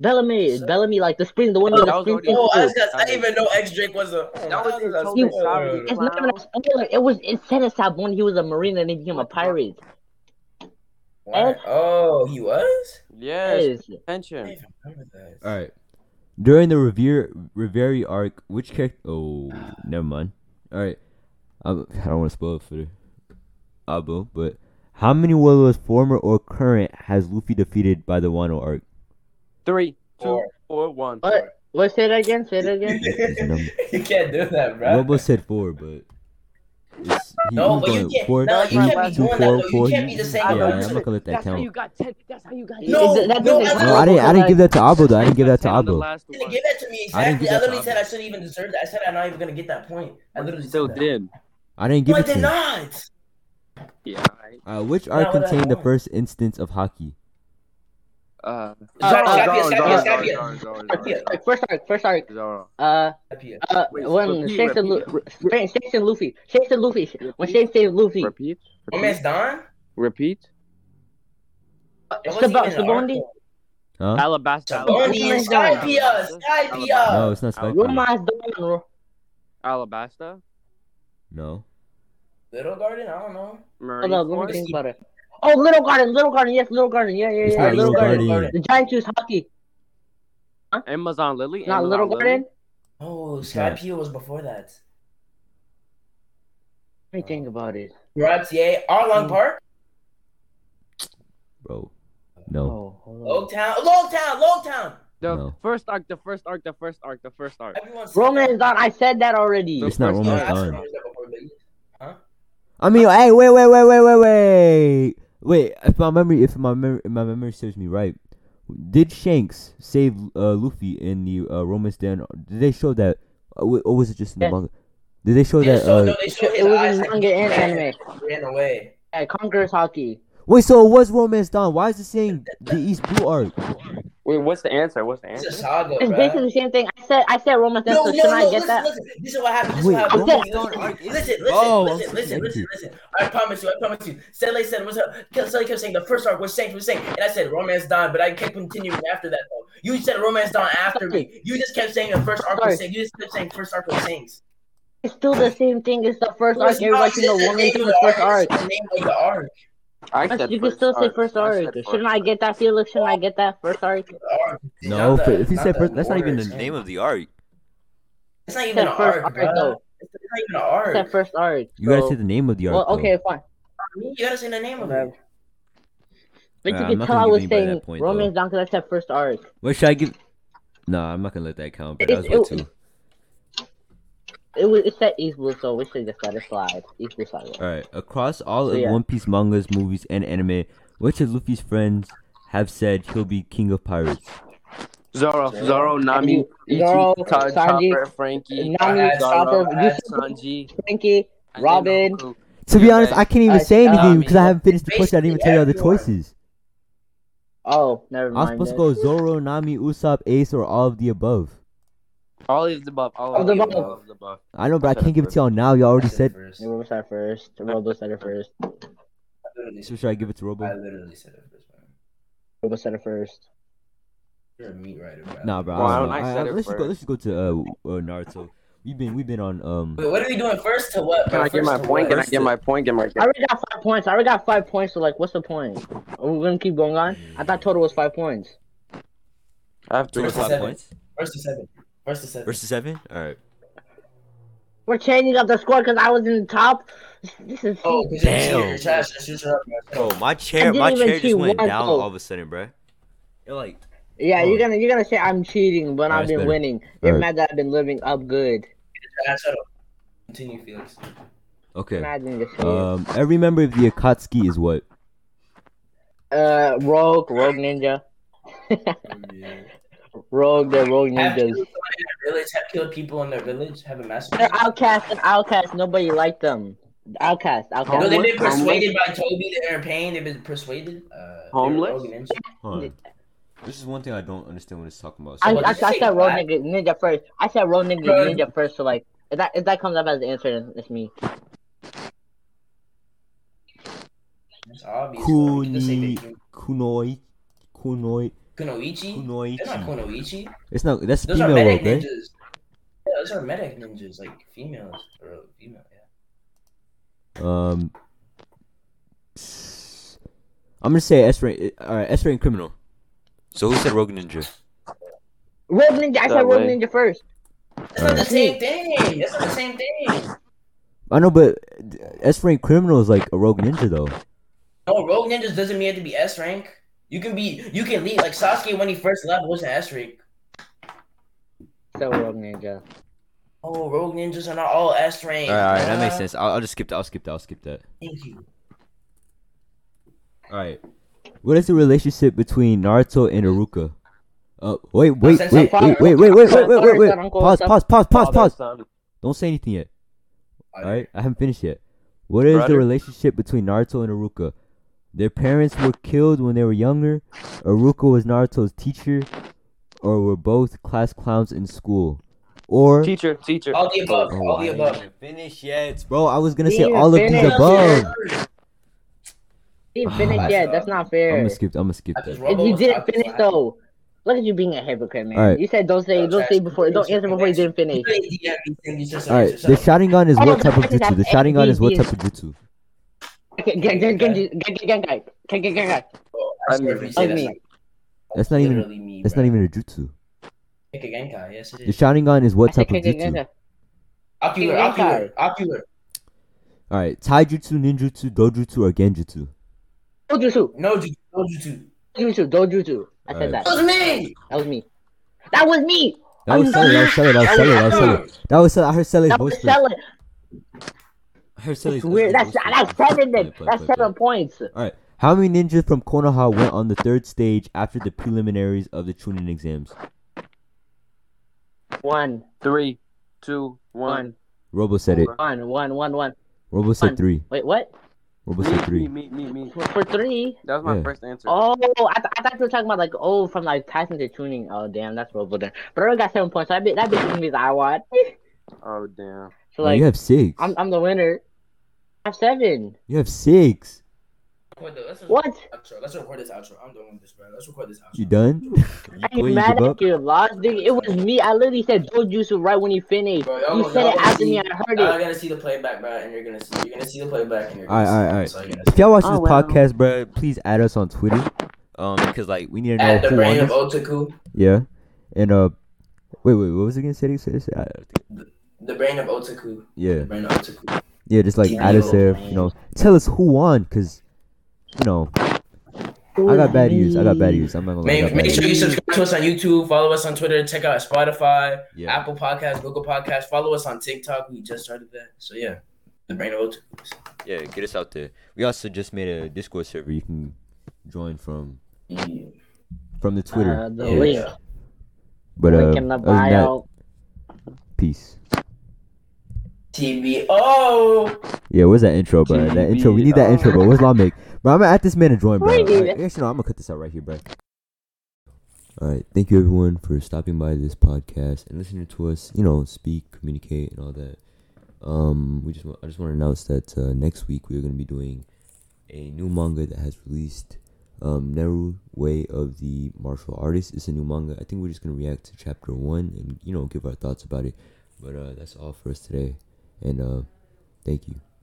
Bellamy, Bellamy, like the spring, the one with that the spring. Oh, I, just, I didn't even know X Drake was a. Oh, That was I in a Tokyo spoiler. Sorry. It's not even a spoiler. It was it said it's that when he was a marine and then he became a pirate. What? Oh, he was. Yes. Yes. Attention. didn't even remember that. All right. During the Revere Reverie arc, which character? Oh, never mind. All right. I'm, I don't want to spoil it for Abo, but how many Warlords, former or current, has Luffy defeated by the Wano arc? Three, two, Four. or one. What? What? Say that again. Say that again. It's a number. [laughs] you can't do that, bro. Robo said four, but it's, he, No, he but you going can't. four, No, you can't be doing that. four, though. four. You can't be the same. yeah, bro. I'm not gonna let that That's how you count. got ten. That's how you got. No, That- that no, I. No, I didn't. I didn't give that to Abo though. I didn't give that to Ten on the Abo. You didn't give that to me I didn't exactly. give I, that to literally said I shouldn't even deserve that. I said I'm not even gonna get that point. I literally Still said did. I didn't give I it to did not. Yeah. Right. Uh, which Yeah, arc what I contained the first instance of Haki? Uh. Uh, uh. First arc. First arc. Zoro. Uh, Skypiea. uh, when repeat, Shanks and Lu- Shanks Shanks and Luffy, Shanks and Luffy, when Shanks saved Luffy, Repeat. Oh, man, it's Don? Repeat. It wasn't Sab- even an arc, Sabaody. Huh? Alabasta. Sabaody and Skypiea. No, it's not Skype. Romance Dawn, Alabasta. No. Little Garden? I don't know. Hold on, let me think about it. Oh, Little Garden, Little Garden, yes, Little Garden, yeah, yeah, It's yeah, Little Little Garden. Garden. The Giants use Haki, Amazon Lily. not Amazon Little Lily? Garden. Oh, Sky not. Peel was before that. Let me think about it. Gratier, Arlong mm. Park, bro. No. Oh, Town, Loguetown, Long Town. The No. first arc, the first arc, the first arc, the first arc. Everyone said Romance that. Dawn. I said that already. The It's not first No, Romance I arc. Dawn. that before, but you- I mean, hey, wait, wait, wait, wait, wait, wait, wait. If my memory, if my memory, if my memory serves me right, did Shanks save uh, Luffy in the uh, Romance Dawn? Did they show that, uh, or was it just in the Yes. manga? Did they show Yeah, that? so, Uh, no, they showed It was in like manga he and ran- anime. Ran away. Yeah, Conqueror's Haki. wait, so it was Romance Dawn? Why is it saying the East Blue arc? Wait, what's the answer? What's the It's answer? a saga, It's bro. basically the same thing. I said I said Romance Dawn, No, so no, shouldn't no, I get listen, that? listen. This is what happened. This Wait, is what happened. Romance Listen, Dawn arc is- listen, listen, Oh, listen, listen, listen, listen. I promise you, I promise you. Sele said, what's up? Sele kept saying the first arc was Saint was Saint. And I said Romance Dawn, but I kept continuing after that, though. You said Romance Dawn after me. You just kept saying the first arc was Saint. You just kept saying first arc was Saints. It's still the same thing as the first No, arc. it's Everybody not. should know It's the Romance name Dawn of was the first arc. arc. It's the name of the arc. I said You can first still say first I arc. said first Shouldn't I get that, Felix? Shouldn't I get that first arc? No, Not if, the- if you say first, that's not even the name of the arc. It's not even an first arc, arc, bro. It's not even an It's that first arc. You gotta so- say the name of the arc. Well, okay, fine. You gotta say the name of Whatever. it. But you I'm can tell I was saying that point, Romance Dawn because I said first arc. What should I give? Nah, I'm not gonna let that count. But that was It's- what it- was it said East Blue, so we should just let it slide. East Blue slide. All right. Across all So, of yeah. One Piece mangas, movies, and anime, which of Luffy's friends have said he'll be king of pirates? Zoro, Zoro, Nami, Ichi, Zoro, Todd, Sanji, Chopper, Franky, Nami, had Zoro, Chopper, Sanji, Franky, Robin. To be honest. I can't even say anything because I haven't finished the question. I didn't even tell you all the basically choices. Oh, never I was mind. supposed to then. go Zoro, Nami, Usopp, Ace, or all of the above. All of the above. All All of the the above. above. All of the above. I know, but I I can't give it to y'all now. Y'all already said said. it first. Yeah, Robo said first. Robo said it first. So should I give it to Robo? I literally said it first, man. Robo said it first. You're a meat writer, bro. Nah, bro. Well, I I don't don't- I I- said I- it let's just go. Let's just go to uh, uh, Naruto. We've been we've been on um. Wait, what are we doing first to what? Can? I get my point? Can I get my point? Get my. I already got five points. I already got five points. So like, what's the point? Are we gonna keep going on? I thought total was five points. I have three. First to five seven. points. First to seven. First to seven. Versus seven. All right. We're changing up the score because I was in the top. This is Oh, because you're a cheater. Damn. You're trash. Just shoot her up, bro. Bro, my chair, my chair just went once, down though. all of a sudden, bro. You're like, yeah. Oh. You're gonna you're gonna say I'm cheating, but Alright, I've been better. winning. You're Alright. mad that I've been living up good. Trash. Shut up. Continue, Felix. okay. Imagine this. shit. Um, every member of the Akatsuki is what? uh, Rogue, Rogue Ninja, [laughs] Rogue, the Rogue Have killed Ninjas. someone in their village. Have killed people in their village. Have a massacre. They're outcasts and outcasts. Nobody liked them. Outcasts, No, they've been Homeless? persuaded by Tobi that they're in pain. They've been persuaded. Uh, Homeless? Huh. This is one thing I don't understand when it's talking about. I, So I, I did you say said Rogue black? Ninja, Ninja first. I said Rogue Ninja, Bro. Ninja first. So like, if that if that comes up as the answer, then it's me. It's obvious. though. You can just say Kuni, kunoi, kunoi, Kunoichi. kunoichi. They're not Kunoichi. It's not. That's Those female are medic rogue, right? ninjas. Yeah, those are medic ninjas, like females or female. Yeah. Um, I'm gonna say S rank. All right, S rank criminal. So who said Rogue Ninja? Rogue Ninja. I That said Rogue way. Ninja first. That's not the same thing. That's not the same thing. I know, but S rank criminal is like a Rogue Ninja though. No, rogue ninjas doesn't mean you have to be S rank. You can be. You can lead. Like Sasuke when he first left wasn't S rank. So Rogue Ninja. Oh, rogue ninjas are not all S rank. All right, all right, that makes sense. I'll, I'll just skip that. I'll skip that. I'll skip that. Thank you. All right. What is the relationship between Naruto and Iruka? Uh, wait, wait, Sensei wait, wait, wait, wait, wait, wait, wait, wait, wait. Pause, pause, pause, pause, pause. Don't say anything yet. All right, I haven't finished yet. What is the relationship between Naruto and Iruka? Their parents were killed when they were younger. Iruka was Naruto's teacher, or were both class clowns in school, or Teacher, teacher. All the above. Oh, all I the ain't above. even finished yet, bro. I was gonna say ain't all of these finished. above. He didn't finish Ah, yet. That's not fair. I'm fair. gonna skip. I'm gonna skip I just that. wrote- If Robo you didn't finish though, look at you being a hypocrite, man. Alright. You said don't say, don't say before, don't answer before you didn't finish. You really DM me saying you just All right, the shut up. Sharingan is what type of jutsu? The has Sharingan is what type of jutsu? Gen- Gen- Gen- Genji- Genji- Genkai. Gen- Gen- Genkai. Oh, I swear if you That say was that's me. That's not even. me, That's not even a jutsu. Genkai, yes it The is. Sharingan is what type of Gen- Gen- jutsu? Genkai. Ocular, Keke ocular, ocular. All right, taijutsu, ninjutsu, dojutsu, or genjutsu. Dojutsu. No jutsu, no. Dojutsu. Dojutsu. I said Alright. that. That was me. That was me. That was me. That was Sully. That was Sully. That was Sully. That was Sully. That was I heard Sully's That was first. Selling. I heard Sully's It's weird. voice That's that's seven then. Play, play, That's play, seven play. points. All right. How many ninjas from Konoha went on the third stage after the preliminaries of the Chunin exams? One. Three, two, one. One. Robo said it. One. One. One. One. Robo said One. three. Wait. What? Robo Me, said three. me, me, me. For, for three? That was my Yeah. first answer. Oh, I, th- I thought you were talking about like oh from like Tyson to tuning. Oh damn, that's Robo then. But I already got seven points. So I bet that bitch means I won. Oh damn. So Oh, like you have six. I'm I'm the winner. I have seven. You have six. Record the- let's What? Let's record this outro. I'm done with this, bro. Let's record this outro. You done? You, I quit, ain't you mad at you, lost nigga. It was me. I literally said Dojutsu right when you finished. Bro, y'all You gonna- said it gonna after me. I heard Y'all it. gonna see the playback, bro, and you're gonna see. You're gonna see the playback, and you're gonna right, see. all right, all So right. you're gonna If y'all watch Oh, this well. podcast, bro, please add us on Twitter. Um, because like we need to know At the who won brain of. Otaku, Yeah, and uh, wait, wait, what was it again? Say say say it. The brain of Otaku, the Yeah, brain of Otaku. Yeah, just like add us there. You know, tell us who won, cause you know I got bad news. I got bad news. I'm not gonna lie. Make, make sure you subscribe to us on YouTube. Follow us on Twitter. Check out Spotify, Yeah. Apple Podcasts, Google Podcasts. Follow us on TikTok. We just started that. So yeah, the brain of Otaku. Yeah, get us out there. We also just made a Discord server you can join from Yeah. from the Twitter. Uh, the page. But uh, link in the other than that, peace. TBO. Yeah, where's that intro, bro? That intro. We need that intro, bro. Where's Law make? Bro, I'm gonna add this man to join, bro. We Actually, no, I'm gonna cut this out right here, bro. All right, thank you everyone for stopping by this podcast and listening to us. You know, speak, communicate, and all that. Um, we just wa- I just want to announce that uh, next week we are gonna be doing a new manga that has released. Um, Neru Way of the Martial Artist is a new manga. I think we're just gonna react to chapter one and you know give our thoughts about it. But uh, that's all for us today, and uh, thank you.